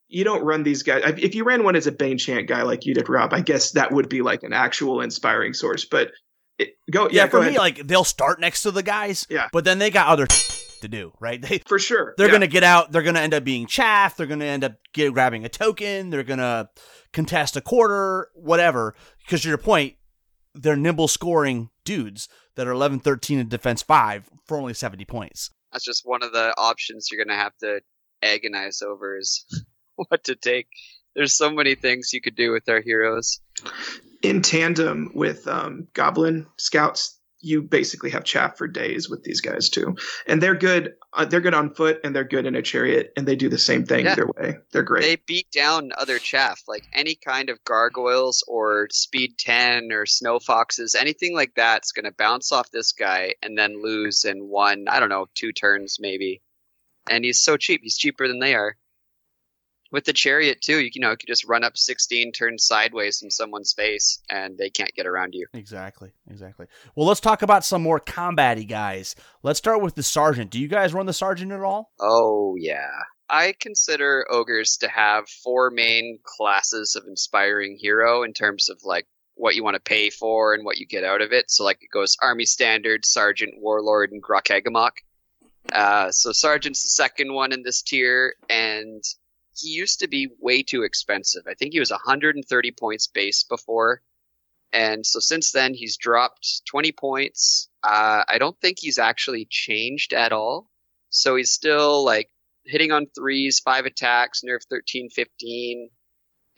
you don't run these guys. If you ran one as a Bane Chant guy like you did, Rob, I guess that would be like an actual inspiring source. But it, go, yeah, yeah go for ahead. me, like they'll start next to the guys, Yeah. but then they got other to do, right? [laughs] They for sure. they're Yeah. gonna get out. They're gonna end up being chaff. They're gonna end up get, grabbing a token. They're gonna contest a quarter, whatever. Because to your point, they're nimble scoring dudes that are 11, 13 in defense five for only 70 points. That's just one of the options you're gonna have to agonize over is [laughs] what to take. There's so many things you could do with our heroes. in tandem with um, Goblin Scouts, you basically have chaff for days with these guys too, and they're good. Uh, they're good on foot, and they're good in a chariot, and they do the same thing Yeah. either way. They're great. They beat down other chaff, like any kind of gargoyles or speed 10 or snow foxes, anything like that's going to bounce off this guy and then lose in one, I don't know, two turns maybe. And he's so cheap. He's cheaper than they are. With the chariot too, you, you know, you could just run up 16, turn sideways in someone's face, and they can't get around you. Exactly, exactly. Well, let's talk about some more combat guys. Let's start with the sergeant. Do you guys run the sergeant at all? Oh, yeah. I consider ogres to have four main classes of inspiring hero in terms of like what you want to pay for and what you get out of it. So like it goes army standard, sergeant, warlord, and Grokhagamok. Uh, so sergeant's the second one in this tier, and he used to be way too expensive. I think he was 130 points base before, and so since then he's dropped 20 points. Uh, I don't think he's actually changed at all. So he's still like hitting on threes, five attacks, nerf 13, 15,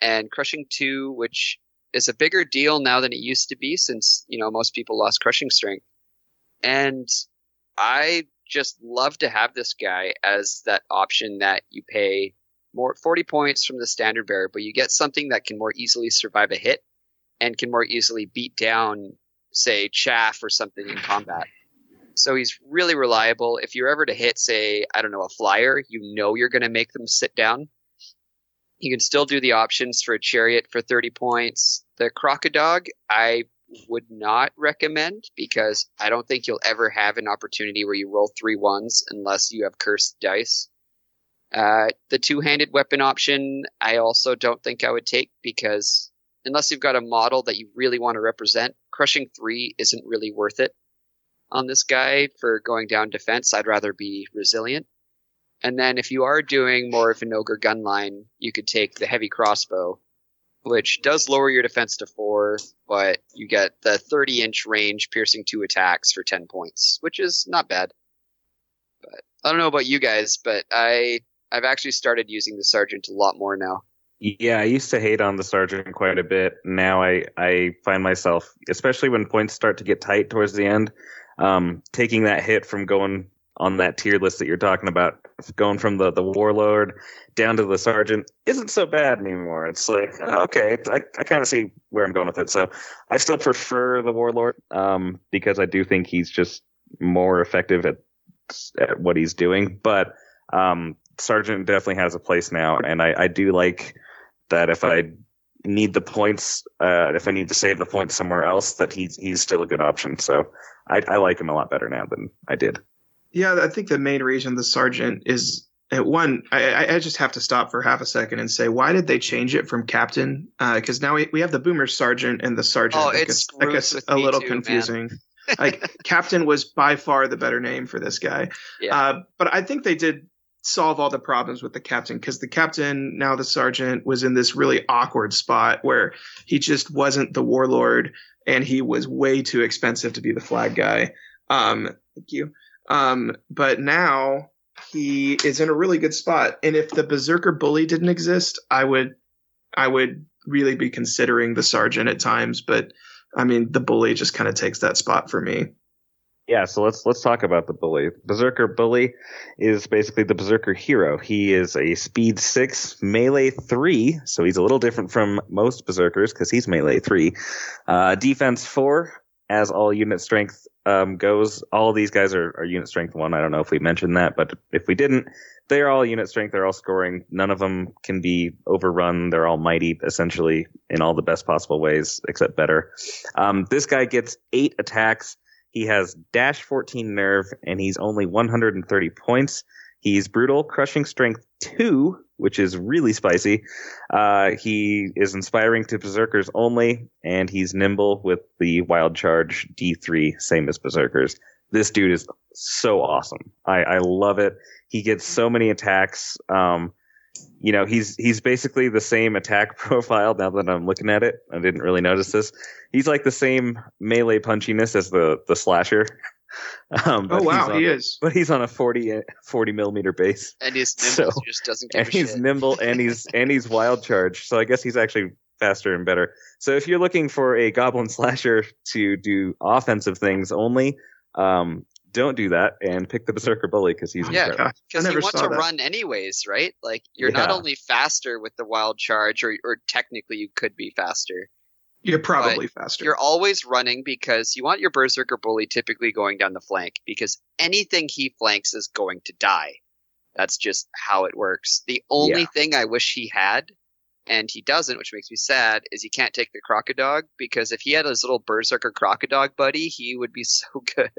and crushing two, which is a bigger deal now than it used to be since, you know, most people lost crushing strength. And I just love to have this guy as that option that you pay more 40 points from the standard bearer, but you get something that can more easily survive a hit and can more easily beat down, say, chaff or something in combat. So he's really reliable. If you're ever to hit, say, I don't know, a flyer, you know you're going to make them sit down. You can still do the options for a chariot for 30 points. The crocodog, I would not recommend because I don't think you'll ever have an opportunity where you roll three ones unless you have cursed dice. Uh, the two-handed weapon option, I also don't think I would take because unless you've got a model that you really want to represent, crushing three isn't really worth it on this guy for going down defense. I'd rather be resilient. And then if you are doing more of an ogre gun line, you could take the heavy crossbow, which does lower your defense to four, but you get the 30 inch range piercing two attacks for 10 points, which is not bad. But I don't know about you guys, but I I've actually started using the sergeant a lot more now. Yeah, I used to hate on the sergeant quite a bit. Now I, I find myself, especially when points start to get tight towards the end, um, taking that hit from going on that tier list that you're talking about, going from the, the warlord down to the sergeant isn't so bad anymore. It's like, okay, I, I kind of see where I'm going with it. So I still prefer the warlord um, because I do think he's just more effective at, at what he's doing. But um, sergeant definitely has a place now, and I, I do like that if I need the points, uh, if I need to save the points somewhere else, that he's he's still a good option. So I, I like him a lot better now than I did. Yeah, I think the main reason the sergeant is at one. I, I- I just have to stop for half a second and say, why did they change it from captain? Because now we, we have the boomer sergeant and the sergeant. Oh, That it gets- that screws a little too, man. confusing. [laughs] like captain was by far the better name for this guy. Yeah. Uh, but I think they did solve all the problems with the captain because the captain, now the sergeant, was in this really awkward spot where he just wasn't the warlord and he was way too expensive to be the flag guy. Um, thank you. Um, but now he is in a really good spot. And if the berserker bully didn't exist, I would, I would really be considering the sergeant at times. But I mean, the bully just kind of takes that spot for me. Yeah, so let's let's talk about the bully. Berserker bully is basically the berserker hero. He is a speed six, melee three, so he's a little different from most berserkers because he's melee three. Uh, defense four, as all unit strength um, goes. All these guys are, are unit strength one. I don't know if we mentioned that, but if we didn't, they're all unit strength. They're all scoring. None of them can be overrun. They're all mighty, essentially, in all the best possible ways, except better. Um, this guy gets eight attacks he has dash 14 nerve and he's only 130 points. He's brutal, crushing strength two, which is really spicy. Uh, he is inspiring to berserkers only, and he's nimble with the wild charge D3, same as berserkers. This dude is so awesome. I, I love it. He gets so many attacks. Um, you know, he's he's basically the same attack [laughs] profile. Now that I'm looking at it, I didn't really notice this. He's like the same melee punchiness as the the slasher. [laughs] Um, oh wow, on, he is. But he's on a 40, 40 millimeter base, and he's nimble. So, so just doesn't give and [laughs] he's shit. nimble, and he's and he's wild charge. So I guess he's actually faster and better. So if you're looking for a goblin slasher to do offensive things only, um, don't do that and pick the berserker bully because he's yeah because he wants to that. run anyways right like you're yeah. not only faster with the wild charge or, or technically you could be faster you're probably faster you're always running because you want your berserker bully typically going down the flank because anything he flanks is going to die that's just how it works the only yeah. thing i wish he had and he doesn't, which makes me sad, is he can't take the crocodile because if he had his little berserker crocodile buddy, he would be [laughs] so good.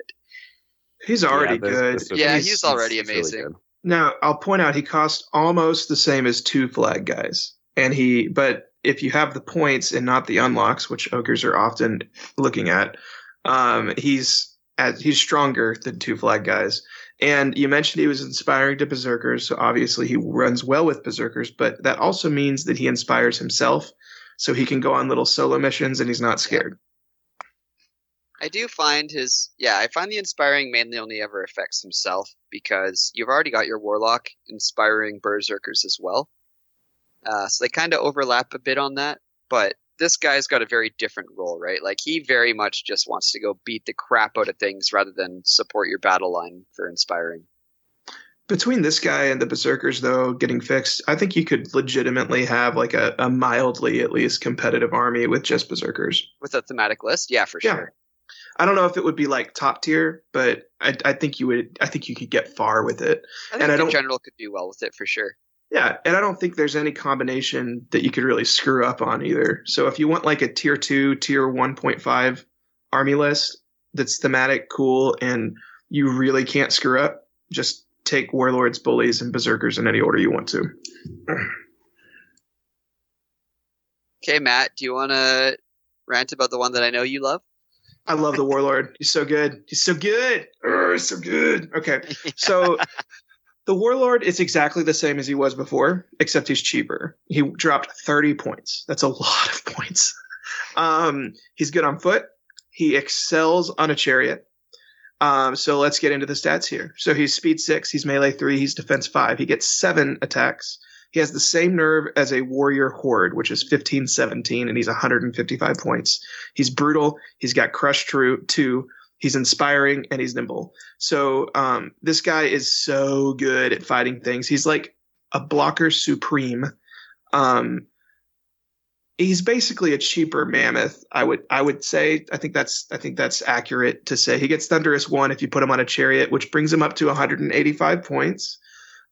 He's already yeah, good. yeah, he's, he's already he's amazing. Really now, I'll point out he costs almost the same as two flag guys. And he, but if you have the points and not the unlocks, which ogres are often looking at, um, he's at, he's stronger than two flag guys. And you mentioned he was inspiring to berserkers, so obviously he runs well with berserkers, but that also means that he inspires himself, so he can go on little solo missions and he's not scared. I do find his yeah, I find the inspiring mainly only ever affects himself because you've already got your warlock inspiring berserkers as well. Uh, so they kind of overlap a bit on that, but this guy's got a very different role, right? Like he very much just wants to go beat the crap out of things rather than support your battle line for inspiring. Between this guy and the berserkers, though, getting fixed, I think you could legitimately have like a, a mildly, at least, competitive army with just berserkers. With a thematic list, yeah, for yeah. sure. I don't know if it would be like top tier, but I, I think you would. I think you could get far with it. I and I don't. general could do well with it for sure. Yeah, and I don't think there's any combination that you could really screw up on either. So if you want like a tier two, tier one point five army list that's thematic, cool, and you really can't screw up, just take warlords, bullies, and berserkers in any order you want to. Okay, Matt, do you want to rant about the one that I know you love? I love the Warlord. He's so good. He's so good. Urgh, so good. Okay. So [laughs] the Warlord is exactly the same as he was before, except he's cheaper. He dropped 30 points. That's a lot of points. Um, he's good on foot. He excels on a chariot. Um, so let's get into the stats here. So he's speed six, he's melee three, he's defense five. He gets seven attacks. He has the same nerve as a warrior horde, which is 15 17, and he's 155 points. He's brutal. He's got crush true too. He's inspiring and he's nimble. So um, this guy is so good at fighting things. He's like a blocker supreme. Um, he's basically a cheaper mammoth. I would I would say. I think that's I think that's accurate to say. He gets thunderous one if you put him on a chariot, which brings him up to 185 points.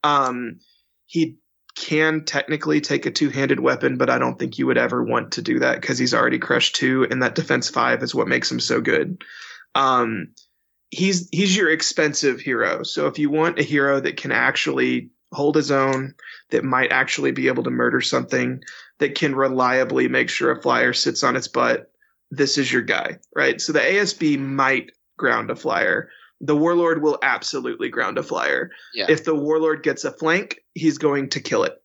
Um, he can technically take a two-handed weapon, but I don't think you would ever want to do that because he's already crushed two, and that defense five is what makes him so good. Um, he's he's your expensive hero. So if you want a hero that can actually hold his own, that might actually be able to murder something, that can reliably make sure a flyer sits on its butt, this is your guy, right? So the ASB might ground a flyer, the warlord will absolutely ground a flyer. Yeah. If the warlord gets a flank, he's going to kill it.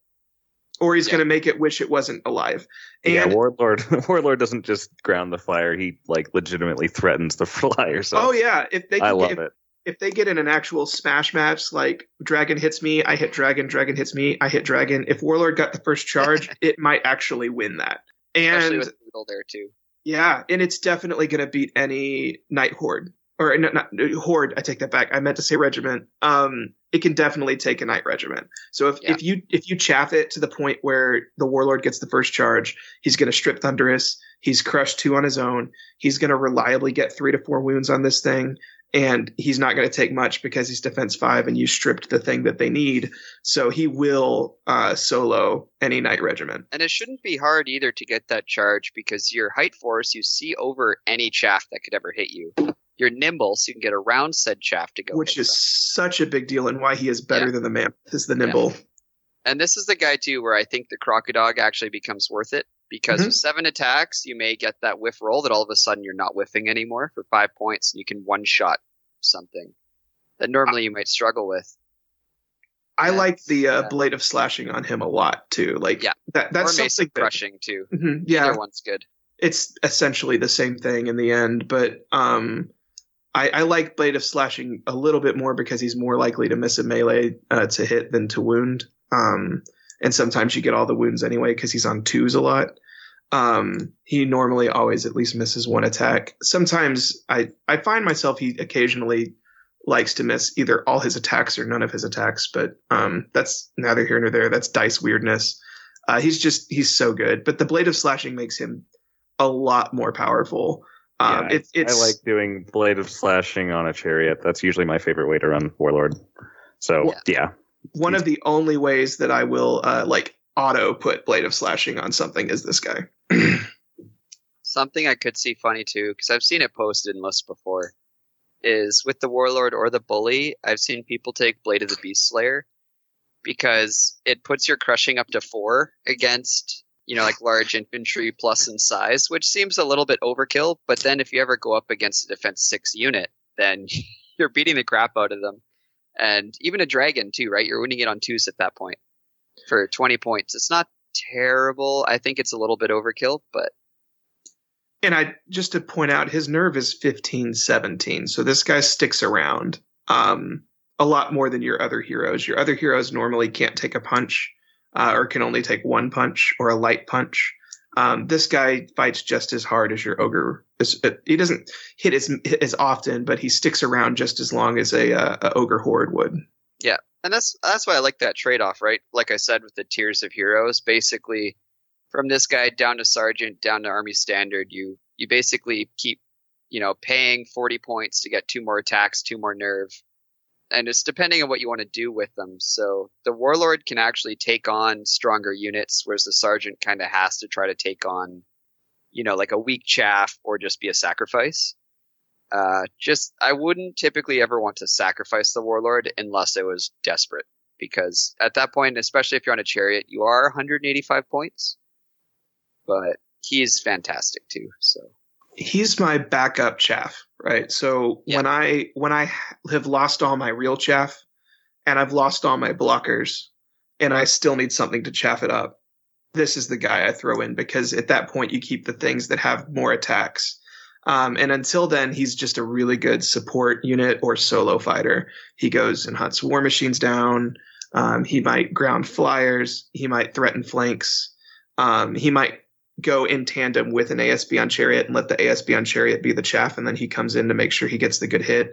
Or he's yeah. going to make it wish it wasn't alive. And yeah, warlord [laughs] warlord doesn't just ground the flyer; he like legitimately threatens the [laughs] flyer. So oh yeah, if they I love if, it. If they get in an actual smash match, like dragon hits me, I hit dragon, dragon hits me, I hit dragon. If warlord got the first charge, [laughs] it might actually win that. And Especially with there too. Yeah, and it's definitely going to beat any knight horde or not, not horde. I take that back. I meant to say regiment. Um, it can definitely take a knight regiment. So if, Yeah. if you if you chaff it to the point where the warlord gets the first charge, he's going to strip thunderous. He's crushed two on his own. He's going to reliably get three to four wounds on this thing, and he's not going to take much because he's defense five, and you stripped the thing that they need. So he will uh, solo any knight regiment. And it shouldn't be hard either to get that charge because your height force, you see over any chaff that could ever hit you. You're nimble, so you can get around said shaft to go. which is them. such a big deal and why he is better Yeah. than the mammoth is the nimble. And this is the guy too where I think the Crocodog actually becomes worth it because Mhm. with seven attacks, you may get that whiff roll that all of a sudden you're not whiffing anymore for five points, and you can one shot something that normally you might struggle with. I Yeah. like the uh, Yeah. blade of slashing on him a lot too. Like Yeah. that that's or something that- crushing too. Mhm, yeah, Either one's good. it's essentially the same thing in the end, but um I, I like Blade of Slashing a little bit more because he's more likely to miss a melee uh, to hit than to wound. Um, and sometimes you get all the wounds anyway because he's on twos a lot. Um, he normally always at least misses one attack. Sometimes I, I find myself he occasionally likes to miss either all his attacks or none of his attacks, but um, that's neither here nor there. That's dice weirdness. Uh, he's just he's so good. But the Blade of Slashing makes him a lot more powerful. Um, Yeah, it, it's I like doing blade of slashing on a chariot. That's usually my favorite way to run warlord. So Well- yeah, one of the only ways that I will uh, like auto put Blade of Slashing on something is this guy. [clears throat] Something I could see funny too, because I've seen it posted in lists before, is with the warlord or the bully. I've seen people take Blade of the Beast Slayer because it puts your crushing up to four against you know like large infantry plus in size, which seems a little bit overkill. But then if you ever go up against a defense six unit, then [laughs] you're beating the crap out of them, and even a dragon too, right? You're winning it on twos at that point for twenty points. It's not terrible. I think it's a little bit overkill, but And I just to point out, his nerve is 15, 17. So this guy sticks around um, a lot more than your other heroes. Your other heroes normally can't take a punch uh, or can only take one punch or a light punch. Um, this guy fights just as hard as your ogre. Uh, He doesn't hit as as often, but he sticks around just as long as a, uh, a ogre horde would. Yeah, and that's that's why I like that trade off, right? Like I said with the tiers of heroes, basically from this guy down to sergeant down to army standard, you you basically keep you know paying 40 points to get two more attacks, two more nerve. And it's depending on what you want to do with them. So the warlord can actually take on stronger units, whereas the sergeant kind of has to try to take on, you know, like a weak chaff or just be a sacrifice. Uh, just I wouldn't typically ever want to sacrifice the warlord unless it was desperate, because at that point, especially if you're on a chariot, you are 185 points. But he's fantastic too. So he's my backup chaff, right? So Yeah. when I when I have lost all my real chaff and I've lost all my blockers and I still need something to chaff it up, this is the guy I throw in because at that point you keep the things that have more attacks. Um, and until then, he's just a really good support unit or solo fighter. He goes and hunts war machines down. Um, he might ground flyers. He might threaten flanks. Um, he might go in tandem with an ASB on Chariot and let the ASB on Chariot be the chaff, and then he comes in to make sure he gets the good hit.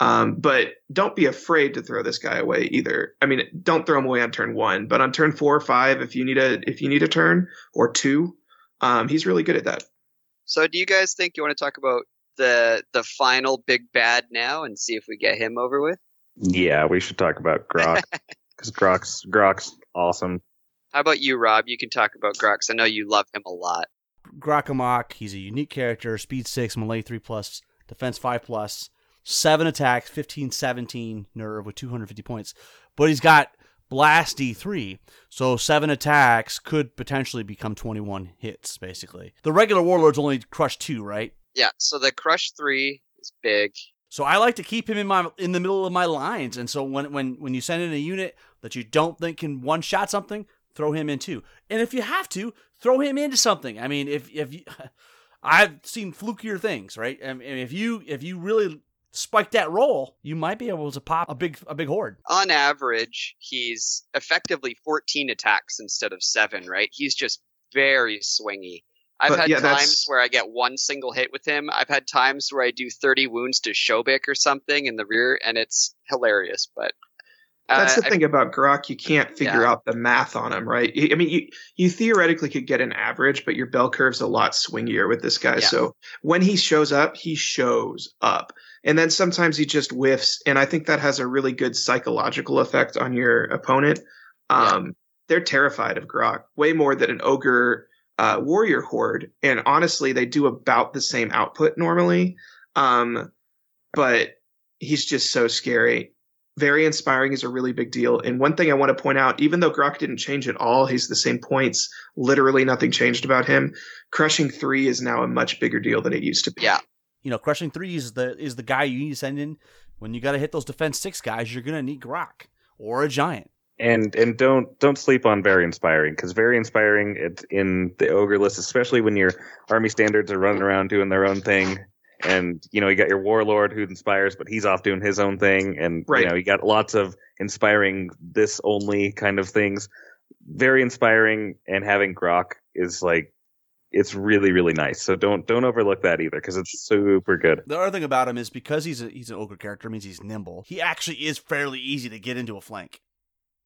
Um, but don't be afraid to throw this guy away either. I mean, don't throw him away on turn one, but on turn four or five, if you need a if you need a turn or two, um, he's really good at that. So do you guys think you want to talk about the the final big bad now and see if we get him over with? yeah, we should talk about Grok [laughs] because Grok's Grok's awesome. How about you, Rob? You can talk about Grok. I know you love him a lot. Grakamok, he's a unique character, speed 6, melee 3 plus, defense 5 plus, 7 attacks, 15 17 nerve with 250 points. But he's got blast D3, so 7 attacks could potentially become 21 hits basically. The regular warlords only crush 2, right? Yeah. So the Crush Three is big. So I like to keep him in my in the middle of my lines, and so when when when you send in a unit that you don't think can one shot something, throw him in too. And if you have to, throw him into something. I mean, if if you, [laughs] I've seen flukier things, right? And if you if you really spike that roll, you might be able to pop a big a big horde. On average, he's effectively 14 attacks instead of seven. Right? He's just very swingy. I've But, had yeah, times that's- where I get one single hit with him. I've had times where I do 30 wounds to Shobik or something in the rear, and it's hilarious. But That's the I- thing about Grok. You can't figure Yeah. out the math on him, right? I mean, you you theoretically could get an average, but your bell curve's a lot swingier with this guy. Yeah. So when he shows up, he shows up, and then sometimes he just whiffs, and I think that has a really good psychological effect on your opponent. Um, They're terrified of Grok way more than an ogre uh, warrior horde, and honestly, they do about the same output normally. Um, but he's just so scary very inspiring is a really big deal. And one thing I want to point out, even though Grok didn't change at all, he's the same points. Literally nothing changed about him. Crushing three is now a much bigger deal than it used to be. Yeah. You know, crushing three is the is the guy you need to send in when you got to hit those defense six guys. You're gonna need Grok or a giant. and and don't don't sleep on very inspiring because very inspiring it, in the ogre list especially when your army standards are running around doing their own thing and you know you got your warlord who inspires but he's off doing his own thing and Right. you know you got lots of inspiring this only kind of things very inspiring and having grok is like it's really really nice so don't don't overlook that either because it's super good The other thing about him is because he's a, he's an ogre character means he's nimble. He actually is fairly easy to get into a flank,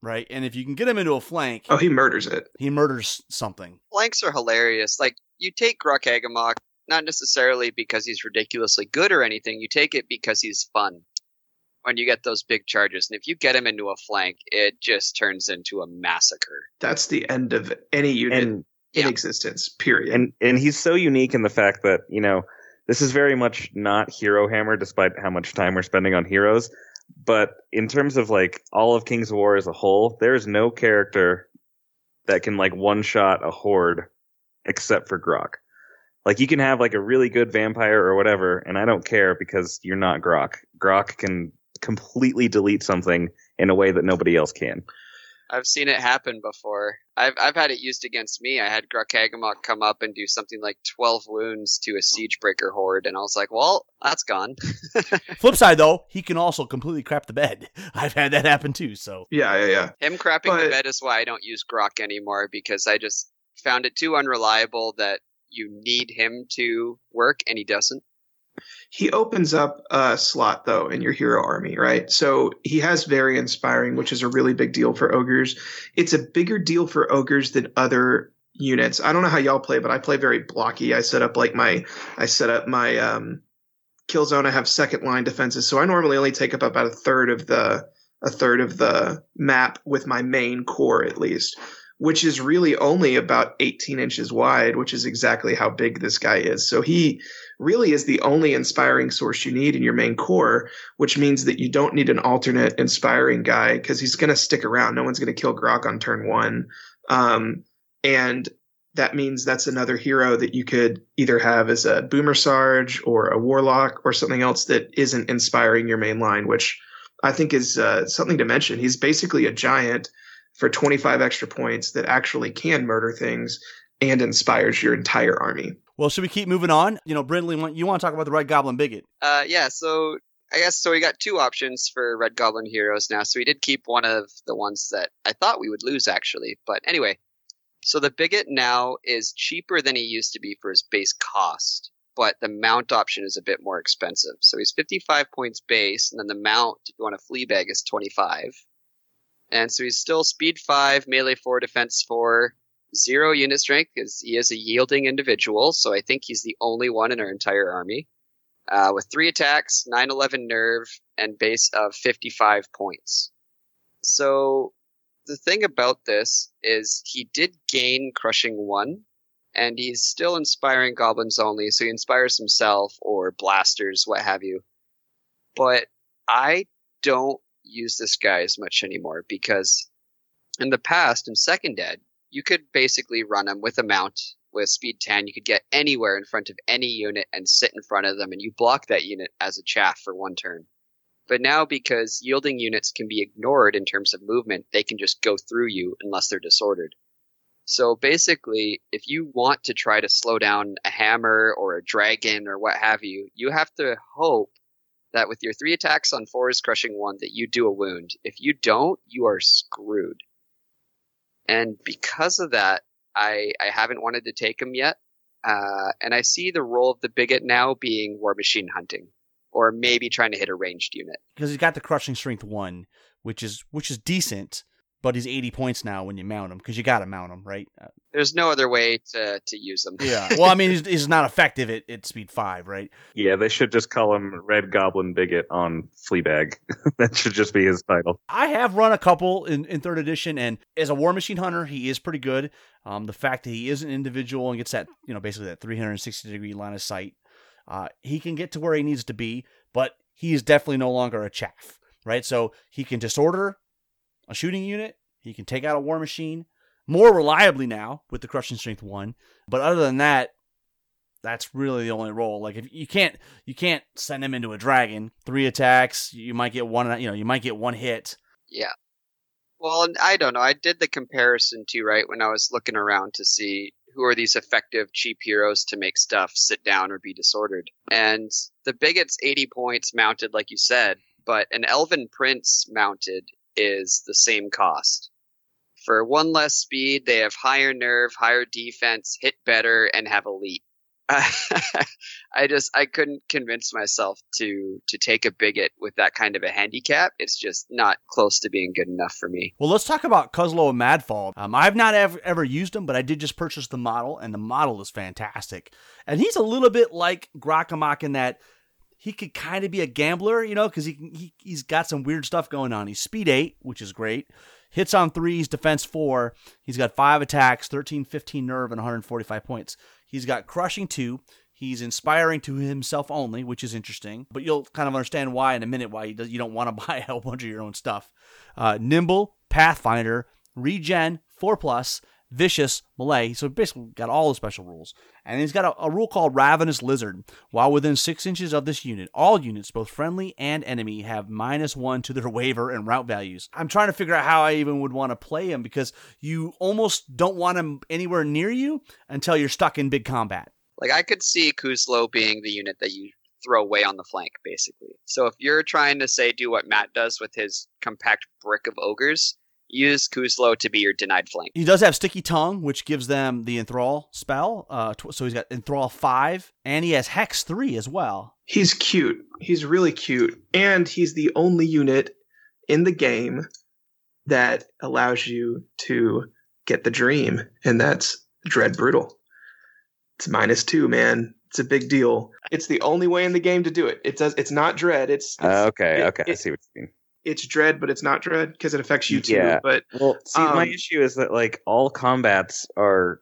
right? And if you can get him into a flank, Oh, he murders it. he murders something. flanks are hilarious. Like you take Grakamok not necessarily because he's ridiculously good or anything. You take it because he's fun. When you get those big charges, and if you get him into a flank, it just turns into a massacre. That's the end of any unit and in yeah. existence, period. and and he's so unique in the fact that you know this is very much not hero hammer despite how much time we're spending on heroes but in terms of like all of king's war as a whole there's no character that can like one shot a horde except for grok like you can have like a really good vampire or whatever and i don't care because you're not grok grok can completely delete something in a way that nobody else can I've seen it happen before. I've I've had it used against me. I had Grok come up and do something like twelve wounds to a siegebreaker horde, and I was like, "Well, that's gone." [laughs] Flip side though, he can also completely crap the bed. [laughs] I've had that happen too. So yeah, yeah, yeah. Him crapping But- the bed is why I don't use Grok anymore because I just found it too unreliable that you need him to work and he doesn't. He opens up a slot though in your hero army, right? So he has very inspiring, which is a really big deal for ogres. It's a bigger deal for ogres than other units. I don't know how y'all play, but I play very blocky. I set up like my I set up my um kill zone. I have second line defenses, so I normally only take up about a third of the a third of the map with my main core at least, which is really only about 18 inches wide, which is exactly how big this guy is. So he really is the only inspiring source you need in your main core, which means that you don't need an alternate inspiring guy because he's going to stick around. No one's going to kill Grok on turn one. Um, and that means that's another hero that you could either have as a boomer sarge or a warlock or something else that isn't inspiring your main line, which I think is uh, something to mention. He's basically a giant for 25 extra points that actually can murder things and inspires your entire army. well, should we keep moving on? You know, Brindley, you want to talk about the Red Goblin Bigot? Uh, yeah, so I guess so. We got two options for Red Goblin heroes now. So we did keep one of the ones that I thought we would lose actually, but anyway. So the Bigot now is cheaper than he used to be for his base cost, but the mount option is a bit more expensive. So he's 55 points base, and then the mount, if you want a flea bag, is 25. And so he's still speed 5, melee 4, defense four, zero unit strength because he is a yielding individual. So I think he's the only one in our entire army uh, with three attacks, 911 nerve, and base of 55 points. So the thing about this is he did gain crushing one, and he's still inspiring goblins only, so he inspires himself or blasters, what have you. But I don't use this guy as much anymore because in the past, in Second Ed, you could basically run him with a mount with speed 10. You could get anywhere in front of any unit and sit in front of them, and you block that unit as a chaff for one turn. But now, because yielding units can be ignored in terms of movement, they can just go through you unless they're disordered. So basically, if you want to try to slow down a hammer or a dragon or what have you, you have to hope that with your three attacks on four is crushing one that you do a wound. If you don't, you are screwed. And because of that, I I haven't wanted to take him yet. Uh, and I see the role of the bigot now being war machine hunting, or maybe trying to hit a ranged unit. because he's got the crushing strength one, which is which is decent, but he's 80 points now when you mount him because you got to mount him, right? Uh, There's no other way to to use them. yeah. well, I mean, he's, [laughs] he's not effective at, at speed five, right? Yeah, they should just call him Red Goblin Bigot on Fleabag. [laughs] that should just be his title. I have run a couple in, in third edition, and as a War Machine hunter, he is pretty good. Um, the fact that he is an individual and gets that, you know, basically that 360 degree line of sight, uh, he can get to where he needs to be, but he is definitely no longer a chaff, right? So he can disorder a shooting unit, he can take out a War Machine more reliably now with the Crushing Strength one, but other than that, that's really the only role. Like if you can't you can't send him into a dragon, three attacks, you might get one, you know, you might get one hit. Yeah. Well, I don't know. I did the comparison too, right? When I was looking around to see who are these effective cheap heroes to make stuff sit down or be disordered. And the bigot's 80 points mounted, like you said, but an elven prince mounted is the same cost. For one less speed, they have higher nerve, higher defense, hit better, and have elite. [laughs] I just I couldn't convince myself to to take a bigot with that kind of a handicap. It's just not close to being good enough for me. Well, let's talk about Kuzlo and Madfall. Um, I've not ever, ever used him, but I did just purchase the model, and the model is fantastic. And he's a little bit like Grakamok in that he could kind of be a gambler, you know, because he, he he's got some weird stuff going on. He's speed eight, which is great. Hits on threes, defense four. He's got five attacks, 13, 15 nerve, and 145 points. He's got crushing two. He's inspiring to himself only, which is interesting. But you'll kind of understand why in a minute why you, don't want to [laughs] buy a whole bunch of your own stuff. Uh, nimble, Pathfinder, Regen, 4 plus, Vicious, Melee. So basically got all the special rules. And he's got a, a rule called Ravenous Lizard. While within 6 inches of this unit, all units, both friendly and enemy, have minus 1 to their [laughs] waver and rout values. I'm trying to figure out how I even would want to play him because you almost don't want him anywhere near you until you're stuck in big combat. Like I could see Kuzlo being the unit that you throw away on the flank, basically. So if you're trying to say do what Matt does with his compact brick of ogres, use Kuzlo to be your denied flank. He does have Sticky Tongue, which gives them the Enthrall spell. Uh, tw- so he's got Enthrall 5, and he has Hex 3 as well. He's cute. He's really cute. And he's the only unit in the game that allows you to get the dream, and that's Dread Brutal. It's minus two, man. It's a big deal. It's the only way in the game to do it. It does. It's not Dread. It's, it's Uh, okay, it- okay, I see what you mean. It's Dread, but it's not Dread because it affects you too. Yeah. But Well, see, my Um, issue is that like all combats are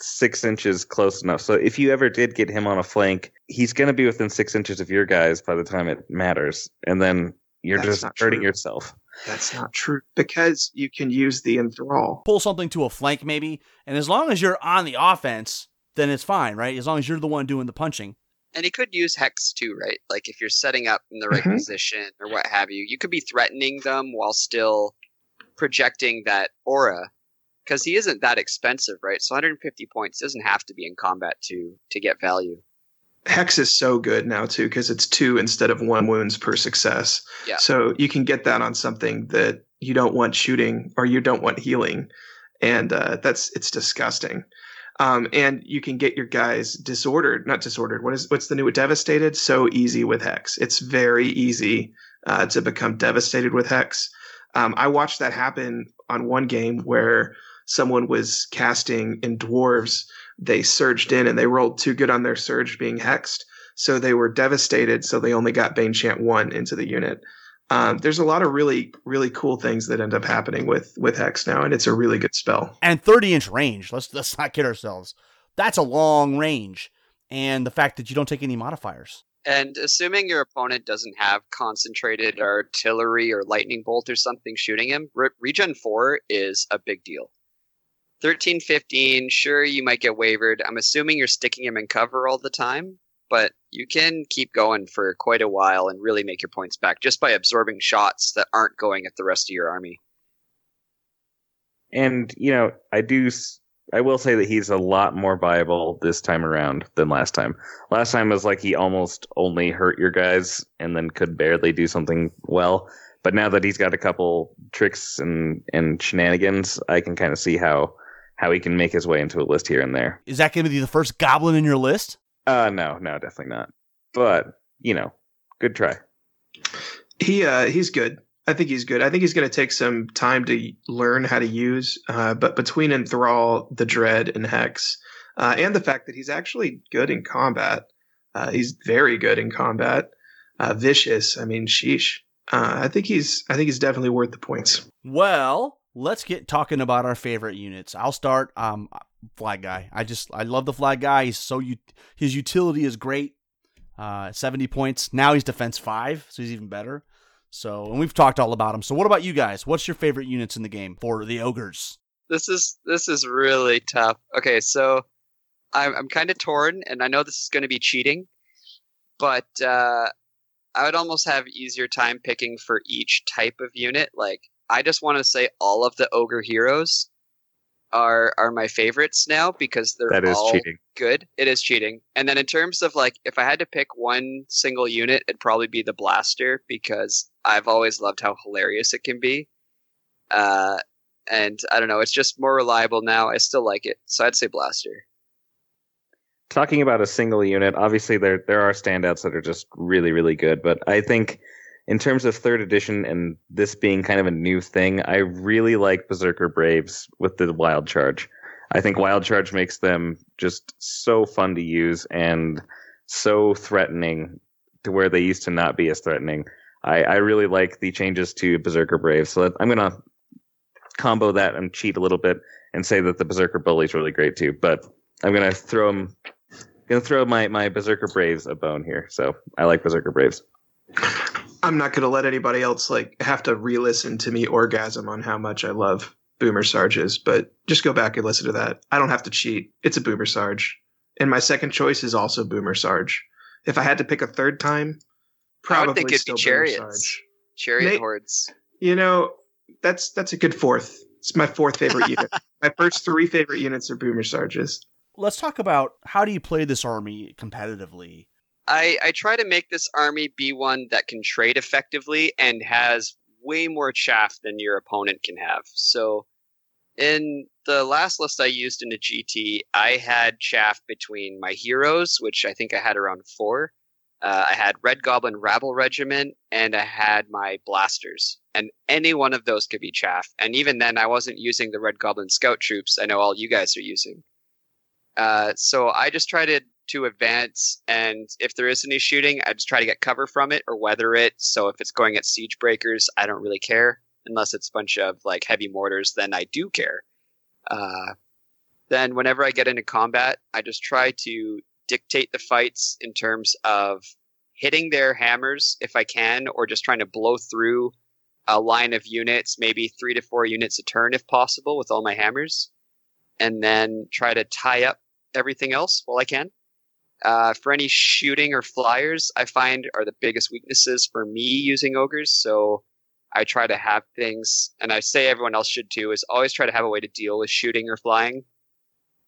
six inches close enough. So if you ever did get him on a flank, he's going to be within six inches of your guys by the time it matters, and then you're just hurting true. yourself. that's not true because you can use the enthrall. Pull something to a flank, maybe. And as long as you're on the offense, then it's fine, right? As long as you're the one doing the punching. And he could use Hex too, right? Like if you're setting up in the right Mhm. position or what have you, you could be threatening them while still projecting that aura. Because he isn't that expensive, right? So 150 points doesn't have to be in combat to to get value. Hex is so good now too because it's two instead of one wounds per success. Yeah. So you can get that on something that you don't want shooting or you don't want healing, and uh, that's it's disgusting. Um, and you can get your guys disordered, not disordered. What is what's the new devastated? So easy with hex. It's very easy uh, to become devastated with hex. Um, I watched that happen on one game where someone was casting in dwarves they surged in and they rolled too good on their surge being hexed. So they were devastated. So they only got Bane Chant 1 into the unit. Um, there's a lot of really, really cool things that end up happening with, with Hex now, and it's a really good spell. And 30 inch range. Let's, let's not kid ourselves. That's a long range. And the fact that you don't take any modifiers. And assuming your opponent doesn't have concentrated artillery or lightning bolt or something shooting him, re- regen 4 is a big deal. 13, 15, sure, you might get wavered. I'm assuming you're sticking him in cover all the time, but you can keep going for quite a while and really make your points back just by absorbing shots that aren't going at the rest of your army. And you know, I do. I will say that he's a lot more viable this time around than last time. Last time was like he almost only hurt your guys and then could barely do something well. But now that he's got a couple tricks and and shenanigans, I can kind of see how how he can make his way into a list here and there. Is that going to be the first goblin in your list? Uh, no, no, definitely not. But you know, good try. He uh, he's good. I think he's good. I think he's going to take some time to learn how to use. Uh, but between Enthrall, the Dread, and Hex, uh, and the fact that he's actually good in combat, uh, he's very good in combat. Uh, vicious. I mean, sheesh. Uh, I think he's. I think he's definitely worth the points. Well, let's get talking about our favorite units. I'll start. Um, flag guy. I just I love the flag guy. He's so you his utility is great. Uh, 70 points. Now he's defense five, so he's even better. So, and we've talked all about him. So, what about you guys? What's your favorite units in the game for the ogres? This is this is really tough. Okay, so I'm I'm kind of torn, and I know this is going to be cheating, but uh, I would almost have easier time picking for each type of unit. Like, I just want to say all of the ogre heroes are are my favorites now because they're That is all cheating. good. It is cheating. And then in terms of like if I had to pick one single unit, it'd probably be the blaster because I've always loved how hilarious it can be. Uh and I don't know, it's just more reliable now. I still like it. So I'd say blaster. talking about a single unit, obviously there there are standouts that are just really really good, but I think in terms of third edition and this being kind of a new thing, I really like Berserker Braves with the Wild Charge. I think Wild Charge makes them just so fun to use and so threatening to where they used to not be as threatening. I, I really like the changes to Berserker Braves, so I'm gonna combo that and cheat a little bit and say that the Berserker Bully is really great too. But I'm gonna throw him gonna throw my my Berserker Braves a bone here. So I like Berserker Braves. I'm not going to let anybody else like have to re-listen to me orgasm on how much I love Boomer Sarges, but just go back and listen to that. I don't have to cheat. It's a Boomer Sarge. And my second choice is also Boomer Sarge. If I had to pick a third time, probably I would think it'd still be Boomer chariots. Sarge. Chariot Nate- hordes. You know, that's that's a good fourth. It's my fourth favorite [laughs] unit. My first three favorite units are Boomer Sarges. Let's talk about how do you play this army competitively? I, I try to make this army be one that can trade effectively and has way more chaff than your opponent can have. So, in the last list I used in the GT, I had chaff between my heroes, which I think I had around four. Uh, I had Red Goblin Rabble Regiment, and I had my blasters. And any one of those could be chaff. And even then, I wasn't using the Red Goblin Scout troops. I know all you guys are using. Uh, so I just try to to advance, and if there is any shooting, I just try to get cover from it or weather it. So if it's going at siege breakers, I don't really care unless it's a bunch of like heavy mortars. Then I do care. Uh, then whenever I get into combat, I just try to dictate the fights in terms of hitting their hammers if I can, or just trying to blow through a line of units, maybe three to four units a turn if possible, with all my hammers, and then try to tie up everything else while I can. Uh, for any shooting or flyers, I find are the biggest weaknesses for me using ogres. So I try to have things, and I say everyone else should too, is always try to have a way to deal with shooting or flying.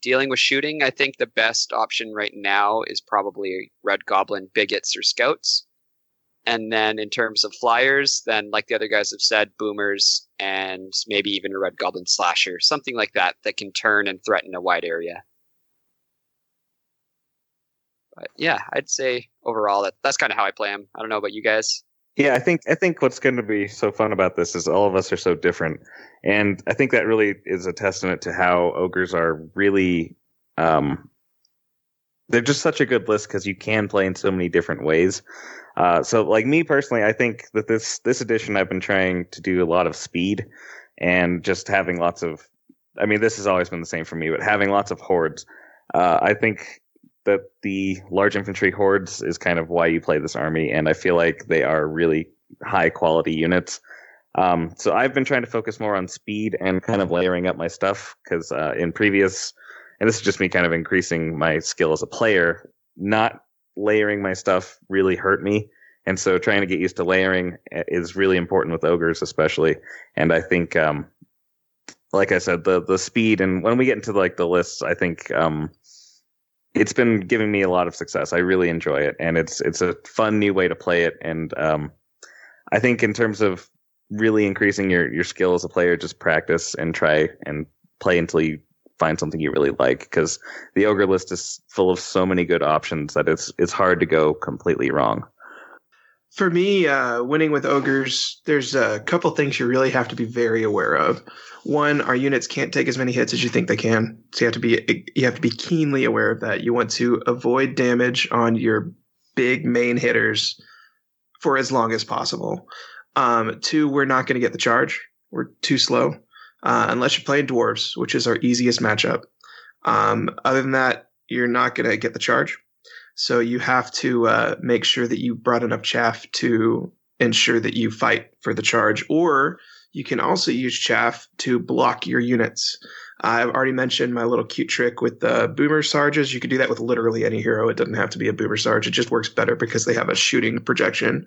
Dealing with shooting, I think the best option right now is probably Red Goblin bigots or scouts. And then in terms of flyers, then like the other guys have said, boomers and maybe even a Red Goblin slasher, something like that that can turn and threaten a wide area. But yeah, I'd say overall that that's kind of how I play them. I don't know about you guys. Yeah, I think I think what's going to be so fun about this is all of us are so different, and I think that really is a testament to how ogres are really. Um, they're just such a good list because you can play in so many different ways. Uh, so, like me personally, I think that this this edition I've been trying to do a lot of speed and just having lots of. I mean, this has always been the same for me, but having lots of hordes. Uh, I think that the large infantry hordes is kind of why you play this army, and I feel like they are really high quality units. Um, so I've been trying to focus more on speed and kind of layering up my stuff because uh, in previous, and this is just me kind of increasing my skill as a player, not layering my stuff really hurt me. And so trying to get used to layering is really important with ogres, especially. And I think, um, like I said, the the speed and when we get into like the lists, I think um, it's been giving me a lot of success. I really enjoy it, and it's it's a fun new way to play it. And um, I think in terms of really increasing your your skill as a player, just practice and try and play until you find something you really like because the ogre list is full of so many good options that it's it's hard to go completely wrong. For me, uh, winning with ogres, there's a couple things you really have to be very aware of. One, our units can't take as many hits as you think they can, so you have to be you have to be keenly aware of that. You want to avoid damage on your big main hitters for as long as possible. Um, two, we're not going to get the charge. We're too slow, uh, unless you're playing dwarves, which is our easiest matchup. Um, other than that, you're not going to get the charge. So you have to uh, make sure that you brought enough chaff to ensure that you fight for the charge, or you can also use chaff to block your units. I've already mentioned my little cute trick with the boomer sarges. You could do that with literally any hero. It doesn't have to be a boomer sarge. It just works better because they have a shooting projection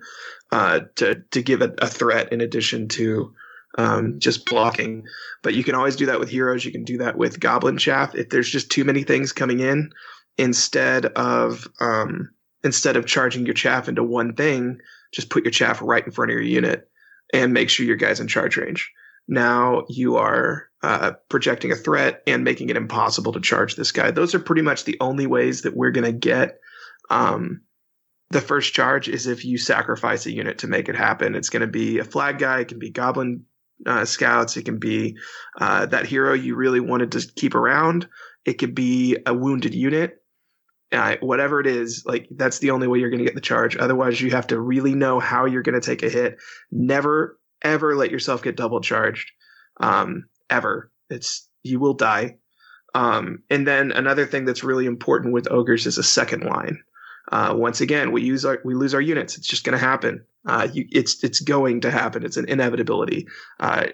uh, to to give it a threat in addition to um, just blocking. But you can always do that with heroes. You can do that with goblin chaff. If there's just too many things coming in, instead of um, instead of charging your chaff into one thing, just put your chaff right in front of your unit and make sure your guy's in charge range. Now you are uh, projecting a threat and making it impossible to charge this guy. Those are pretty much the only ways that we're going to get um, the first charge is if you sacrifice a unit to make it happen. It's going to be a flag guy, it can be goblin uh, scouts, it can be uh, that hero you really wanted to keep around, it could be a wounded unit. Uh, whatever it is, like that's the only way you're going to get the charge. Otherwise, you have to really know how you're going to take a hit. Never, ever let yourself get double charged. Um, ever. It's you will die. Um, and then another thing that's really important with ogres is a second line. Uh, once again, we use our we lose our units. It's just going to happen. Uh, you, it's it's going to happen. It's an inevitability. Uh,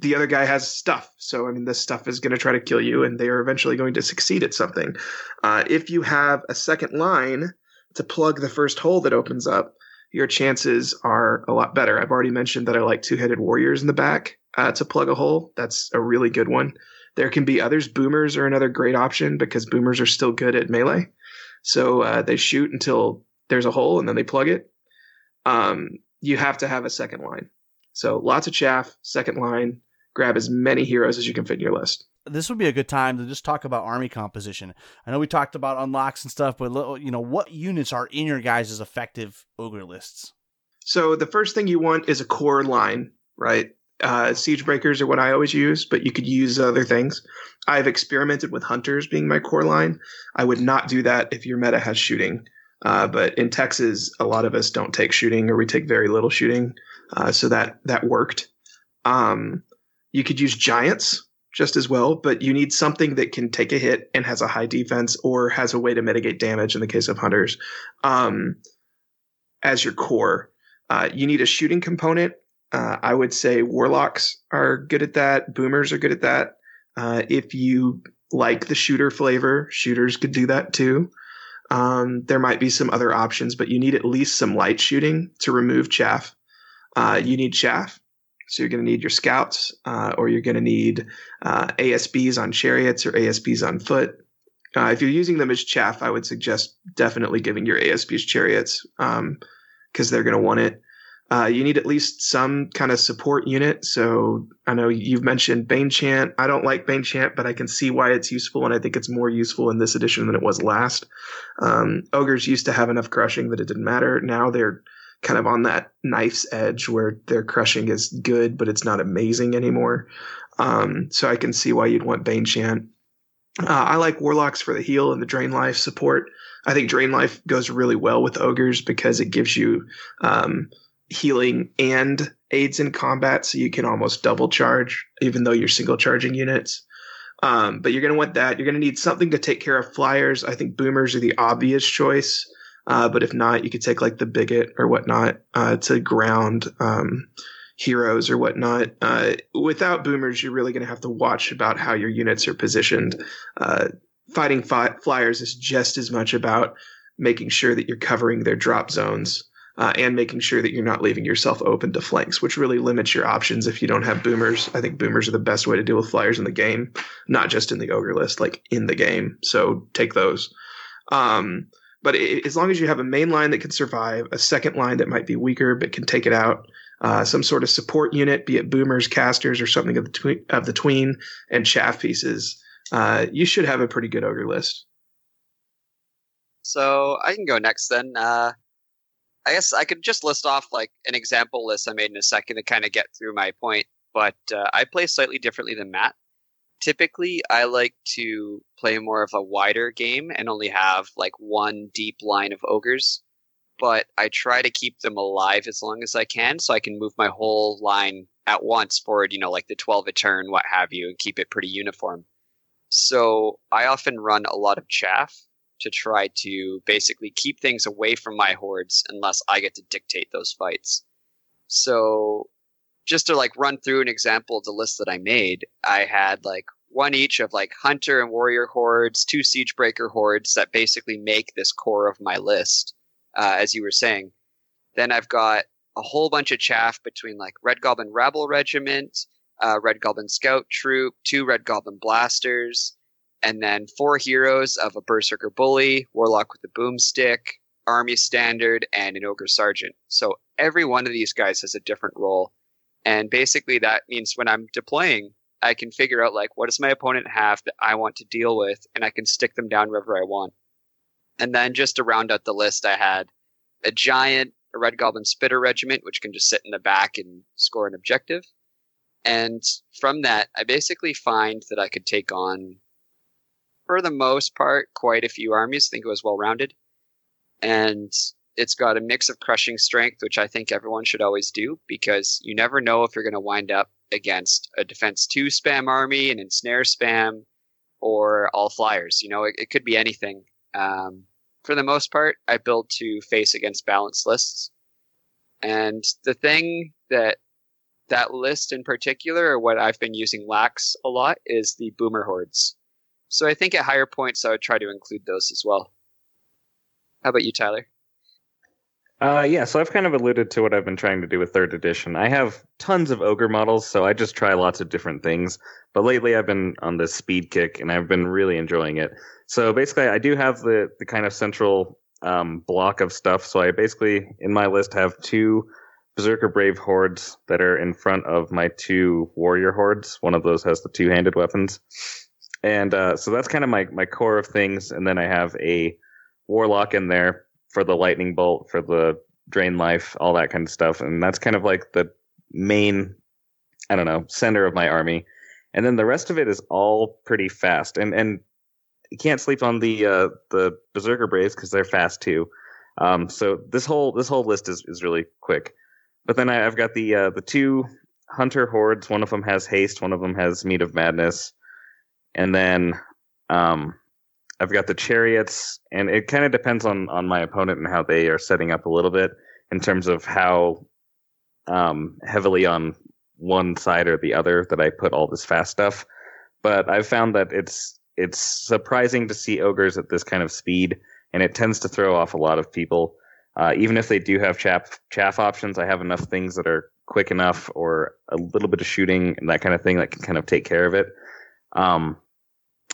the other guy has stuff, so I mean, this stuff is going to try to kill you, and they are eventually going to succeed at something. Uh, if you have a second line to plug the first hole that opens up, your chances are a lot better. I've already mentioned that I like two-headed warriors in the back uh, to plug a hole. That's a really good one. There can be others. Boomers are another great option because boomers are still good at melee. So uh, they shoot until there's a hole and then they plug it. Um, you have to have a second line. So lots of chaff, second line. Grab as many heroes as you can fit in your list. This would be a good time to just talk about army composition. I know we talked about unlocks and stuff, but you know what units are in your guys' effective ogre lists? So the first thing you want is a core line, right? Uh, siege breakers are what I always use, but you could use other things. I've experimented with hunters being my core line. I would not do that if your meta has shooting. Uh, but in Texas, a lot of us don't take shooting, or we take very little shooting, uh, so that that worked. Um, you could use giants just as well, but you need something that can take a hit and has a high defense, or has a way to mitigate damage. In the case of hunters, um, as your core, uh, you need a shooting component uh, I would say warlocks are good at that. Boomers are good at that. Uh, if you like the shooter flavor, shooters could do that too. Um, there might be some other options, but you need at least some light shooting to remove chaff. Uh, you need chaff. So you're going to need your scouts, uh, or you're going to need uh, ASBs on chariots or ASBs on foot. Uh, if you're using them as chaff, I would suggest definitely giving your ASBs chariots because um, they're going to want it. Uh, you need at least some kind of support unit. So I know you've mentioned Bane Chant. I don't like Bane Chant, but I can see why it's useful, and I think it's more useful in this edition than it was last. Um, ogres used to have enough crushing that it didn't matter. Now they're kind of on that knife's edge where their crushing is good, but it's not amazing anymore. Um, so I can see why you'd want Bane Chant. Uh, I like Warlocks for the heal and the Drain Life support. I think Drain Life goes really well with ogres because it gives you um, healing and aids in combat, so you can almost double charge, even though you're single charging units. Um, but you're going to want that. You're going to need something to take care of flyers. I think boomers are the obvious choice. Uh, but if not, you could take like the bigot or whatnot uh, to ground um, heroes or whatnot. Uh, without boomers, you're really going to have to watch about how your units are positioned. Uh, fighting fi- flyers is just as much about making sure that you're covering their drop zones uh, and making sure that you're not leaving yourself open to flanks, which really limits your options if you don't have boomers. I think boomers are the best way to deal with flyers in the game, not just in the ogre list, like in the game. So take those. Um, but it, as long as you have a main line that can survive, a second line that might be weaker but can take it out, uh, some sort of support unit, be it boomers, casters, or something of the, tween, of the tween, and chaff pieces. Uh, you should have a pretty good ogre list. So I can go next then. Uh, I guess I could just list off like an example list I made in a second to kind of get through my point. But uh, I play slightly differently than Matt. Typically, I like to play more of a wider game and only have like one deep line of ogres. But I try to keep them alive as long as I can, so I can move my whole line at once forward. You know, like the twelve a turn, what have you, and keep it pretty uniform. So I often run a lot of chaff to try to basically keep things away from my hordes unless I get to dictate those fights. So just to like run through an example of the list that I made, I had like one each of like hunter and warrior hordes, two siegebreaker hordes that basically make this core of my list, uh, as you were saying. Then I've got a whole bunch of chaff between like Red Goblin Rabble Regiment, uh, Red Goblin Scout Troop, two Red Goblin Blasters, and then four heroes of a Berserker Bully, Warlock with a Boomstick, Army Standard, and an Ogre Sergeant. So every one of these guys has a different role. And basically that means when I'm deploying, I can figure out like what does my opponent have that I want to deal with, and I can stick them down wherever I want. And then just to round out the list, I had a giant Red Goblin Spitter Regiment, which can just sit in the back and score an objective. And from that, I basically find that I could take on for the most part, quite a few armies. I think it was well rounded. And it's got a mix of crushing strength, which I think everyone should always do because you never know if you're going to wind up against a defense two spam army, an ensnare spam, or all flyers. You know, it, it could be anything. Um, for the most part, I build to face against balanced lists. And the thing that that list in particular, or what I've been using lax a lot, is the boomer hordes. So I think at higher points, I would try to include those as well. How about you, Tyler? Uh, yeah, so I've kind of alluded to what I've been trying to do with third edition. I have tons of ogre models, so I just try lots of different things. But lately, I've been on this speed kick, and I've been really enjoying it. So basically, I do have the the kind of central um, block of stuff. So I basically, in my list, have two Berserker Brave hordes that are in front of my two warrior hordes. One of those has the two handed weapons and uh, so that's kind of my my core of things. And then I have a warlock in there for the lightning bolt, for the drain life, all that kind of stuff. And that's kind of like the main, I don't know, center of my army. And then the rest of it is all pretty fast. And and you can't sleep on the uh, the berserker braves because they're fast too. Um, so this whole this whole list is, is really quick. But then I, have got the uh, the two hunter hordes. One of them has haste. One of them has Mead of Madness and then um, I've got the chariots, and it kind of depends on on my opponent and how they are setting up a little bit in terms of how um, heavily on one side or the other that I put all this fast stuff. But I've found that it's it's surprising to see ogres at this kind of speed, and it tends to throw off a lot of people. Uh, even if they do have chaff chaff options, I have enough things that are quick enough or a little bit of shooting and that kind of thing that can kind of take care of it. Um,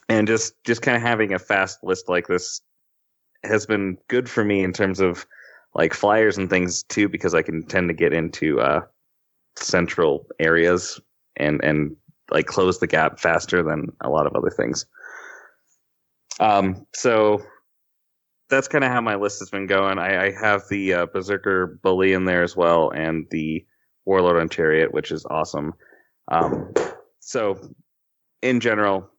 and just just kind of having a fast list like this has been good for me in terms of like flyers and things too, because I can tend to get into uh, central areas and and like close the gap faster than a lot of other things. Um, so that's kind of how my list has been going. I, I have the uh, Berserker Bully in there as well, and the Warlord on Chariot, which is awesome. Um, so in general,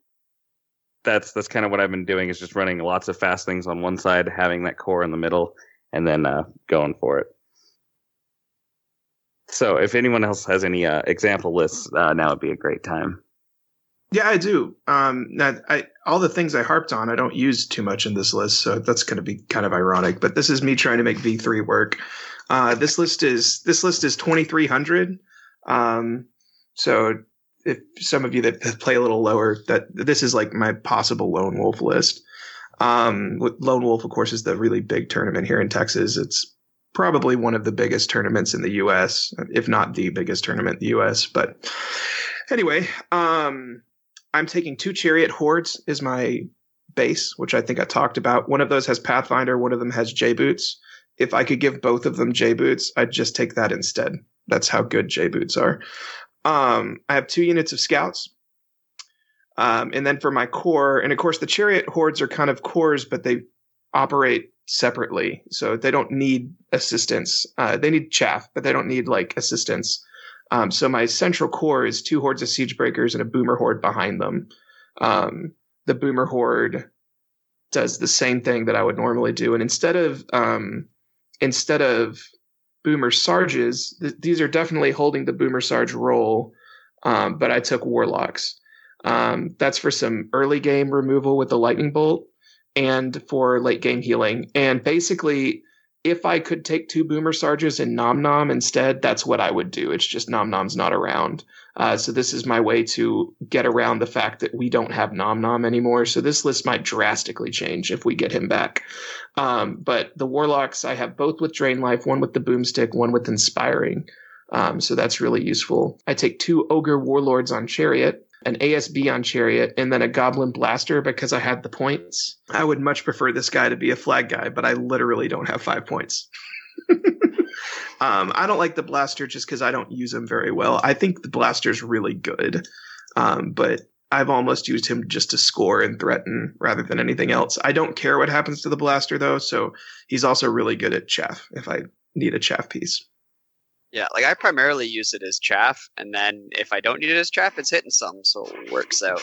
that's that's kind of what I've been doing is just running lots of fast things on one side, having that core in the middle, and then uh, going for it. So, if anyone else has any uh, example lists, uh, now would be a great time. Yeah, I do. Um, now, I, all the things I harped on, I don't use too much in this list, so that's going to be kind of ironic. But this is me trying to make V three work. Uh, this list is this list is twenty three hundred. Um, so if some of you that play a little lower, that this is like my possible lone wolf list. Um, lone wolf, of course, is the really big tournament here in Texas. It's probably one of the biggest tournaments in the U.S., if not the biggest tournament in the U.S. But anyway, um, I'm taking two chariot hordes is my base, which I think I talked about. One of those has Pathfinder, one of them has J boots. If I could give both of them J boots, I'd just take that instead. That's how good J boots are. Um, I have two units of scouts. Um, and then for my core, and of course the chariot hordes are kind of cores, but they operate separately, so they don't need assistance. Uh, they need chaff, but they don't need like assistance. Um, so my central core is two hordes of siege breakers and a boomer horde behind them. Um, the boomer horde does the same thing that I would normally do, and instead of um, instead of boomer sarges, th- these are definitely holding the boomer sarge role, um, but I took warlocks. Um, that's for some early game removal with the lightning bolt and for late game healing. And basically, if I could take two Boomer Sarges and Nom Nom instead, that's what I would do. It's just Nom Nom's not around. Uh, so this is my way to get around the fact that we don't have Nom Nom anymore. So this list might drastically change if we get him back. Um, but the Warlocks, I have both with Drain Life, one with the Boomstick, one with Inspiring. Um, so that's really useful. I take two Ogre Warlords on Chariot an ASB on Chariot, and then a Goblin Blaster because I had the points. I would much prefer this guy to be a flag guy, but I literally don't have five points. [laughs] um, I don't like the Blaster just because I don't use him very well. I think the Blaster's really good, um, but I've almost used him just to score and threaten rather than anything else. I don't care what happens to the Blaster though, so he's also really good at chaff if I need a chaff piece. Yeah, like I primarily use it as chaff, and then if I don't need it as chaff, it's hitting some, so it works out.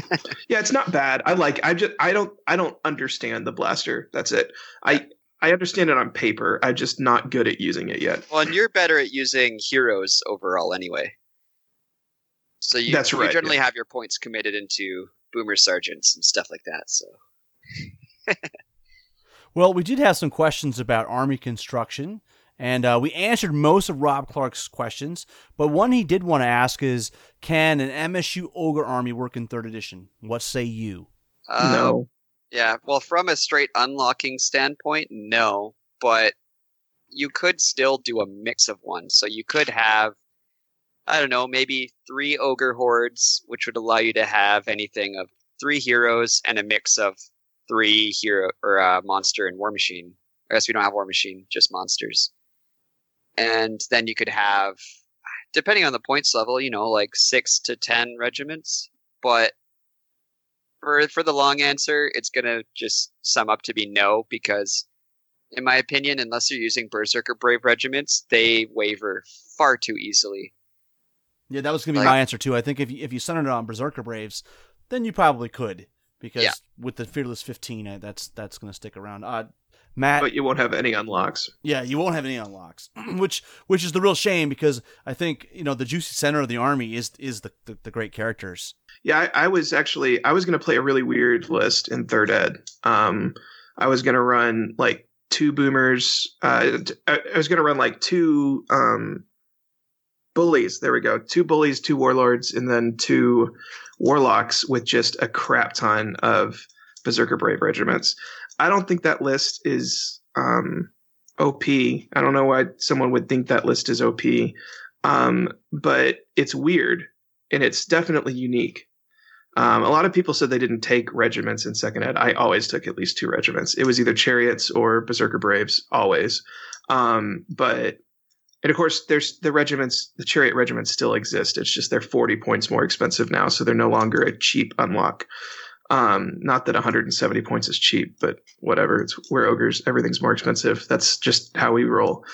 [laughs] yeah, it's not bad. I like. I just. I don't. I don't understand the blaster. That's it. I. I understand it on paper. I'm just not good at using it yet. Well, and you're better at using heroes overall, anyway. So you, That's right, you generally yeah. have your points committed into boomer sergeants and stuff like that. So [laughs] Well, we did have some questions about army construction, and uh, we answered most of Rob Clark's questions. But one he did want to ask is Can an MSU Ogre army work in third edition? What say you? uh, no. Yeah, well, from a straight unlocking standpoint, no, but you could still do a mix of one. So you could have, I don't know, maybe three ogre hordes, which would allow you to have anything of three heroes and a mix of three hero or uh, monster and war machine. I guess we don't have war machine, just monsters. And then you could have, depending on the points level, you know, like six to ten regiments. But for for the long answer, it's gonna just sum up to be no because, in my opinion, unless you're using Berserker Brave regiments, they waver far too easily. Yeah, that was going to be Like- my answer too. I think if you, if you centered it on Berserker Braves, then you probably could because Yeah. with the Fearless 15, uh, that's that's going to stick around. Uh, Matt, But you won't have any unlocks. Yeah, you won't have any unlocks, [clears throat] which which is the real shame because I think you know the juicy center of the army is is the the, the great characters. Yeah, I, I was actually I was going to play a really weird list in third ed. Um, I was going to run like two boomers. Uh, I I was going to run like two um, bullies. There we go. Two bullies, two warlords, and then two warlocks with just a crap ton of berserker brave regiments. I don't think that list is um, OP. I don't know why someone would think that list is OP, um, but it's weird and it's definitely unique. Um, a lot of people said they didn't take regiments in second ed. I always took at least two regiments. It was either chariots or berserker braves, always. Um, but and of course, there's the regiments. The chariot regiments still exist. It's just they're 40 points more expensive now, so they're no longer a cheap unlock. Um, not that 170 points is cheap, but whatever. It's we're ogres. Everything's more expensive. That's just how we roll.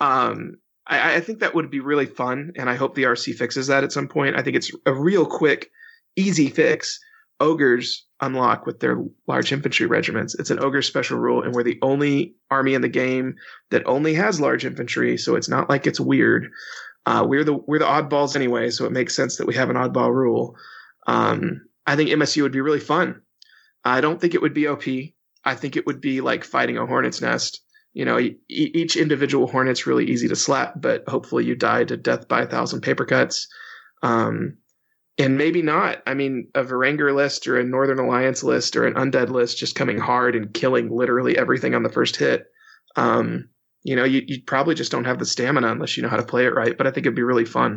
Um, I, I think that would be really fun, and I hope the RC fixes that at some point. I think it's a real quick, easy fix. Ogres unlock with their large infantry regiments. It's an ogre special rule, and we're the only army in the game that only has large infantry, so it's not like it's weird. Uh, we're the we're the oddballs anyway, so it makes sense that we have an oddball rule. Um, I think MSU would be really fun. I don't think it would be OP. I think it would be like fighting a hornet's nest. You know, e- each individual hornet's really easy to slap, but hopefully you die to death by a thousand paper cuts. Um, and maybe not. I mean, a Varangur list or a Northern Alliance list or an Undead list just coming hard and killing literally everything on the first hit. Um, you know, you, you probably just don't have the stamina unless you know how to play it right. But I think it'd be really fun.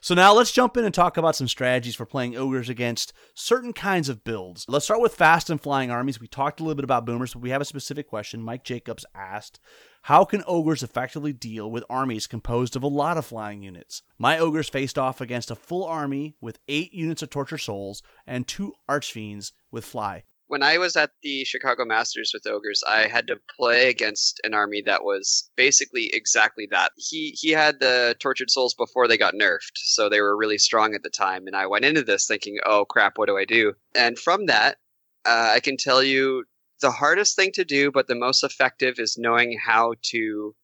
So now let's jump in and talk about some strategies for playing ogres against certain kinds of builds. Let's start with fast and flying armies. We talked a little bit about boomers, but we have a specific question. Mike Jacobs asked, how can ogres effectively deal with armies composed of a lot of flying units? My ogres faced off against a full army with eight units of torture souls and two archfiends with fly when I was at the Chicago Masters with Ogres, I had to play against an army that was basically exactly that. He he had the tortured souls before they got nerfed, so they were really strong at the time. And I went into this thinking, "Oh crap, what do I do?" And from that, uh, I can tell you the hardest thing to do, but the most effective, is knowing how to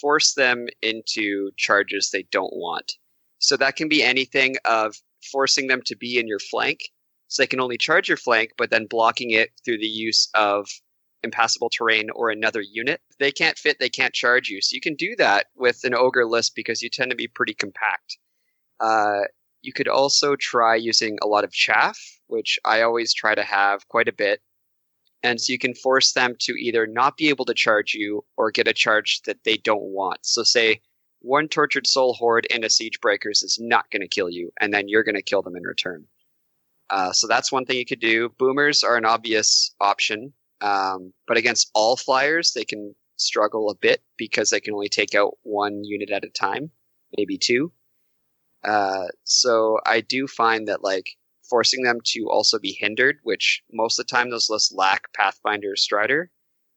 force them into charges they don't want. So that can be anything of forcing them to be in your flank so they can only charge your flank, but then blocking it through the use of impassable terrain or another unit. If they can't fit, they can't charge you. So you can do that with an ogre list because you tend to be pretty compact. Uh, you could also try using a lot of chaff, which I always try to have quite a bit. And so you can force them to either not be able to charge you or get a charge that they don't want. So say one tortured soul horde and a siege breakers is not going to kill you, and then you're going to kill them in return. Uh, so that's one thing you could do. Boomers are an obvious option, um, but against all flyers, they can struggle a bit because they can only take out one unit at a time, maybe two. Uh, so I do find that like forcing them to also be hindered, which most of the time those lists lack Pathfinder Strider.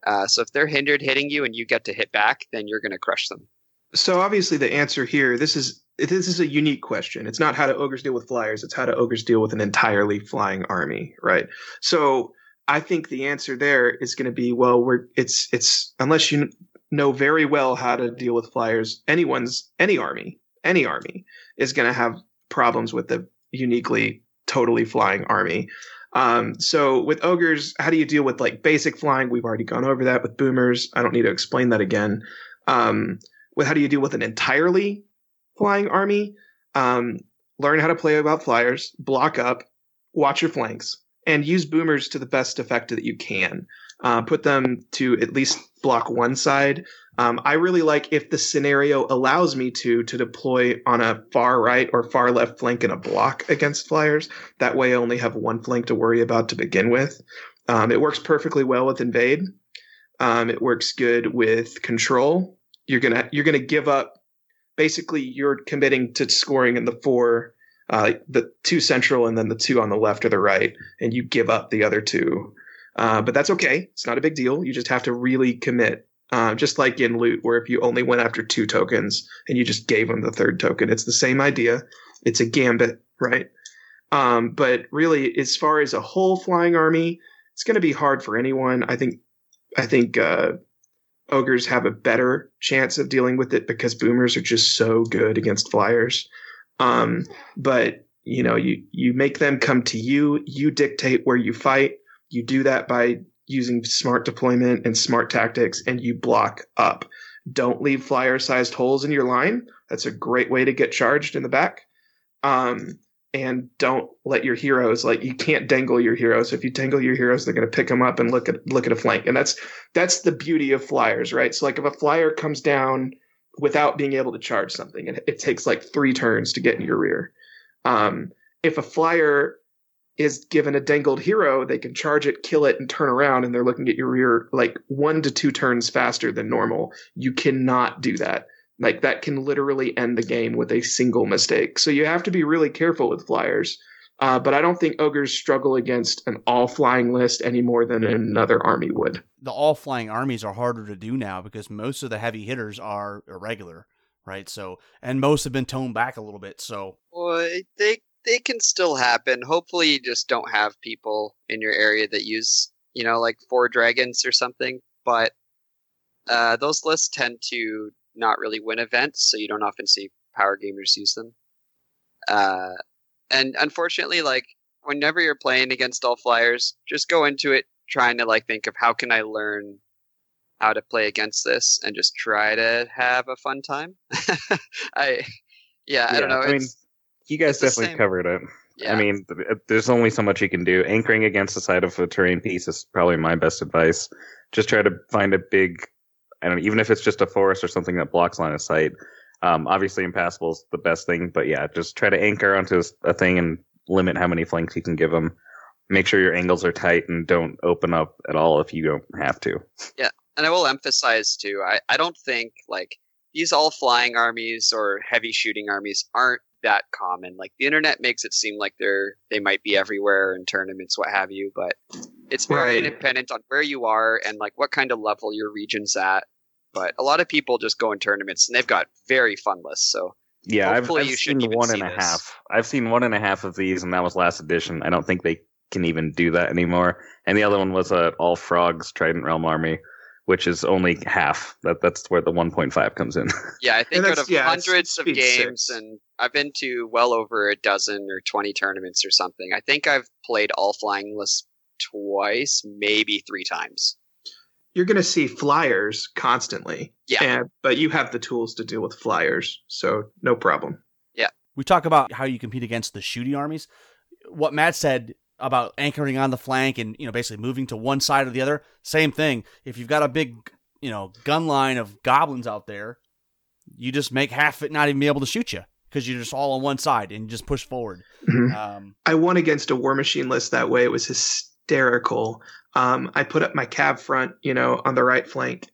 Uh, so if they're hindered hitting you and you get to hit back, then you're going to crush them. So obviously the answer here, this is this is a unique question. It's not how do ogres deal with flyers, it's how do ogres deal with an entirely flying army, right? So I think the answer there is going to be well, we're it's it's unless you know very well how to deal with flyers, anyone's any army, any army is going to have problems with the uniquely totally flying army. Um, so with ogres, how do you deal with like basic flying? We've already gone over that with boomers. I don't need to explain that again. Um, with how do you deal with an entirely flying army? Um, learn how to play about flyers, block up, watch your flanks, and use boomers to the best effect that you can. Uh, put them to at least block one side. Um, I really like if the scenario allows me to to deploy on a far right or far left flank in a block against flyers. That way, I only have one flank to worry about to begin with. Um, it works perfectly well with invade. Um, it works good with control you're gonna you're gonna give up. Basically, you're committing to scoring in the four, uh, the two central, and then the two on the left or the right, and you give up the other two. Uh, but that's okay. It's not a big deal. You just have to really commit. Uh, just like in loot, where if you only went after two tokens and you just gave them the third token, it's the same idea. It's a gambit, right? Um, but really, as far as a whole flying army, it's going to be hard for anyone. I think. I think uh, ogres have a better chance of dealing with it because boomers are just so good against flyers. Um, but you know, you you make them come to you. You dictate where you fight. You do that by using smart deployment and smart tactics, and you block up. Don't leave flyer-sized holes in your line. That's a great way to get charged in the back. Um, and don't let your heroes like you can't dangle your heroes. If you dangle your heroes, they're going to pick them up and look at look at a flank, and that's that's the beauty of flyers, right? So like if a flyer comes down without being able to charge something, and it takes like three turns to get in your rear. Um, if a flyer is given a dangled hero, they can charge it, kill it, and turn around, and they're looking at your rear like one to two turns faster than normal. You cannot do that like that can literally end the game with a single mistake. So you have to be really careful with flyers. Uh, but I don't think ogres struggle against an all flying list any more than another army would. The all flying armies are harder to do now because most of the heavy hitters are irregular, right? So, and most have been toned back a little bit. So, well, they they can still happen. Hopefully, you just don't have people in your area that use, you know, like four dragons or something. But uh, those lists tend to not really win events, so you don't often see power gamers use them. Uh, and unfortunately, like whenever you're playing against all flyers, just go into it trying to like think of how can I learn how to play against this and just try to have a fun time. [laughs] I yeah, I don't know. I mean, you guys definitely covered it. Yeah. I mean, there's only so much you can do. Anchoring against the side of a terrain piece is probably my best advice. Just try to find a big Don't even if it's just a forest or something that blocks line of sight. Um, obviously, impassable is the best thing, but yeah, just try to anchor onto a thing and limit how many flanks you can give them. Make sure your angles are tight and don't open up at all if you don't have to. Yeah, and I will emphasize too, I, I don't think like these all flying armies or heavy shooting armies aren't that common. Like the internet makes it seem like they're they might be everywhere in tournaments, what have you, but it's very Right. dependent on where you are and like what kind of level your region's at. But a lot of people just go in tournaments and they've got very fun lists. So Yeah, I've, Hopefully I've you shouldn't seen even one see a half. I've seen one and a half of these, and that was last edition. I don't think they can even do that anymore. And the other one was a all frogs Trident Realm army, which is only half. That that's where the 1.5 comes in. [laughs] yeah, I think out of yeah, it's hundreds of games six. and I've been to well over a dozen or twenty tournaments or something. I think I've played all flying lists twice, maybe three times. You're going to see flyers constantly. Yeah. And, but you have the tools to deal with flyers, so no problem. Yeah, we talk about how you compete against the shooty armies. What Matt said about anchoring on the flank and you know basically moving to one side or the other, same thing. If you've got a big you know gun line of goblins out there, you just make half it not even be able to shoot you because you're just all on one side and just push forward. Mhm. Um, I won against a War Machine list that way. It was hysterical. Um, I put up my cab front, you know, on the right flank,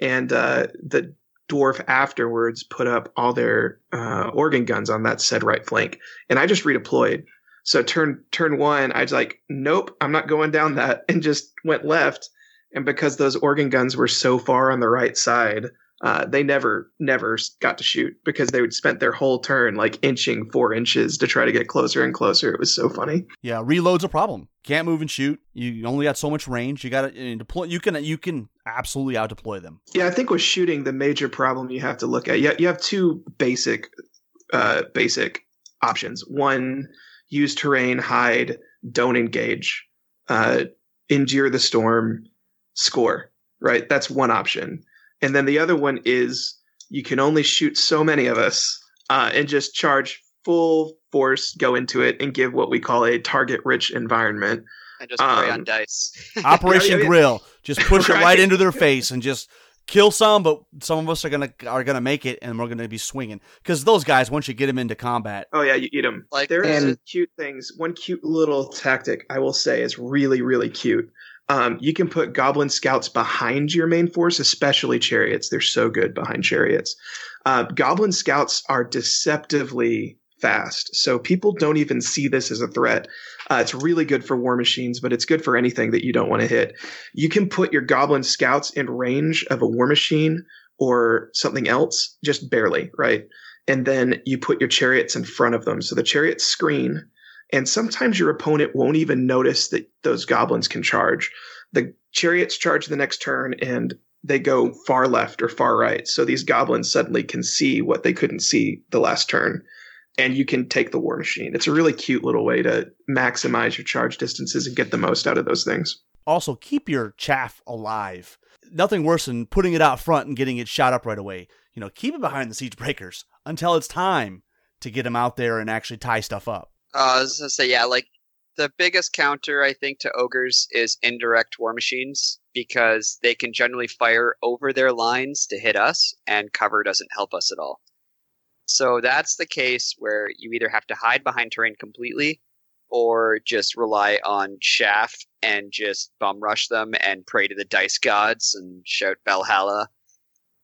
and uh, the dwarf afterwards put up all their uh, organ guns on that said right flank, and I just redeployed. So turn turn one, I was like, nope, I'm not going down that, [laughs] and just went left. And because those organ guns were so far on the right side, uh, they never never got to shoot because they would spent their whole turn like inching four inches to try to get closer and closer. It was so funny. yeah, reload's a problem. Can't move and shoot. You only got so much range. You got to deploy. You can you can absolutely out deploy them. Yeah, I think with shooting, the major problem you have to look at you, you have two basic uh, basic options. One, use terrain, hide, don't engage, uh, endure the storm, score. Right, that's one option. And then the other one is you can only shoot so many of us uh, and just charge full force, go into it, and give what we call a target-rich environment. And just play Um, on dice. Operation. [laughs] Grill. Just push it [laughs] right Right. into their face and just kill some, but some of us are gonna are gonna make it, and we're gonna be swinging because those guys once you get them into combat, Oh yeah, you eat them. Like- there is And- cute things. One cute little tactic I will say is really really cute. Um, you can put goblin scouts behind your main force, especially chariots. They're so good behind chariots. Uh, goblin scouts are deceptively fast, so people don't even see this as a threat. Uh, it's really good for war machines, but it's good for anything that you don't want to hit. You can put your goblin scouts in range of a war machine or something else, just barely, right? and then you put your chariots in front of them. So the chariots screen, and sometimes your opponent won't even notice that those goblins can charge. The chariots charge the next turn and they go far left or far right. So these goblins suddenly can see what they couldn't see the last turn. And you can take the war machine. It's a really cute little way to maximize your charge distances and get the most out of those things. also keep your chaff alive. Nothing worse than putting it out front and getting it shot up right away. You know, keep it behind the siege breakers until it's time to get them out there and actually tie stuff up. Uh, I was gonna say, yeah, like the biggest counter I think to ogres is indirect war machines because they can generally fire over their lines to hit us, and cover doesn't help us at all. So that's the case where you either have to hide behind terrain completely, or just rely on chaff and just bum rush them and pray to the dice gods and shout Valhalla.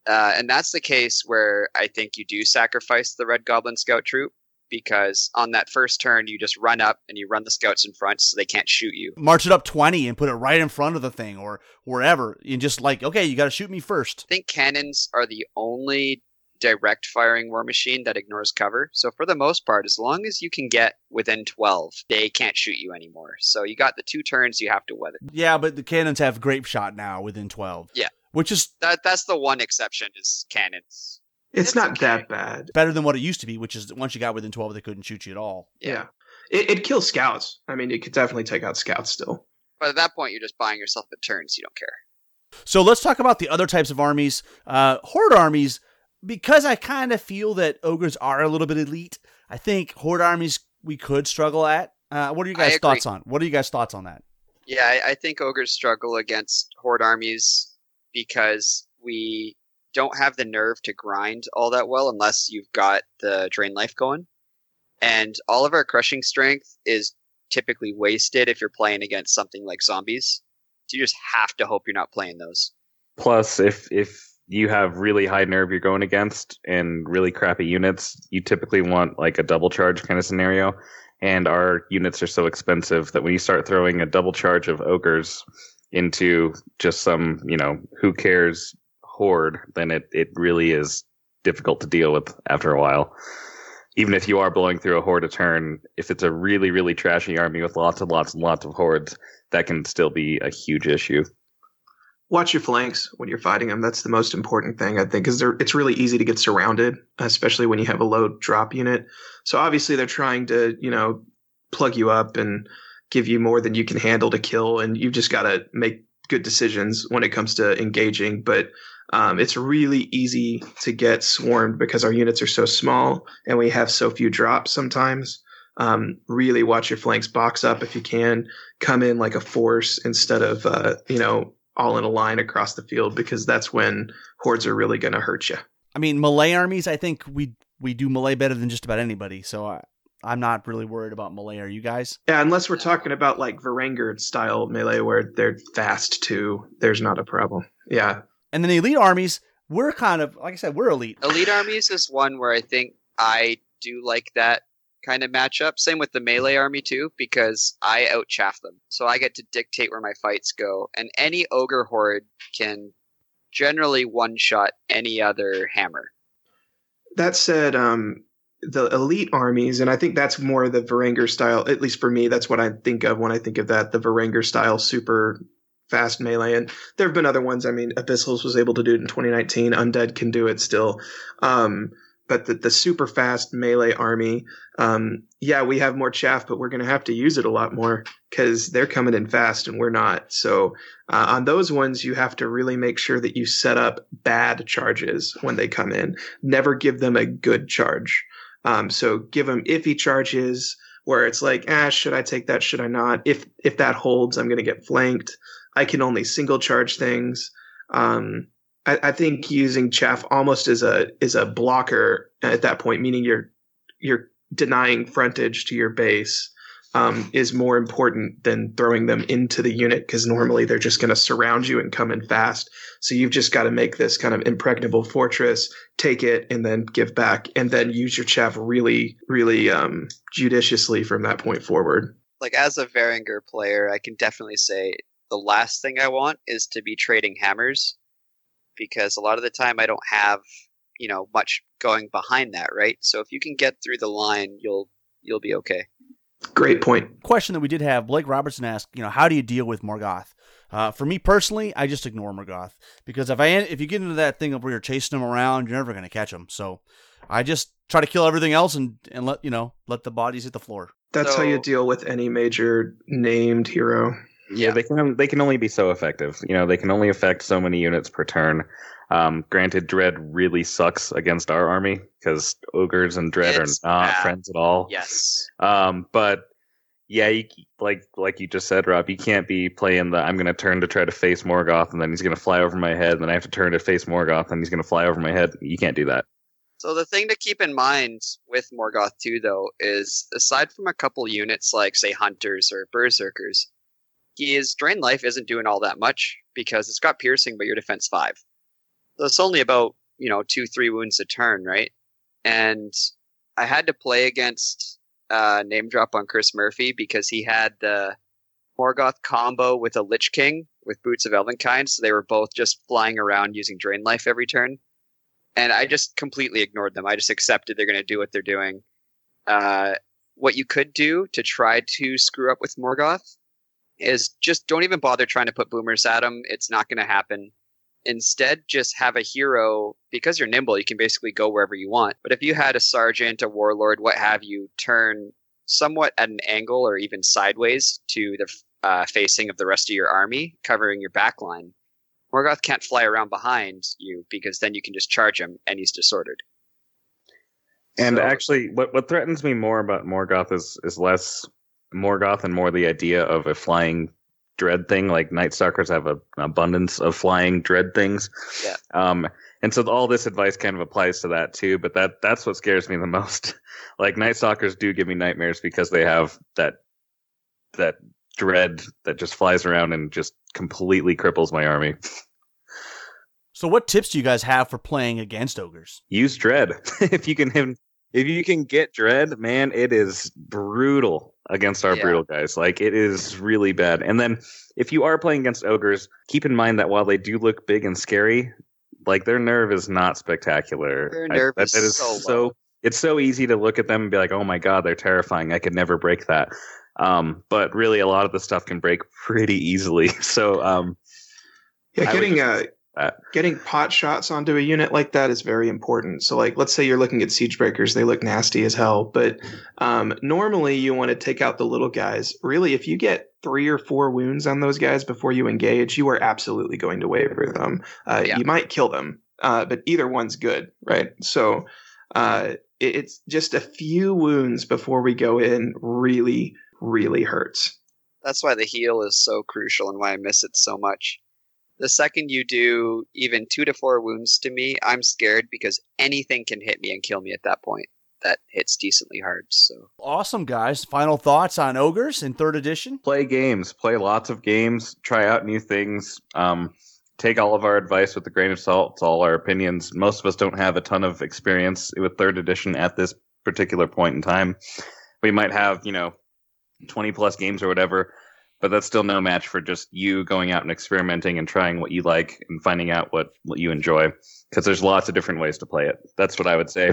Uh, and that's the case where I think you do sacrifice the Red Goblin Scout troop because on that first turn you just run up and you run the scouts in front so they can't shoot you. March it up 20 and put it right in front of the thing or wherever. And just like, okay, you got to shoot me first. I think cannons are the only direct firing war machine that ignores cover. So for the most part, as long as you can get within 12, they can't shoot you anymore. So you got the two turns you have to weather. Yeah, but the cannons have grape shot now within 12. Yeah. Which is That that's the one exception is cannons. It's, It's not okay. that bad. better than what it used to be, which is once you got within 12, they couldn't shoot you at all. Yeah. It, it kills scouts. I mean, it could definitely take out scouts still. But at that point, you're just buying yourself a turns. You don't care. So let's talk about the other types of armies. Uh, horde armies, because I kind of feel that ogres are a little bit elite. I think horde armies we could struggle at. Uh, what are you guys' thoughts on? What are you guys' thoughts on that? Yeah, I, I think ogres struggle against horde armies because we don't have the nerve to grind all that well unless you've got the drain life going. And all of our crushing strength is typically wasted if you're playing against something like zombies. So you just have to hope you're not playing those. Plus, if if you have really high nerve you're going against and really crappy units, you typically want like a double charge kind of scenario. And our units are so expensive that when you start throwing a double charge of ogres into just some, you know, who cares horde, then it, it really is difficult to deal with after a while. Even if you are blowing through a horde a turn, if it's a really, really trashy army with lots and lots and lots of hordes, that can still be a huge issue. Watch your flanks when you're fighting them. That's the most important thing, I think, because it's really easy to get surrounded, especially when you have a low drop unit. So obviously they're trying to, you know, plug you up and give you more than you can handle to kill, and you've just got to make good decisions when it comes to engaging. But um, it's really easy to get swarmed because our units are so small and we have so few drops sometimes. Um, really watch your flanks box up if you can. Come in like a force instead of, uh, you know, all in a line across the field because that's when hordes are really going to hurt you. I mean, melee armies, I think we we do melee better than just about anybody. So I, I'm not really worried about melee. Are you guys? Yeah, unless we're talking about like Varangur style melee where they're fast too. There's not a problem. Yeah. And then the elite armies, we're kind of like I said, we're elite. Elite armies is one where I think I do like that kind of matchup. Same with the melee army too, because I outchaff them. So I get to dictate where my fights go. And any ogre horde can generally one shot any other hammer. That said, um, the elite armies, and I think that's more the Varangur style, at least for me, that's what I think of when I think of that, the Varangur style super fast melee. And there have been other ones. I mean, Abyssals was able to do it in 2019. Undead can do it still. Um, but the, the super fast melee army, um, yeah, we have more chaff, but we're going to have to use it a lot more because they're coming in fast and we're not. So uh, on those ones, you have to really make sure that you set up bad charges when they come in. Never give them a good charge. Um, so give them iffy charges where it's like, ah, should I take that? Should I not? If if that holds, I'm going to get flanked. I can only single charge things. Um, I, I, think using chaff almost as a is a blocker at that point, meaning you're you're denying frontage to your base, um, is more important than throwing them into the unit because normally they're just going to surround you and come in fast. So you've just got to make this kind of impregnable fortress, take it, and then give back, and then use your chaff really, really um, judiciously from that point forward. Like as a Varangur player, I can definitely say the last thing I want is to be trading hammers because a lot of the time I don't have you know much going behind that, right? So if you can get through the line, you'll you'll be okay. Great point. Question that we did have Blake Robertson asked, you know, how do you deal with Mhorgoth? Uh, for me personally, I just ignore Mhorgoth because if I if you get into that thing of where you're chasing them around, you're never going to catch them. So I just try to kill everything else and and let you know let the bodies hit the floor. That's so, how you deal with any major named hero. Yeah, they can they can only be so effective. You know, they can only affect so many units per turn. Um, granted, Dread really sucks against our army because ogres and Dread it's are not bad. friends at all. Yes. Um, but yeah, you, like like you just said, Rob, you can't be playing the I'm going to turn to try to face Mhorgoth and then he's going to fly over my head, and then I have to turn to face Mhorgoth and he's going to fly over my head. You can't do that. So the thing to keep in mind with Mhorgoth too, though, is aside from a couple units like say hunters or berserkers, his drain life isn't doing all that much because it's got piercing, but your defense five. So it's only about you know two three wounds a turn, right? And I had to play against uh, name drop on Chris Murphy because he had the Mhorgoth combo with a Lich King with Boots of Elvenkind, so they were both just flying around using drain life every turn. And I just completely ignored them. I just accepted they're going to do what they're doing. Uh, what you could do to try to screw up with Mhorgoth is just don't even bother trying to put boomers at them. It's not going to happen. Instead, just have a hero because you're nimble. You can basically go wherever you want. But if you had a sergeant, a warlord, what have you, turn somewhat at an angle or even sideways to the uh, facing of the rest of your army, covering your back line, Mhorgoth can't fly around behind you because then you can just charge him and he's disordered. And so, actually, what what threatens me more about Mhorgoth is is less Mhorgoth and more the idea of a flying dread thing. Like Night Stalkers have a, an abundance of flying dread things. Yeah. Um, And so all this advice kind of applies to that too, but that that's what scares me the most. [laughs] like Night Stalkers do give me nightmares because they have that that dread that just flies around and just completely cripples my army. So, what tips do you guys have for playing against ogres? Use dread [laughs] if you can. If you can get dread, man, it is brutal against our Yeah. brutal guys. Like it is really bad. And then if you are playing against ogres, keep in mind that while they do look big and scary, like their nerve is not spectacular. Their I- nerve that- is that is so so it's so easy to look at them and be like, "Oh my god, they're terrifying. I could never break that." Um, but really, a lot of the stuff can break pretty easily. [laughs] So, um, Yeah, I would getting just uh, say that. getting pot shots onto a unit like that is very important. So, like, let's say you're looking at siege breakers; they look nasty as hell. But um, normally, you want to take out the little guys. Really, if you get three or four wounds on those guys before you engage, you are absolutely going to waver them. Uh, Yeah. You might kill them, uh, but either one's good, right? So, uh, it- it's just a few wounds before we go in. Really, really hurts. That's why the heal is so crucial and why I miss it so much. The second you do even two to four wounds to me, I'm scared because anything can hit me and kill me at that point. That hits decently hard. So Awesome, guys. Final thoughts on ogres in third edition? play games, play lots of games, try out new things. Um, take all of our advice with a grain of salt. It's all our opinions. Most of us don't have a ton of experience with third edition at this particular point in time. We might have, you know, 20 plus games or whatever, but that's still no match for just you going out and experimenting and trying what you like and finding out what, what you enjoy. Because there's lots of different ways to play it. That's what I would say.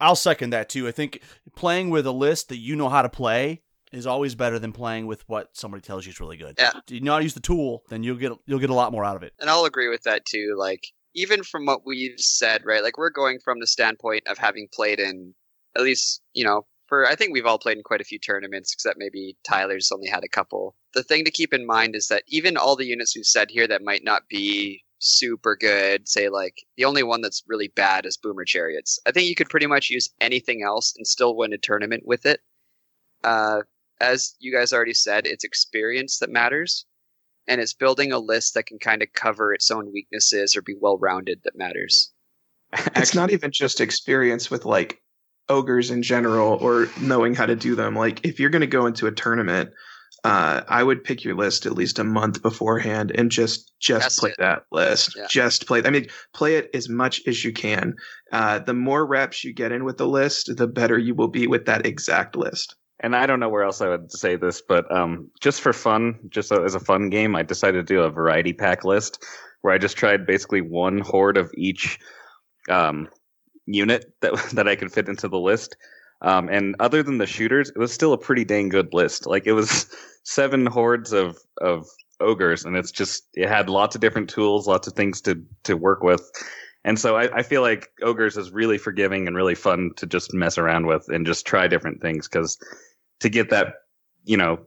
I'll second that too. I think playing with a list that you know how to play is always better than playing with what somebody tells you is really good. Yeah. Do you know how to use the tool, then you'll get you'll get a lot more out of it. and I'll agree with that too. Like even from what we've said, right? Like we're going from the standpoint of having played in at least, you know, for I think we've all played in quite a few tournaments, except maybe Tyler's only had a couple. The thing to keep in mind is that even all the units we've said here that might not be super good, say like the only one that's really bad is Boomer Chariots. I think you could pretty much use anything else and still win a tournament with it. Uh, as you guys already said, it's experience that matters and it's building a list that can kind of cover its own weaknesses or be well rounded that matters. it's not even just experience with like ogres in general or knowing how to do them like if you're going to go into a tournament uh, i would pick your list at least a month beforehand and just just Test play it. that list Yeah. just play i mean play it as much as you can uh, the more reps you get in with the list the better you will be with that exact list and I don't know where else I would say this, but um, just for fun, just as a fun game, I decided to do a variety pack list where I just tried basically one horde of each um, unit that [laughs] that I could fit into the list. Um, and other than the shooters, it was still a pretty dang good list. Like it was [laughs] seven hordes of of ogres, and it's just it had lots of different tools, lots of things to to work with. And so I, I feel like ogres is really forgiving and really fun to just mess around with and just try different things because to get that, you know,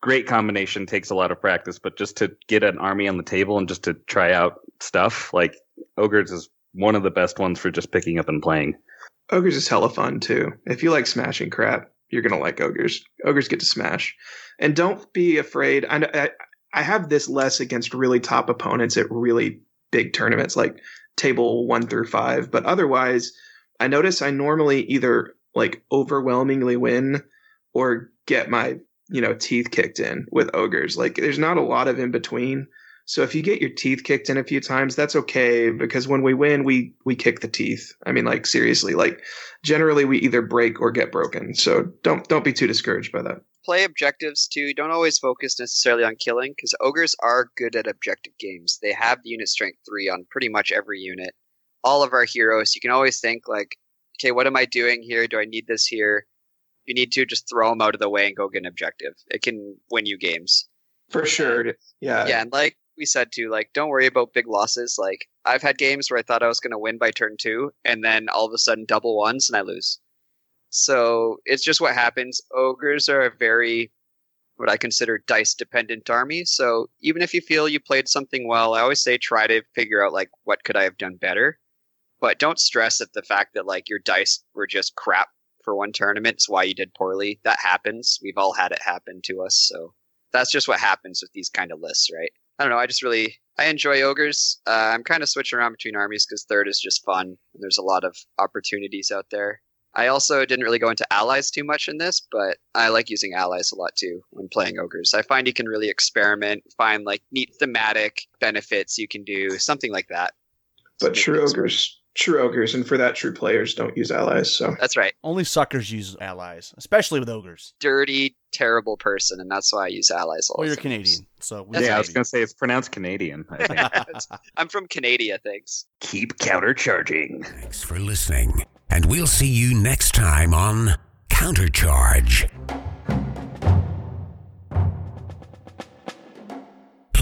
great combination takes a lot of practice, but just to get an army on the table and just to try out stuff like ogres is one of the best ones for just picking up and playing. ogres is hella fun too. If you like smashing crap you're to like ogres. Ogres get to smash. And don't be afraid I, I i have this less against really top opponents at really big tournaments like table one through five but otherwise i notice i normally either like overwhelmingly win or get my you know teeth kicked in with ogres. Like there's not a lot of in between so if you get your teeth kicked in a few times that's okay because when we win we we kick the teeth i mean like seriously like generally we either break or get broken so don't don't be too discouraged by that Play objectives too. Don't always focus necessarily on killing because ogres are good at objective games. They have the unit strength three on pretty much every unit. All of our heroes, you can always think like, okay, what am I doing here? Do I need this here? You need to just throw them out of the way and go get an objective. It can win you games. for sure yeah yeah, and like we said too, like don't worry about big losses. Like I've had games where I thought I was going to win by turn two, and then all of a sudden double ones and I lose. So it's just what happens. Ogres are a very what I consider dice dependent army. So even if you feel you played something well, I always say try to figure out like what could I have done better. But don't stress at the fact that like your dice were just crap for one tournament. It's why you did poorly. That happens. We've all had it happen to us. So that's just what happens with these kind of lists, right? I don't know. I just really I enjoy ogres. Uh, I'm kind of switching around between armies because third is just fun. And there's a lot of opportunities out there. I also didn't really go into allies too much in this, but I like using allies a lot too when playing ogres. I find you can really experiment, find like neat thematic benefits you can do, something like that. But true ogres, true ogres, and for that, true players don't use allies. So That's right. Only suckers use allies, especially with ogres. Dirty, terrible person, and that's why I use allies all Well, you're time. Canadian, so we That's yeah, I was gonna say it's pronounced Canadian. I think. [laughs] I'm from Canada, thanks. Keep countercharging. Thanks for listening, and we'll see you next time on Countercharge.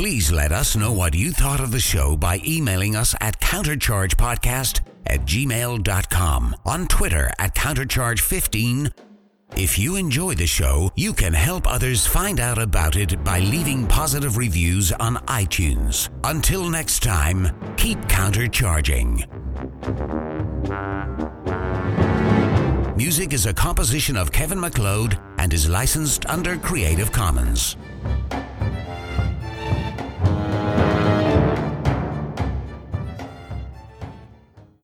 Please let us know what you thought of the show by emailing us at counterchargepodcast at gmail.com, on Twitter at countercharge15. If you enjoy the show, you can help others find out about it by leaving positive reviews on iTunes. Until next time, keep countercharging. Music is a composition of Kevin MacLeod and is licensed under Creative Commons.